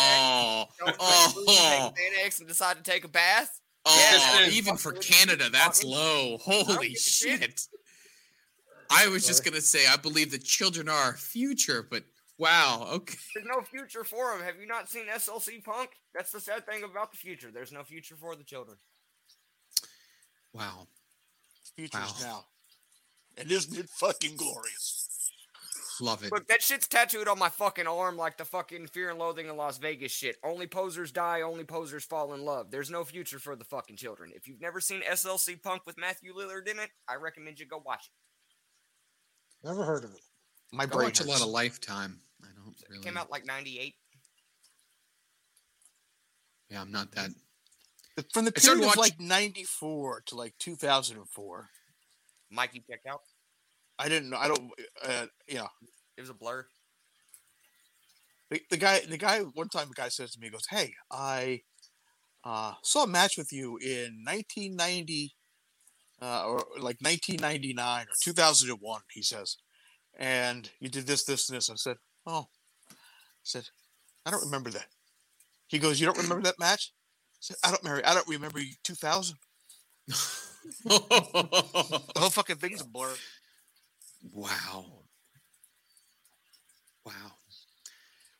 Oh, oh, drink oh. Xanax and decide to take a bath. oh, Yeah. even for Canada, that's low. Holy shit. shit. I was just gonna say I believe the children are our future, but wow, okay. There's no future for them. Have you not seen SLC Punk? That's the sad thing about the future. There's no future for the children. Wow. Futures Wow. now. And isn't it fucking glorious? Love it. Look, that shit's tattooed on my fucking arm like the fucking Fear and Loathing in Las Vegas shit. Only posers die, only posers fall in love. There's no future for the fucking children. If you've never seen SLC Punk with Matthew Lillard in it, I recommend you go watch it. Never heard of it. My I brain watch a lot of Lifetime. I don't It really. came out like 98. Yeah, I'm not that. From the period of watch- like '94 to like 2004, Mikey check out. I didn't know. I don't. Uh, you know, It was a blur. the, the guy. The guy. One time, the guy says to me, he "Goes, hey, I uh, saw a match with you in 1990, uh, or like 1999 or 2001." He says, and you did this, this, and this. I said, "Oh," I said, "I don't remember that." He goes, "You don't remember that match?" I said, "I don't, Mary. I don't remember 2000." The whole fucking thing's a blur. Wow. Wow.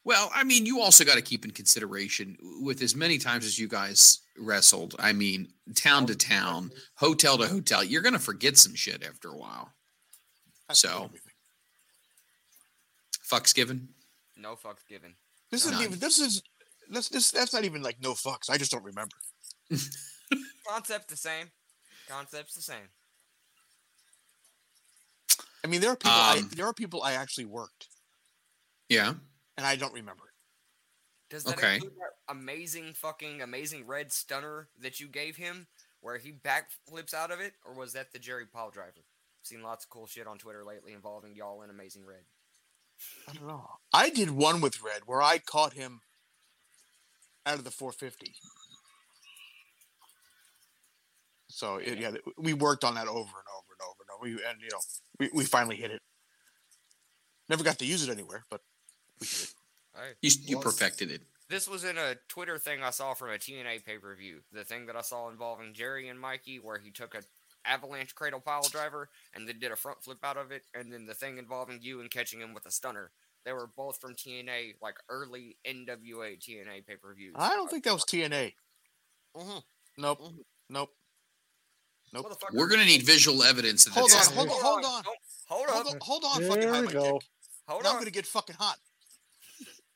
Well, I mean, you also got to keep in consideration with as many times as you guys wrestled. I mean, town to town, hotel to hotel, you're going to forget some shit after a while. I forget So- everything. Fucks given. No fucks given. This isn't None. even. This is. This, this that's not even like no fucks. I just don't remember. Concept the same. Concept's the same. I mean, there are people. I, Um, there are people I actually worked, Yeah. and I don't remember. Does that Okay. include that amazing fucking amazing red stunner that you gave him where he backflips out of it? Or was that the Jerry Paul driver? I've Seen lots of cool shit on Twitter lately involving y'all in Amazing Red. I don't know. I did one with Red where I caught him out of the 450. So it, yeah, we worked on that over and over and over and over. We, and you know, we, we finally hit it. Never got to use it anywhere, but we hit it. Hey. You, you Was- perfected it. This was in a Twitter thing I saw from a TNA pay per view. The thing that I saw involving Jerry and Mikey, where he took a avalanche cradle pile driver and then did a front flip out of it, and then the thing involving you and catching him with a stunner. They were both from TNA, like early NWA TNA pay per views. I don't think that was TNA. Mhm. Nope. Mhm. Nope. Nope. We're going to need visual evidence of Hold this. on, hold on, hold on. Don't- Hold Hold on, hold on, fucking There hide we go. Hold now I'm gonna get fucking hot.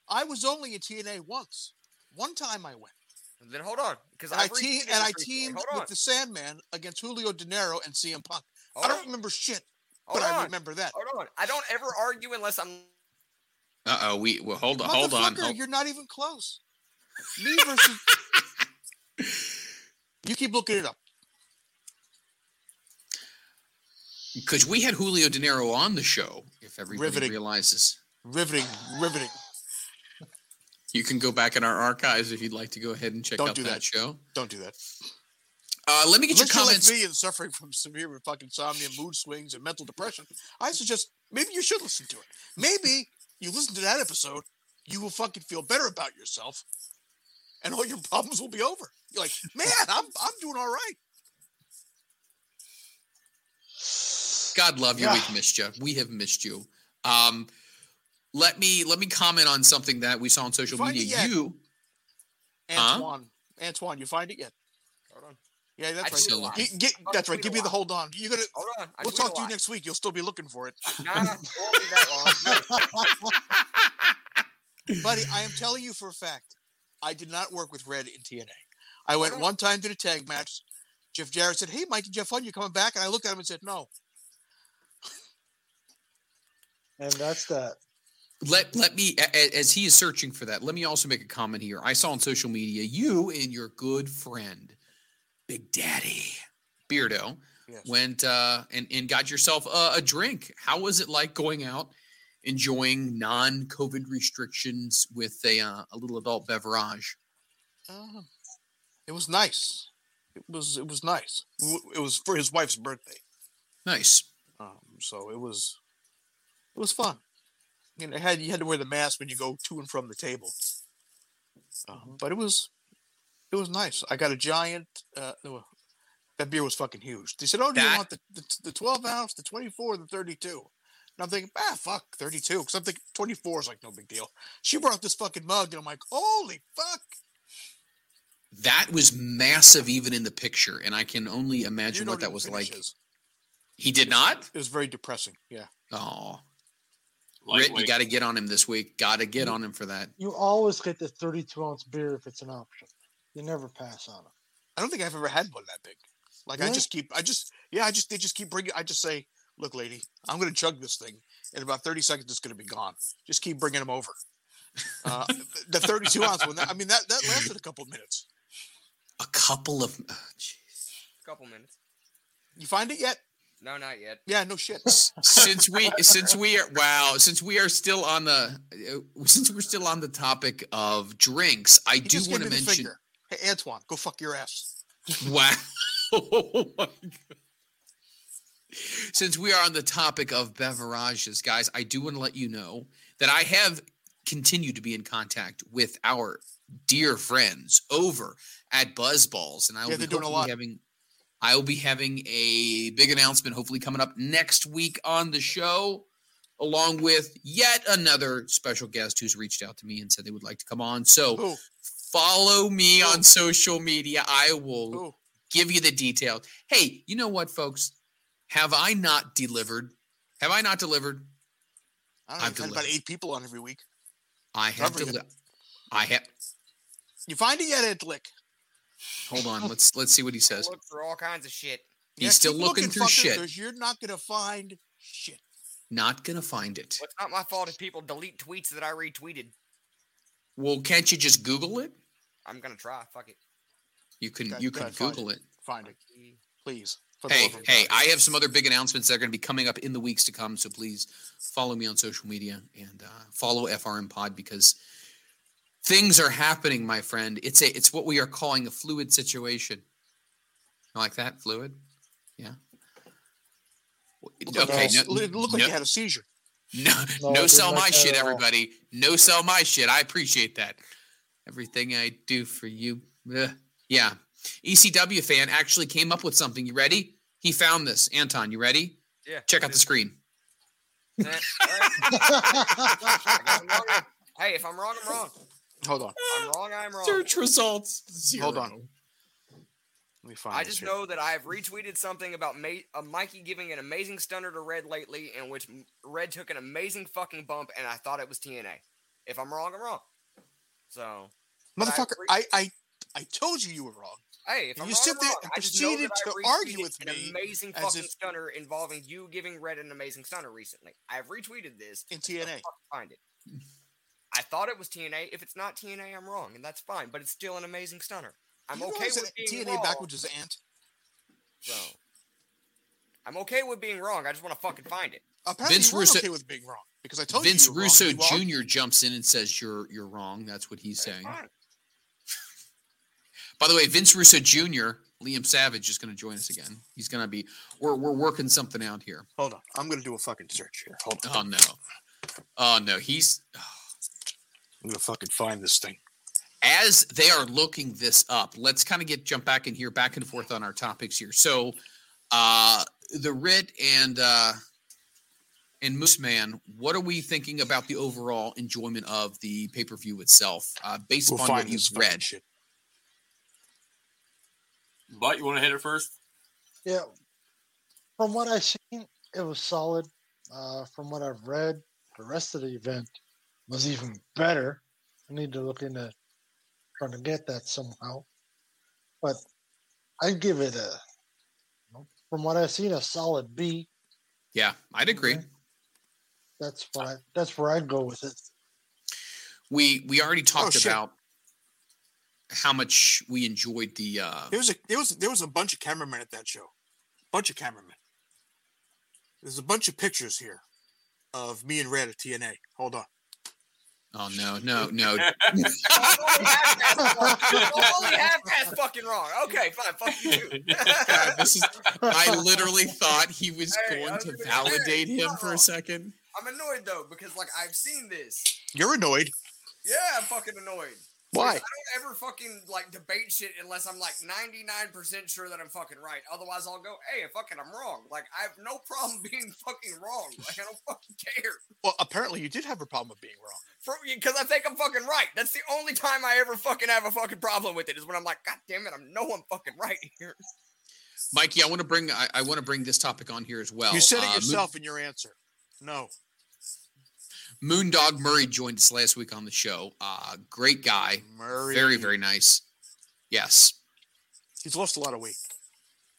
I was only in TNA once. One time I went. Then hold on, because I, te- retweeted and I teamed with the Sandman against Julio Dinero and CM Punk. Hold I don't on. remember shit, Hold but I on. remember that. Hold on. I don't ever argue unless I'm. Uh oh, we well, hold on, hold on. Hold- you're not even close. Me versus. you keep looking it up. Because we had Julio Dinero on the show. If everybody Riveting. realizes, Riveting, riveting. you can go back in our archives if you'd like to go ahead and check Don't out do that, that. show. Don't do that. Uh, let me get Unless your you're like me and suffering from severe fucking insomnia, mood swings, and mental depression, I suggest maybe you should listen to it. Maybe you listen to that episode, you will fucking feel better about yourself, and all your problems will be over. You're like, man, I'm I'm doing all right. God love you. Yeah. We've missed you. We have missed you. Um, let me let me comment on something that we saw on social Find it media. yet. You Huh? Antoine, Antoine, you find it yet? Hold on. Yeah, that's I right. still tweet a looking. lot. Gi- get- that's right. Give me the hold on. You gotta. Hold on. I We'll talk to you next week. You'll still be looking for it, Nah, won't that long. buddy. I am telling you for a fact. I did not work with Red in TNA. I went one time to the tag match. Jeff Jarrett said, "Hey, Mike, Jeff Fun, you coming back?" And I looked at him and said, "No." And that's that. let let me a- a- as he is searching for that. Let me also make a comment here. I saw on social media you and your good friend, Big Daddy Beardo, Yes. went uh, and and got yourself a, a drink. How was it like going out, enjoying non-COVID restrictions with a uh, a little adult beverage? Uh, it was nice. It was it was nice. It was for his wife's birthday, Nice. um, so it was it was fun. You know, it had you had to wear the mask when you go to and from the table, um, but it was it was nice. I got a giant. Uh, that beer was fucking huge. They said, "Oh, do you want the, the the twelve ounce, the twenty four, the 32? And I'm thinking, ah, fuck, 32. Because I'm thinking 24 is like no big deal. She brought this fucking mug, and I'm like, holy fuck. That was massive, even in the picture, and I can only imagine don't what that was like. his. He did not. It was very depressing. Yeah. Oh, Rit, you got to get on him this week. Got to get on him for that. You always get the 32 ounce beer if it's an option. You never pass on it. I don't think I've ever had one that big. Like I just keep, I just, yeah, I just, they just keep bringing. I just say, look, lady, I'm gonna chug this thing. In about 30 seconds, it's gonna be gone. Just keep bringing them over. Uh, the 32 ounce one. That, I mean, that that lasted a couple of minutes. A couple of. oh, jeez. couple minutes. You find it yet? No, not yet. Yeah, no shit. since we since we are wow since we are still on the uh, since we're still on the topic of drinks i He do want to mention finger. Hey, Antoine, go fuck your ass. wow oh my God. since we are on the topic of beverages guys i do want to let you know that i have continued to be in contact with our dear friends over at buzzballz and i will Yeah, be they're doing a lot. having I will be having a big announcement hopefully coming up next week on the show, along with yet another special guest who's reached out to me and said they would like to come on. So Who? follow me Who? on social media. I will Who? give you the details. Hey, you know what, folks? Have I not delivered? Have I not delivered? I don't know. I've I've about eight people on every week. I have delivered. I have. You find it yet, Antlick? Hold on. Let's let's see what he says. Look for all kinds of shit. He's still keep looking through shit. you're not gonna find shit. Not gonna find it. Well, it's not my fault if people delete tweets that I retweeted. Well, can't you just Google it? I'm gonna try. Fuck it. You can Okay, you can ahead, find Google it. Find it, please. for Hey, hey, I have some other big announcements that are going to be coming up in the weeks to come. So please follow me on social media and uh, follow FRM Pod because things are happening, my friend. It's a it's what we are calling a fluid situation. You like that fluid? Yeah. Looked Okay. you had- No, it looked like no, you had a seizure. no, No, no sell my shit, everybody. No sell my shit. I appreciate that. Everything I do for you. Ugh. Yeah. ECW fan actually came up with something. You ready? He found this. Anton, you ready? Yeah. Check out the screen. All right. I guess I'm wrong. Hey, if I'm wrong, I'm wrong. Hold on. I'm wrong. I'm wrong. Search results. Zero. Hold on. Let me find. I just here. know that I have retweeted something about Ma- uh, Mikey giving an amazing stunner to Red lately, in which Red took an amazing fucking bump, and I thought it was TNA. If I'm wrong, I'm wrong. So, but I motherfucker. re- I, I I told you you were wrong. hey, if I'm you wrong, sit I'm there wrong. and I just know proceeded to argue retweeted with an me amazing as fucking if- stunner involving you giving Red an amazing stunner recently. I've retweeted this. in TNA. Find it. I thought it was TNA. If it's not TNA, I'm wrong, and that's fine. But it's still an amazing stunner. I'm You okay with being TNA wrong. backwards is ant. So I'm okay with being wrong. I just want to fucking find it. Apparently, Vince you were Russo- okay with being wrong because I told Vince you you were Russo wrong. Jr. jumps in and says you're you're wrong. That's what he's It's saying. By the way, Vince Russo Jr. Liam Savage is going to join us again. He's going to be. We're we're working something out here. Hold on, I'm gonna do a fucking search here. Hold on, Oh no. Oh no. He's oh. I'm gonna fucking find this thing. as they are looking this up. Let's kind of get jump back in here, back and forth on our topics here. So, uh, the Rit and uh, and Moose Man, what are we thinking about the overall enjoyment of the pay per view itself, uh, based We'll upon what find you've read? shit. But you want to hit it first? Yeah. From what I've seen, it was solid. Uh, from what I've read, the rest of the event was even better. I need to look into trying to get that somehow. But I'd give it a, from what I've seen, a solid B. Yeah, I'd agree. Okay. That's what I, that's where I'd go with it. We we already talked shit. about how much we enjoyed the. Uh, There was a there was there was a bunch of cameramen at that show. Bunch of cameramen. There's a bunch of pictures here of me and Red at TNA. Hold on. Oh no no no! Only half-ass wrong. I'm only half-ass fucking wrong. Okay, fine. Fuck you. God, this is. I literally thought he was Hey, going was to gonna say, validate him no. for a second. I'm annoyed though because like I've seen this. You're annoyed. Yeah, I'm fucking annoyed. Why? I don't ever fucking like debate shit unless I'm like 99% sure that I'm fucking right. Otherwise, I'll go, hey, fucking, I'm wrong. Like, I have no problem being fucking wrong. Like, I don't fucking care. Well, apparently you did have a problem with being wrong. Because I think I'm fucking right. That's the only time I ever fucking have a fucking problem with it is when I'm like, God damn it, I know I'm fucking right here. Mikey, I want to bring I, I want to bring this topic on here as well. you said Uh, it Mo- yourself in your answer. No. Moondog Murray joined us last week on the show. Uh, great guy, Murray. very very nice. Yes, He's lost a lot of weight.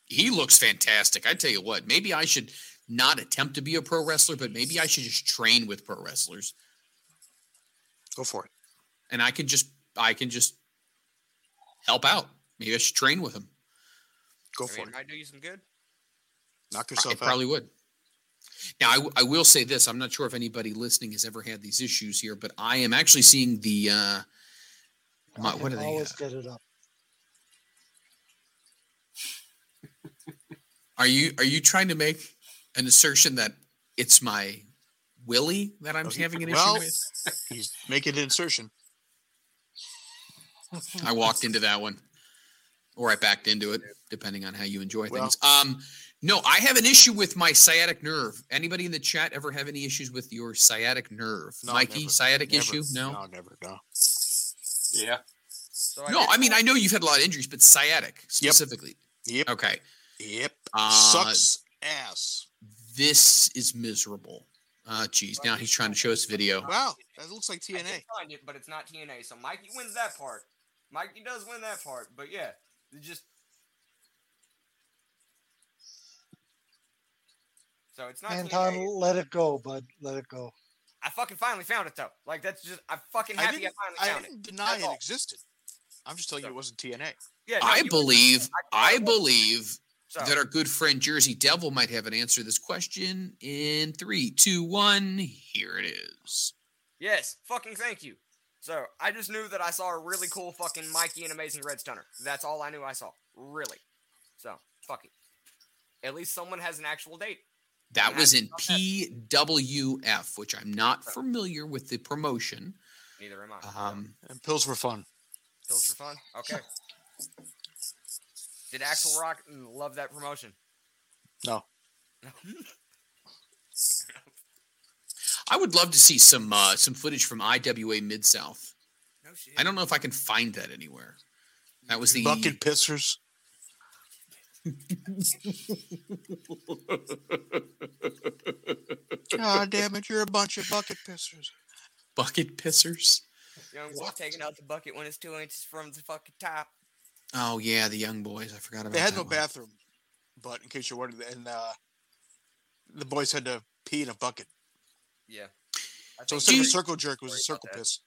he looks fantastic. I tell you what, maybe I should not attempt to be a pro wrestler, but maybe I should just train with pro wrestlers, Go for it. and I can just I can just help out. Maybe I should train with him. Go I for mean, it. I do you some good. Knock I yourself out. probably would. Now, I will say this: I'm not sure if anybody listening has ever had these issues here, but I am actually seeing the. Uh, my, what are they? always uh, get it up. Are you are you trying to make an assertion that it's my Willie that I'm Okay, having an well- issue with? He's making an insertion. I walked into that one, or I backed into it, depending on how you enjoy Well- things. Um, no, I have an issue with my sciatic nerve. Anybody in the chat ever have any issues with your sciatic nerve, No, Mikey? never, sciatic never. issue? No. No, never. No. Yeah. So No, I mean find- I know you've had a lot of injuries, but sciatic specifically. Yep. Okay. Yep. Uh, Sucks ass. This is miserable. Uh geez, now he's trying to show us video. Wow. That looks like I TNA. find it, but it's not TNA. So Mikey wins that part. Mikey does win that part, but yeah, just. So it's not Anton, TNA. let it go, bud. Let it go. I fucking finally found it though. Like that's just I'm fucking happy I, didn't, finally I found it. didn't deny That's it all. existed. I'm just telling you it wasn't TNA. Yeah, no, I believe I I- believe So, that our good friend Jersey Devil might have an answer to this question in three, two, one. Here it is. yes, fucking thank you. So I just knew that I saw a really cool fucking Mikey and Amazing Red Stunner. That's all I knew I saw. Really. So fuck it. At least someone has an actual date. That And was in PWF, which I'm not familiar with the promotion. Neither am I. Um, And pills were fun. Pills for fun. Okay. Did Axel Rock love that promotion? No. I would love to see some uh, some footage from IWA Mid South. no shit. I don't know if I can find that anywhere. That was the Bucket pissers. God damn it, you're a bunch of bucket pissers. bucket pissers. Young boy taking out the bucket when it's two inches from the fucking top. Oh yeah, the young boys. I forgot about. It. They had that no one. bathroom, but in case you're wondering, and uh, the boys had to pee in a bucket. Yeah. I So instead of a circle jerk, it was a circle about that. piss.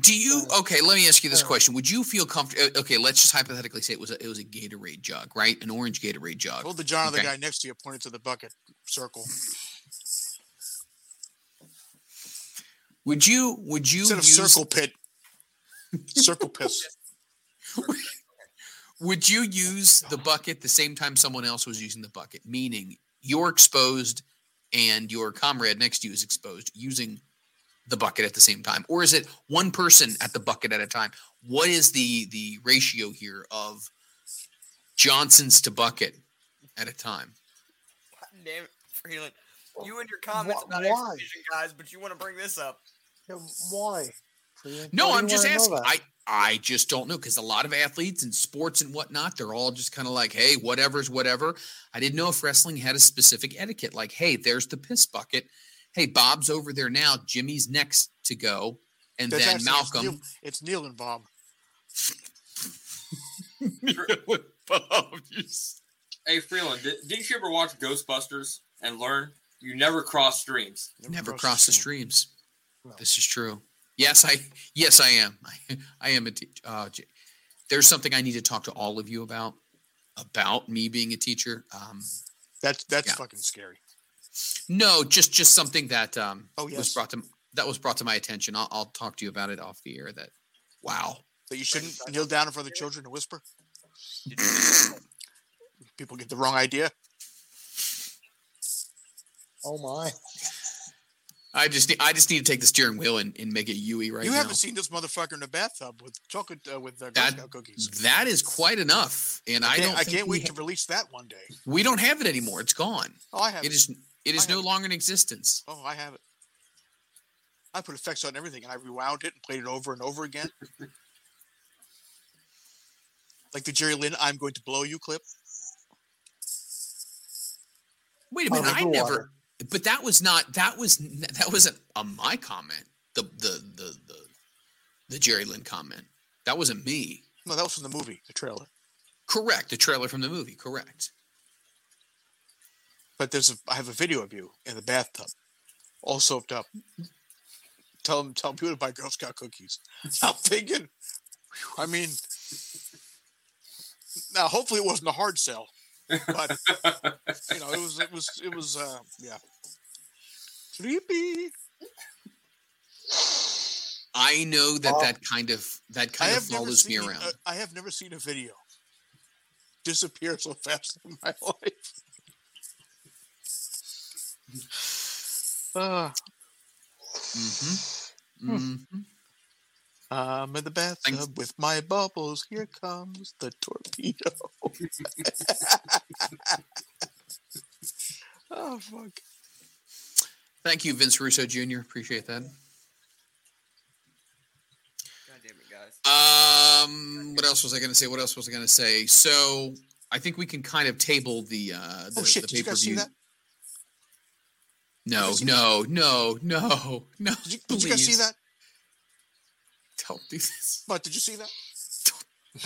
Do you? Okay, let me ask you this question: Would you feel comfortable? Okay, let's just hypothetically say it was a, it was a Gatorade jug, right? An orange Gatorade jug. Hold the John of the guy next to you pointed to the bucket circle. Would you? Would you Instead of use? circle pit, circle piss. Would you use the bucket the same time someone else was using the bucket? Meaning you're exposed and your comrade next to you is exposed using the bucket at the same time, or is it one person at the bucket at a time? What is the the ratio here of Johnsons to bucket at a time? God damn it, Freeland. You and your comments Wh- about why? exhibition guys, but you want to bring this up. Yeah, why? Freeland? No, Why I'm just asking. I I just don't know because a lot of athletes and sports and whatnot, they're all just kind of like, hey, whatever's whatever. I didn't know if wrestling had a specific etiquette. Like, hey, there's the piss bucket. Hey, Bob's over there now. Jimmy's next to go, and That's then actually- it's Malcolm. Neil, it's Neil and Bob. Bob, you s- Hey, Freeland, did, didn't you ever watch Ghostbusters and learn you never cross streams? never crossed cross the stream. streams. No. This is true. Yes, I yes I am. I, I am a teacher. Uh, there's something I need to talk to all of you about about me being a teacher. Um, That's that's Yeah. fucking scary. No, just just something that um, Oh was brought to that was brought to my attention. I'll, I'll talk to you about it off the air. That wow. that you shouldn't kneel down in front of the children and whisper. People get the wrong idea. Oh my! I just need I just need to take the steering wheel and, and make it Yui right you now. haven't seen this motherfucker in a bathtub with chocolate uh, with uh, That- cookies. that is quite enough, and I, I don't. I can't wait ha- to release that one day. we don't have it anymore. It's gone. Oh, I have It it. is it is no it. longer in existence. Oh, I have it. I put effects on everything, and I rewound it and played it over and over again. like the Jerry Lynn "I'm going to blow you" clip. Wait a minute. I Underwater. never but that was not that was that wasn't a my comment. The the the the the Jerry Lynn comment. That wasn't me. No, that was from the movie, the trailer. Correct. The trailer from the movie. Correct. But there's a I have a video of you in the bathtub, all soaked up. Tell them tell people to buy Girl Scout cookies. I'm thinking, I mean, now hopefully it wasn't a hard sell, but you know it was it was it was uh yeah. Sleepy. I know that Oh. that kind of that kind of follows me around. uh, I have never seen a video disappear so fast in my life. Uh, mm-hmm. Mm-hmm. I'm in the bathtub with my bubbles. Here comes the torpedo. oh fuck! Thank you, Vince Russo Jr. Appreciate that. God damn it, guys. Um, what else was I going to say? What else was I going to say? So I think we can kind of table the uh the, Oh shit! the Did you guys see pay-per-view. that? No, you no, no, no, no. Did you, did you guys see that? Don't do this. But did you see that?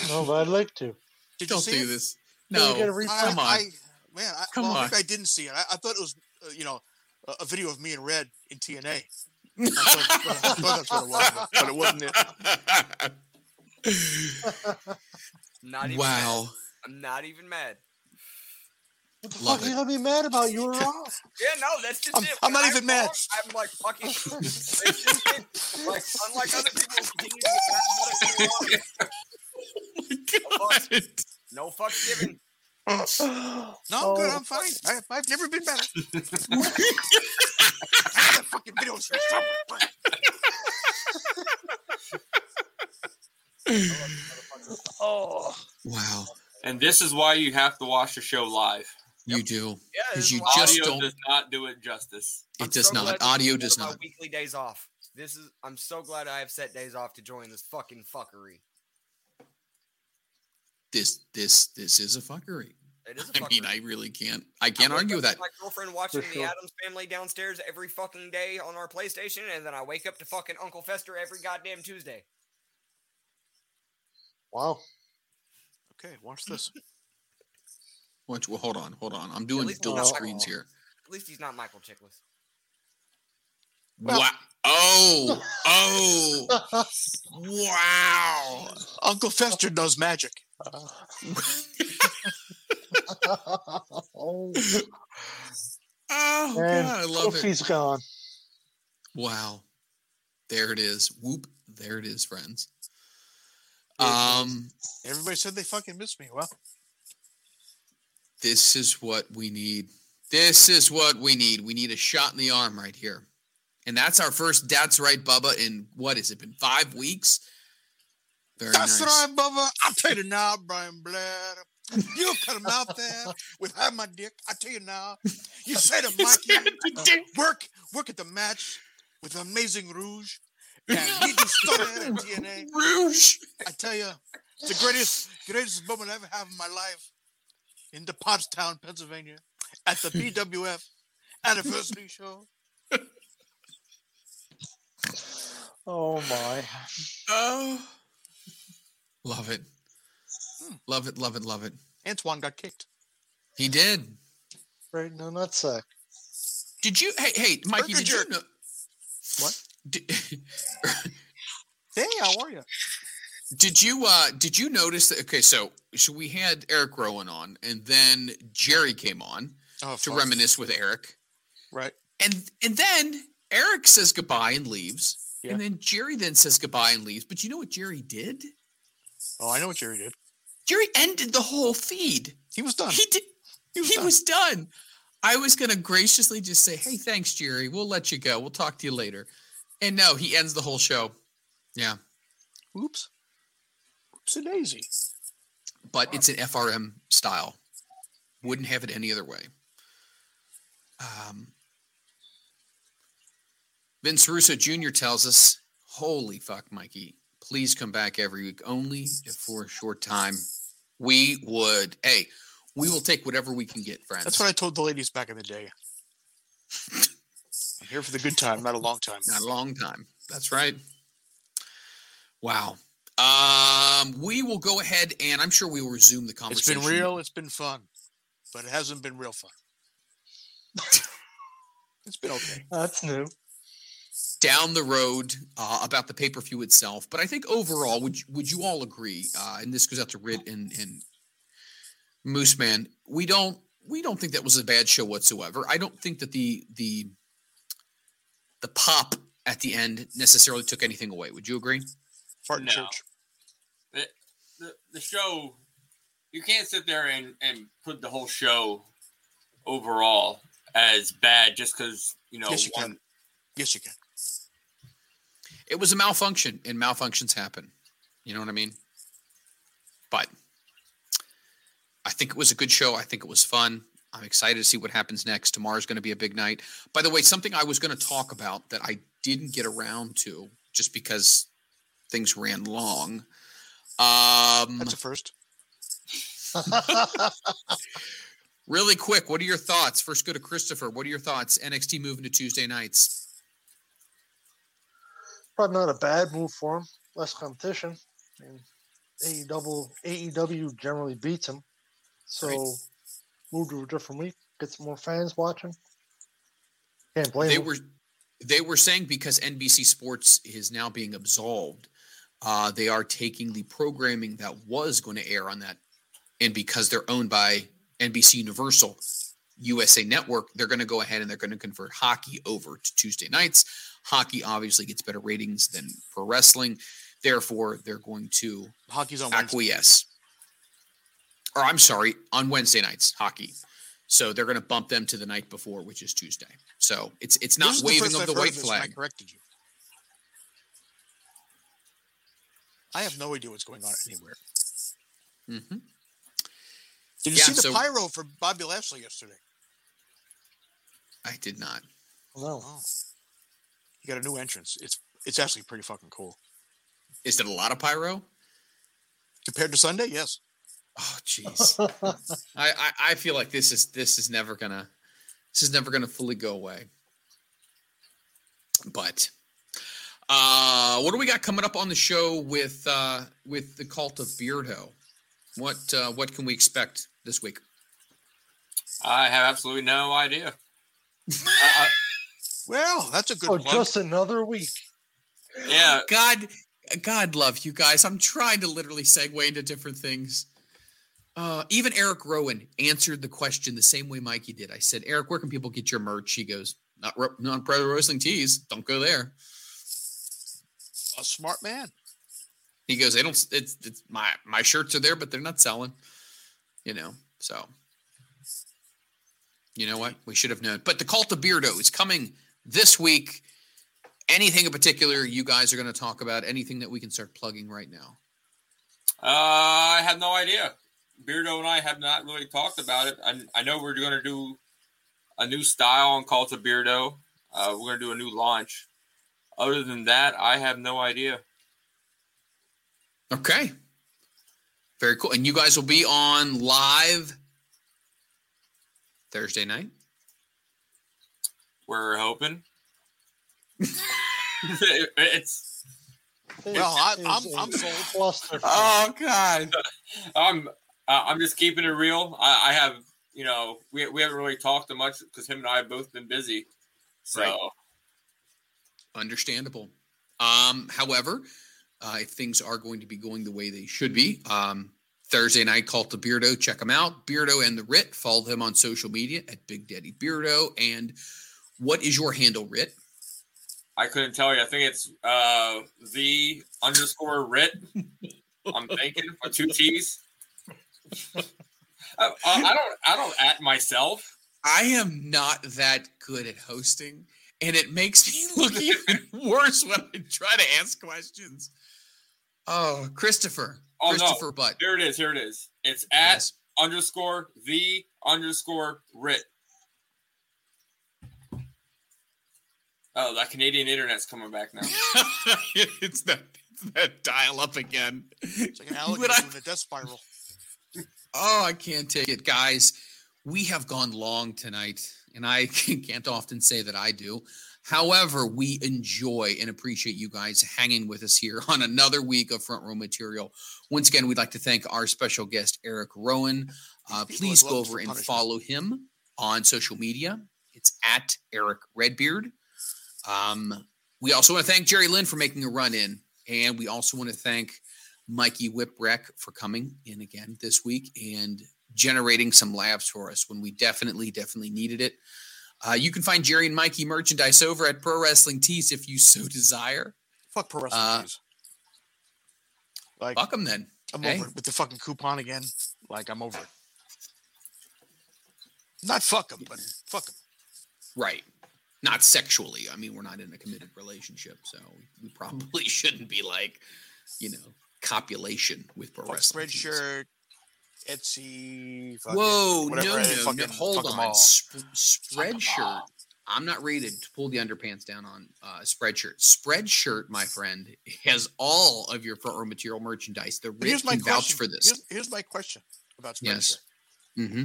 No, but I'd like to. Did Don't you see do it? this. Can No, get? I, come on. I, man, I, Come well, on. maybe I didn't see it. I, I thought it was, uh, you know, a, a video of me and Red in TNA. I thought, I thought that's what it was, but- but it wasn't it. Not even wow. Mad. I'm not even mad. What the Love fuck are you it. gonna be mad about? You were wrong. Yeah, no, that's just I'm- it. I'm When not even mad. I'm like fucking. it's just it. Like unlike other people who continue to get mad about it, for a while, Oh my God. no fucks given. No, I'm good. I'm fine. Oh. I, I've never been better. that fucking video was Oh, Wow. And this is why you have to watch the show live. You do. Yeah, Because you just Audio don't. does not do it justice. It I'm does so not. Audio does not. Weekly days off. This is. I'm so glad I have set days off to join this fucking fuckery. This this this is a fuckery. It is. A I mean, fuckery. I really can't. I can't wake argue with that. My girlfriend watching For the. Addams Family downstairs every fucking day on our PlayStation, and then I wake up to fucking Uncle Fester every goddamn Tuesday. wow. Okay, watch this. Watch, well, hold on, hold on. I'm doing least dual not- screens here. At least he's not Michael Chiklis. wow. Oh. Oh. wow. Uncle Fester does magic. oh, Oh, and God, I love it. He's gone. Wow. There it is. Whoop. There it is, friends. Um, Everybody said they fucking missed me. Well, this is what we need. This is what we need. We need a shot in the arm right here. And that's our first That's Right, Bubba, in what has it been? Five weeks? Very that's nice. right, Bubba. I'll tell you now, Brian Blair. You cut him out there with have my dick. I tell you now. You say to Mikey, work, work at the match with Amazing Rouge. And he do stuff at TNA. Rouge. I tell you, it's the greatest, greatest moment I ever have in my life in the Pottstown, Pennsylvania, at the BWF anniversary show. Oh my. Oh. Love it. Hmm. Love it, love it, love it. Antoine got kicked. He did. Right in the nutsack. Did you? Hey, hey, Mikey, Burger did jerk. you know? What? Did, Hey, how are you? Did you uh did you notice that okay so so we had erick rowan on and then jerry came on Oh, to reminisce with erick Right. and and then erick says goodbye and leaves Yeah. and then jerry then says goodbye and leaves but you know what jerry did Oh, I know what Jerry did. jerry ended the whole feed He was done. he did He was he done. was done i was gonna graciously just say hey thanks jerry we'll let you go we'll talk to you later and no he ends the whole show yeah Oops. A daisy. but it's an FRM style. Wouldn't have it any other way. Um, Vince Russo Jr. tells us, "Holy fuck, Mikey! Please come back every week, only if for a short time. We would. Hey, we will take whatever we can get, friends. That's what I told the ladies back in the day. I'm here for the good time, not a long time. Not a long time. That's right. Wow. Um, we will go ahead and I'm sure we will resume the It's conversation. been real. It's been fun, but it hasn't been real fun. it's been okay. That's new. down the road uh, about the pay per view itself. But I think overall, would you, would you all agree? Uh, and this goes out to Rit and, and Moose Man. We don't we don't think that was a bad show whatsoever. I don't think that the the the pop at the end necessarily took anything away. Would you agree? Fart in No. church. The, the the show you can't sit there and and put the whole show overall as bad just because you know yes, you one, can. Yes, you can. It was a malfunction, and malfunctions happen. You know what I mean? But I think it was a good show. I think it was fun. I'm excited to see what happens next. Tomorrow's going to be a big night. By the way, something I was going to talk about that I didn't get around to just because things ran long. Um, That's a first. really quick, what are your thoughts? First, go to Christopher. What are your thoughts? NXT moving to Tuesday nights. Probably not a bad move for him. Less competition. I mean, AEW, AEW generally beats him. So Right. move to a different week, get some more fans watching. Can't blame they him. were they were saying because NBC Sports is now being absolved, uh, they are taking the programming that was going to air on that, and because they're owned by NBC Universal, USA Network, they're going to go ahead and they're going to convert hockey over to Tuesday nights. Hockey obviously gets better ratings than pro wrestling, therefore they're going to Hockey's on Wednesday. acquiesce. Or I'm sorry, on Wednesday nights, hockey. So they're going to bump them to the night before, which is Tuesday. So it's it's not waving of I've the white this, and I flag. corrected you. I have no idea what's going on anywhere. Mm-hmm. Did you Yeah, see the so- pyro for Bobby Lashley yesterday? I did not. No. Oh, he got a new entrance. It's it's actually pretty fucking cool Is it a lot of pyro? compared to Sunday. Yes. Oh, jeez. I, I I feel like this is this is never gonna this is never gonna fully go away. But uh what do we got coming up on the show with uh with the cult of Beardo? What uh what can we expect this week? I have absolutely no idea. I, Well, that's a good oh, plug. just another week. Yeah, God, God love you guys. I'm trying to literally segue into different things. Uh, even Erick Rowan answered the question the same way Mikey did. I said, Erick, where can people get your merch? He goes, not, Ro- not Pro Wrestling Tees. Don't go there. A smart man. He goes, they don't. It's, it's my my shirts are there, but they're not selling. You know, so you know what? We should have known. But the Cult of Beardo is coming this week. Anything in particular you guys are going to talk about? Anything that we can start plugging right now? uh, I have no idea. Beardo and I have not really talked about it. I, I know we're going to do a new style on Cult of Beardo. Uh, we're going to do a new launch. Other than that, I have no idea. Okay. Very cool. And you guys will be on live Thursday night. We're hoping. it's Well, I, I'm, I'm a sold. Oh God. I'm uh, I'm just keeping it real. I, I have you know we, we haven't really talked much because him and I have both been busy. So Right. Understandable. Um, however, uh, if things are going to be going the way they should be, um, Thursday night, Cult of Beardo, check him out. Beardo and the Rit. Follow him on social media at Big Daddy Beardo. And what is your handle, Rit? I couldn't tell you. I think it's uh the underscore writ. I'm thinking with two T's. I, I I don't I don't at myself. I am not that good at hosting, and it makes me look even worse when I try to ask questions. Oh, Christopher. Oh, no. Christopher Butt. Here it is. Here it is. It's at Yes. underscore the underscore writ. Oh, that Canadian internet's coming back now. it's that, it's that dial up again. It's like an alligator I- in a death spiral. Oh, I can't take it, guys. We have gone long tonight. And I can't often say that I do. However, we enjoy and appreciate you guys hanging with us here on another week of front row material. Once again, we'd like to thank our special guest, Erick Rowan. Uh, please go over and follow him on social media. It's at Erick Redbeard. Um, we also want to thank Jerry Lynn for making a run in. And we also want to thank Mikey Whipwreck for coming in again this week and generating some laughs for us when we definitely, definitely needed it. Uh, you can find Jerry and Mikey merchandise over at Pro Wrestling Tees if you so desire. Fuck pro wrestling Uh, tees. Like Fuck them then. I'm hey. over it with the fucking coupon again. Like I'm over it. Not fuck them, but fuck them. Right. Not sexually. I mean, we're not in a committed relationship, so we probably shouldn't be like, you know, copulation with pro Fuck wrestling. tees. Spreadshirt, Etsy. Fucking Whoa, no, no, no, fucking hold on. Sp- Spreadshirt. I'm not rated to pull the underpants down on uh, Spreadshirt. Spreadshirt, my friend, has all of your front row material merchandise. The Rick here's my can vouch question. for this. Here's, here's my question about Spreadshirt. Yes. Mm-hmm.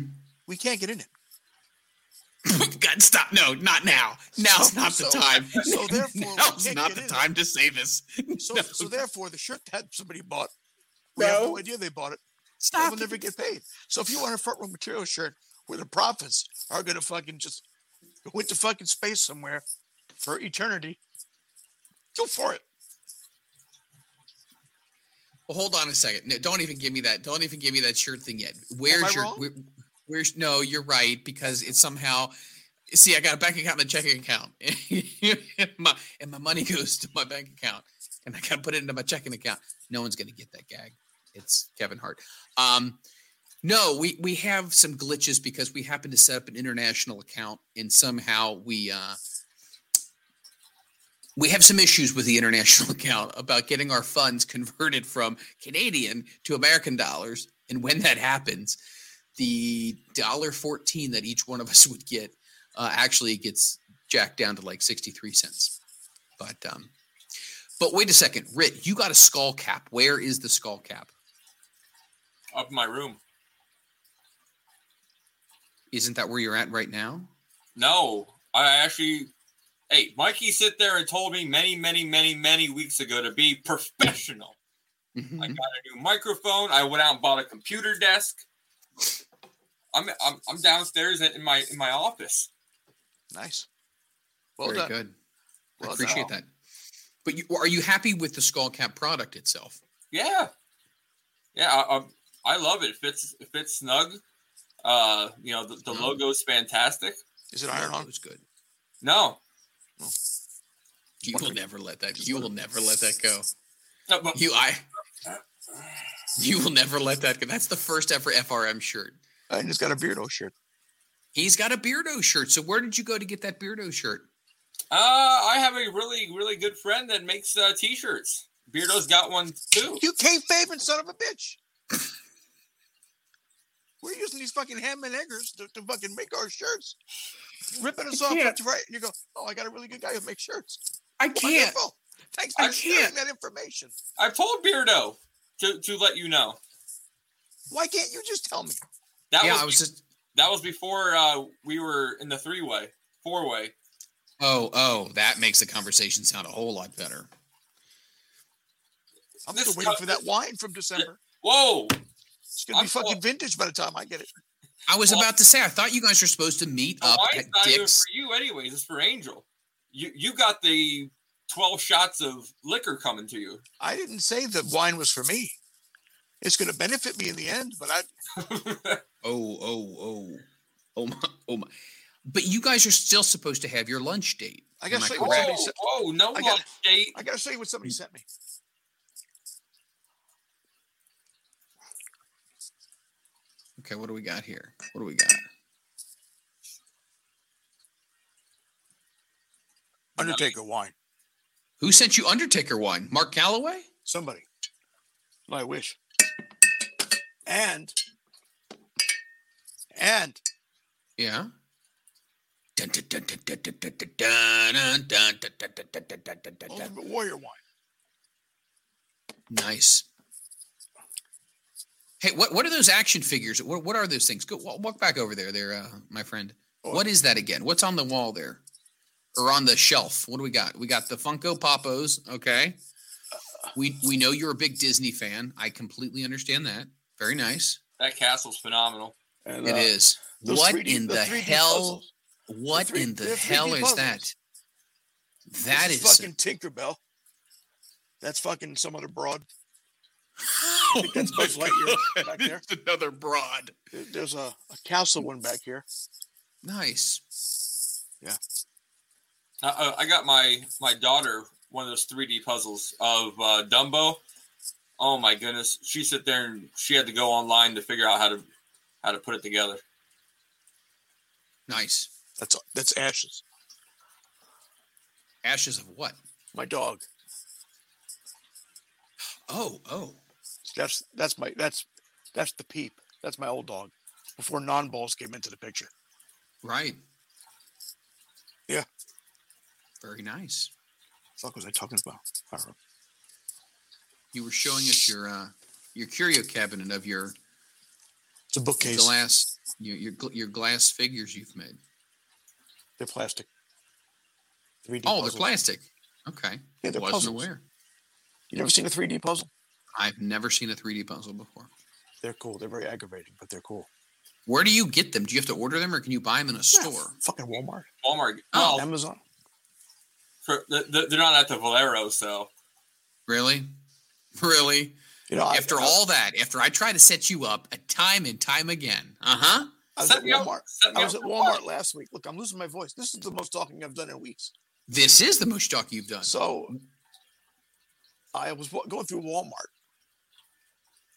We can't get in it. God, stop! No, not now. Now's So- not the time. so therefore, now's not the in it. time to say this. So, No. so therefore, the shirt that somebody bought, we have No. no idea they bought it. Stop. They'll never get paid. So if you want a front row material shirt where the profits are gonna fucking just go into fucking space somewhere for eternity, go for it. Well, hold on a second. No, don't even give me that. Don't even give me that shirt thing yet. Where's I your? wrong? Where, where's? No, you're right because it's somehow. See, I got a bank account and a checking account, and my and my money goes to my bank account, and I got to put it into my checking account. No one's gonna get that gag. It's Kevin Hart. Um, no, we we have some glitches because we happen to set up an international account, and somehow we uh, we have some issues with the international account about getting our funds converted from Canadian to American dollars. And when that happens, the dollar fourteen that each one of us would get uh, actually gets jacked down to like sixty three cents. But um, but wait a second, Rit, you got a skull cap. Where is the skull cap? Up in my room. Isn't that where you're at right now? No, I actually. Hey, Mikey sit there and told me many, many, many, many weeks ago to be professional. Mhm. I got a new microphone. I went out and bought a computer desk. I'm I'm, I'm downstairs in my in my office. Nice. Well Very done. good. I Well appreciate done. that. But you, are you happy with the skull cap product itself? Yeah, yeah. I, I, I love it. It fits it fits snug. Uh, you know the, the Mhm. logo is fantastic. Is it iron on? It's good. No, You will never let that. You will never let that go. no but You, I. You will never let that go. That's the first ever FRM shirt. I just got a Beardo shirt. He's got a Beardo shirt. So where did you go to get that Beardo shirt? uh, I have a really really good friend that makes uh, t-shirts. Beardo's got one too. You kayfabing son of a bitch. We're using these fucking ham and eggers to, to fucking make our shirts. Ripping us off can't. left to right. You go, oh, I got a really good guy who makes shirts. I can't. Wonderful. Thanks for I sharing can't. that information. I've told Beardo to, to let you know. Why can't you just tell me? That yeah, was, I was just. that was before uh, we were in the three way, four way. Oh, oh, that makes the conversation sound a whole lot better. I'm This still waiting guy- for that wine from December. Whoa! It's gonna be I'm fucking full- vintage by the time I get it. I was Well- about to say, I thought you guys were supposed to meet The up wine's at not even Dick's. for you, anyways. It's for Angel. You you got the twelve shots of liquor coming to you. I didn't say the wine was for me. It's gonna benefit me in the end, but I Oh, oh, oh, oh my, oh my. But you guys are still supposed to have your lunch date. I gotta say what correct? somebody said. whoa! No I got- lunch date. I gotta show you what somebody sent me. Okay, what do we got here? What do we got? Undertaker wine. Who sent you Undertaker wine? Mark Calaway? Somebody. My wish. And and yeah. Ultimate Warrior wine. Nice. Hey, what what are those action figures? What what are those things? Go walk back over there, there, uh, my friend. What is that again? What's on the wall there? Or on the shelf? What do we got? We got the Funko Poppos. Okay. We we know you're a big Disney fan. I completely understand that. Very nice. That castle's phenomenal. And, It uh, is. those What 3D in the 3D hell? puzzles. What three- in the they're 3D hell is puzzles. that? That this is. is fucking Tinkerbell. That's fucking some other broad. Oh think that's Buzz Lightyear God, back there. it's Another broad. There's a, a castle one back here. Nice. Yeah. uh, I got my my daughter one of those 3D puzzles of uh, Dumbo. Oh my goodness, she sit there and she had to go online to figure out how to how to put it together. Nice. That's that's ashes. Ashes of what? My dog. Oh, oh. That's that's my that's that's the peep. That's my old dog. Before non balls came into the picture. Right. Yeah. Very nice. What the fuck was I talking about? I. You were showing us your uh your curio cabinet of your It's a bookcase. glass your your, your glass figures you've made. They're plastic. 3D Oh, puzzles. they're plastic. Okay. Yeah, they're Wasn't puzzles. aware. You never seen a 3D puzzle? I've never seen a 3D puzzle before. They're cool. They're very aggravating, but they're cool. Where do you get them? Do you have to order them or can you buy them in a store? Fucking Walmart. Walmart. Oh. Oh, Amazon. for, th- th- they're not at the Valero, so Really? Really? You know, After I, all that, after I try to set you up a time and time again. Uh-huh. I was Set at Walmart. I was at for Walmart last week. Look, I'm losing my voice. This is the most talking I've done in weeks. This is the most talk you've done. So I was going through Walmart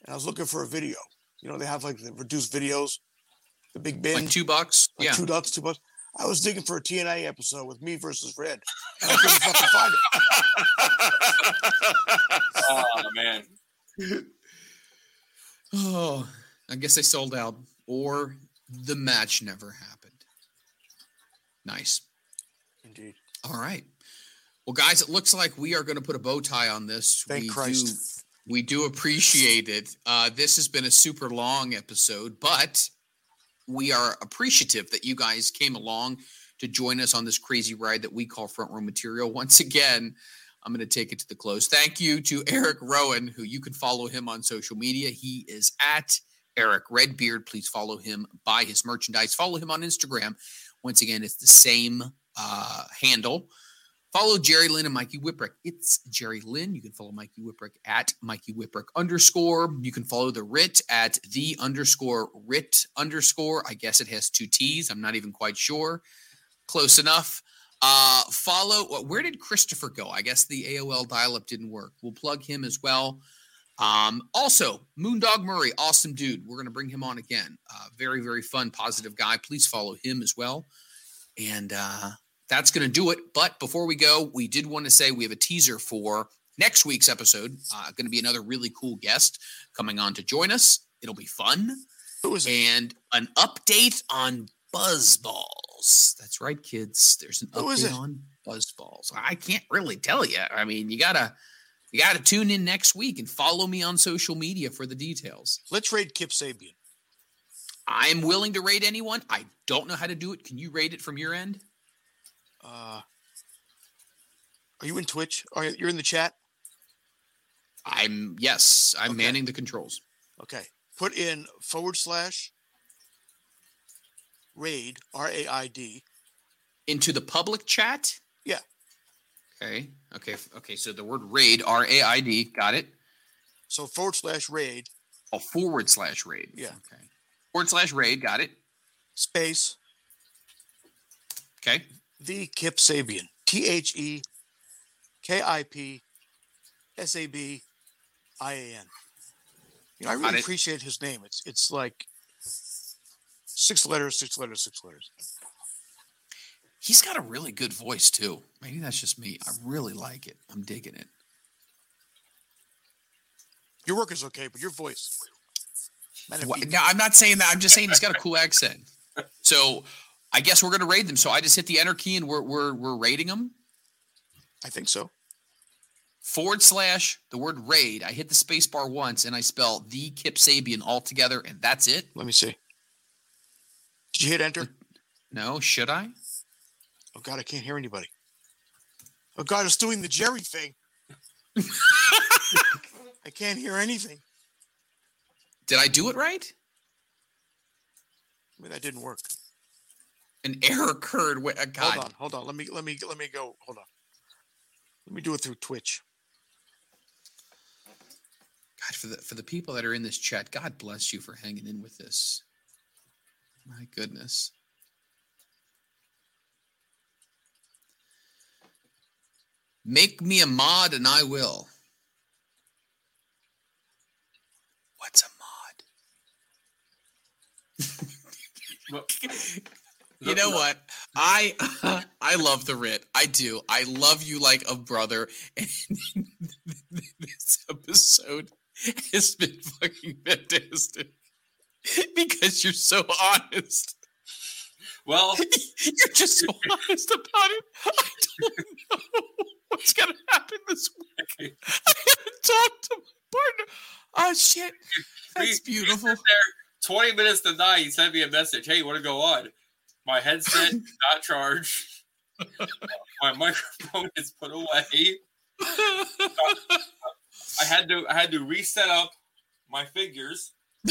and I was looking for a video. You know, they have like the reduced videos, the big bin, like two bucks? like yeah. two ducks, two bucks. I was digging for a TNA episode with me versus Red. And I couldn't fucking find it. oh man, Oh, I guess they sold out or the match never happened. Nice. Indeed. All right. Well, guys, it looks like we are going to put a bow tie on this. Thank we Christ. We do appreciate it. Uh, this has been a super long episode, but we are appreciative that you guys came along to join us on this crazy ride that we call Front Row Material. Once again, I'm going to take it to the close. Thank you to Erick Rowan, who you can follow him on social media. He is at Erick Redbeard. Please follow him, buy his merchandise, follow him on Instagram. Once again, it's the same uh, handle. Follow Jerry Lynn and Mikey Whipwreck. It's Jerry Lynn. You can follow Mikey Whipwreck at Mikey Whipwreck underscore. You can follow the Rit at the underscore Rit underscore. I guess it has two T's. I'm not even quite sure. Close enough. Uh, follow. Where did Christopher go? I guess the AOL dial-up didn't work. We'll plug him as well. Um, also, Moondog Murray, awesome dude. We're gonna bring him on again. Uh, very, very fun, positive guy. Please follow him as well. And uh, that's going to do it. But before we go, we did want to say we have a teaser for next week's episode. Uh, going to be another really cool guest coming on to join us. It'll be fun. Who is it? And an update on Buzzballz. That's right, kids. There's an Who update on Buzzballz. I can't really tell you. I mean, you gotta you gotta tune in next week and follow me on social media for the details. Let's rate Kip Sabian. I'm willing to rate anyone. I don't know how to do it. Can you rate it from your end? Uh, are you in Twitch? Are you you're in the chat? I'm yes, I'm Okay. manning the controls. Okay. Put in forward slash raid R A I D. Into the public chat? Yeah. Okay. Okay. Okay. So the word raid, R A I D, got it. So forward slash raid Oh, forward slash raid. Yeah. Okay. Forward slash raid, got it. space Okay. The Kip Sabian. T H E K I P S A B I A N. You know, I really appreciate his name. It's it's like six letters, six letters, six letters. He's got a really good voice too. Maybe that's just me. I really like it. I'm digging it. Your work is okay, but your voice. Man, if Wha- he- No, I'm not saying that. I'm just saying he's got a cool accent. So I guess we're gonna raid them. So I just hit the enter key and we're we're we're raiding them. I think so. Forward slash the word raid. I hit the space bar once and I spell the Kip Sabian all together, and that's it. Let me see. Did you hit enter? No, should I? Oh God, I can't hear anybody. Oh God, it's doing the Jerry thing. I can't hear anything. Did I do it right? I mean, that didn't work. An error occurred. With, uh, God, Hold on, hold on. Let me let me let me go. Hold on. Let me do it through Twitch. God, for the for the people that are in this chat, God bless you for hanging in with this. My goodness. Make me a mod and I will. What's a mod? you know what? I I love the writ. I do. I love you like a brother. And this episode has been fucking fantastic because you're so honest. Well, You're just so honest about it. I don't know what's gonna happen this week. I haven't talked to my partner. Oh shit, that's beautiful. 20 minutes to nine, he sent me a message. Hey, you want to go on? My headset not charged. My microphone is put away. I had to I had to reset up my figures.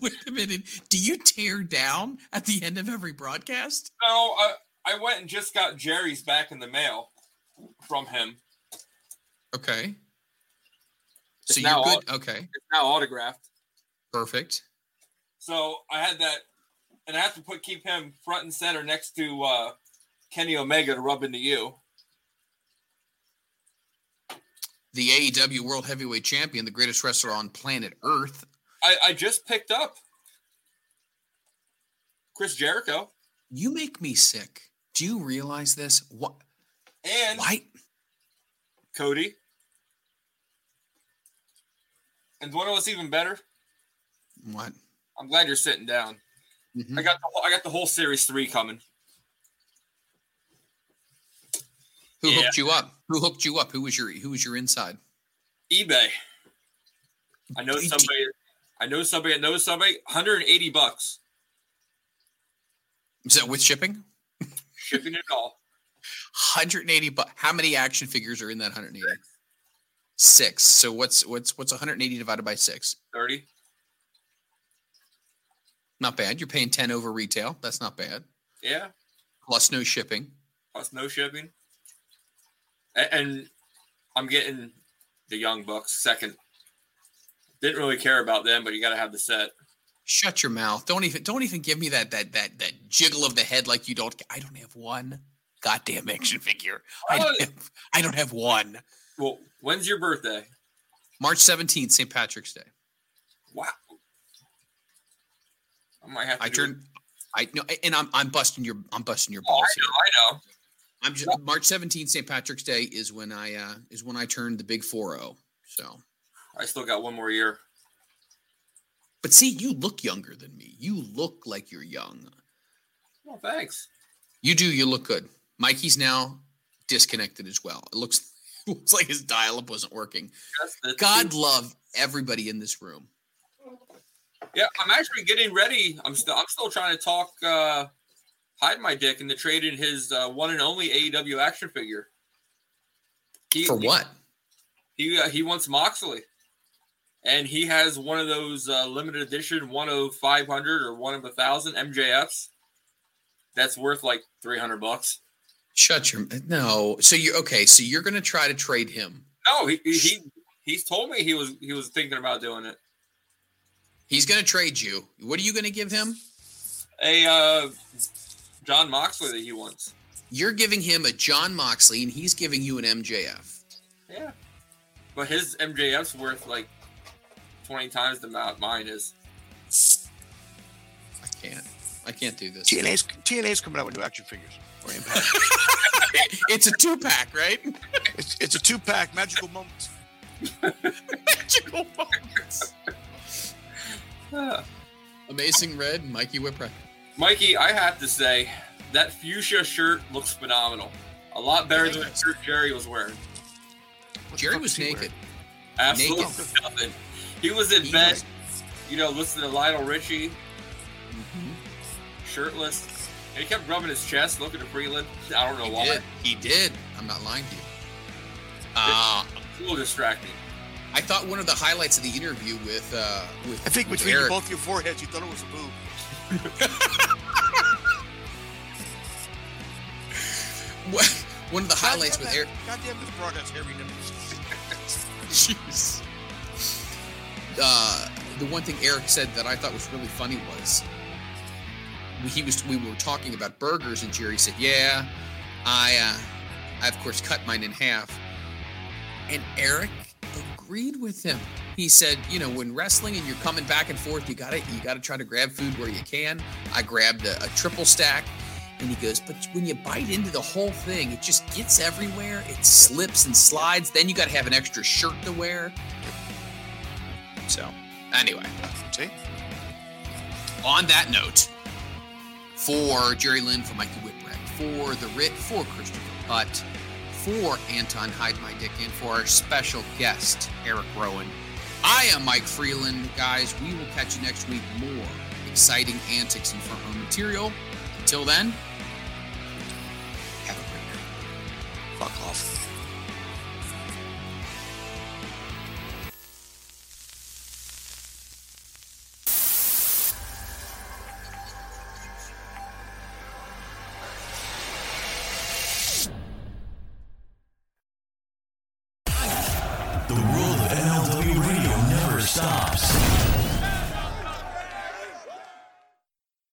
Wait a minute. Do you tear down at the end of every broadcast? No, I, I went and just got Jerry's back in the mail from him. Okay. It's So you're good. Okay. It's now autographed. Perfect. So I had that, and I have to put keep him front and center next to uh, Kenny Omega to rub into you. The AEW World Heavyweight Champion, the greatest wrestler on planet Earth. I, I just picked up Chris Jericho You make me sick. Do you realize this? What? and Why? Cody. And one of what's even better? What? I'm glad you're sitting down. Mhm. I got the whole, I got the whole series three coming. Who Yeah. hooked you up? Who hooked you up? Who was your Who was your inside? eBay. I know D- d- somebody. I know somebody I know somebody. 180 bucks Is that with shipping? shipping it all. 180 but how many action figures are in that 180 six so what's what's what's 180 divided by six 30. Not bad you're paying 10 over retail that's not bad Yeah. plus no shipping plus no shipping. A- And I'm getting the Young Bucks second. Didn't really care about them, but you got to have the set. shut your mouth don't even don't even give me that that that that jiggle of the head like you don't i don't have one goddamn action figure i don't have, i don't have one Well, when's your birthday? march 17th st patrick's day Wow. I might have to. i turned i know and i'm i'm busting your i'm busting your Oh, balls I here know. I know. i'm just march 17th st patrick's day is when i uh is when i turned the big 4-0 so I still got one more year. But see, you look younger than me. You look like you're young. Well, thanks. You do. You look good. Mikey's now disconnected as well. It looks looks like his dial-up wasn't working. God love everybody in this room. Yeah, I'm actually getting ready. I'm still. I'm still trying to talk. uh Hide my dick into trading his uh, one and only AEW action figure. He, For what? He uh, he wants Moxley, and he has one of those uh, limited edition one of five hundred or one of a thousand MJFs. That's worth like three hundred bucks. Shut your no. So you're okay. So you're gonna try to trade him. No, he, he he he's told me he was he was thinking about doing it. He's gonna trade you. What are you gonna give him? A uh, Jon Moxley that he wants. You're giving him a Jon Moxley, and he's giving you an MJF. Yeah, but his MJF's worth like twenty times the amount mine is. I can't. I can't do this. TNA's TNA's coming out with new action figures. Or Impact. it's a two pack, right? it's it's a two pack magical moments. Magical moments. Ah. Amazing Red, Mikey Whipwreck. Mikey, I have to say that fuchsia shirt looks phenomenal. A lot better than the shirt Jerry was wearing. What Jerry was is he naked. wearing? Absolutely Naked. nothing. He was in He bed, was- you know, listening to Lionel Richie, Mhm. shirtless, and he kept rubbing his chest, looking at Freeland. I don't know He why. did. He did. I'm not lying to you. Uh, A little distracting. I thought one of the highlights of the interview with uh, with I think with between Erick, both your foreheads, you thought it was a boob. one of the highlights Goddamn with Erick. Goddamn, this broad has hairy nipples. Jeez. Uh, the one thing Erick said that I thought was really funny was he was we were talking about burgers and Jerry said, "Yeah, I uh, I of course cut mine in half." And Erick agreed with him. He said, "You know, when wrestling and you're coming back and forth, you got to you got to try to grab food where you can." I grabbed a, a triple stack. And he goes, but when you bite into the whole thing, it just gets everywhere. It slips and slides. Then you got to have an extra shirt to wear. So, anyway, on that note, for Jerry Lynn, for Mikey Whipwreck, for The Rit, for Christopher Butt, for Anton Hide My Dick, and for our special guest, Erick Rowan, I am Mike Freeland. Guys, we will catch you next week. More exciting antics and front row material. Until then, have a great night. Fuck off.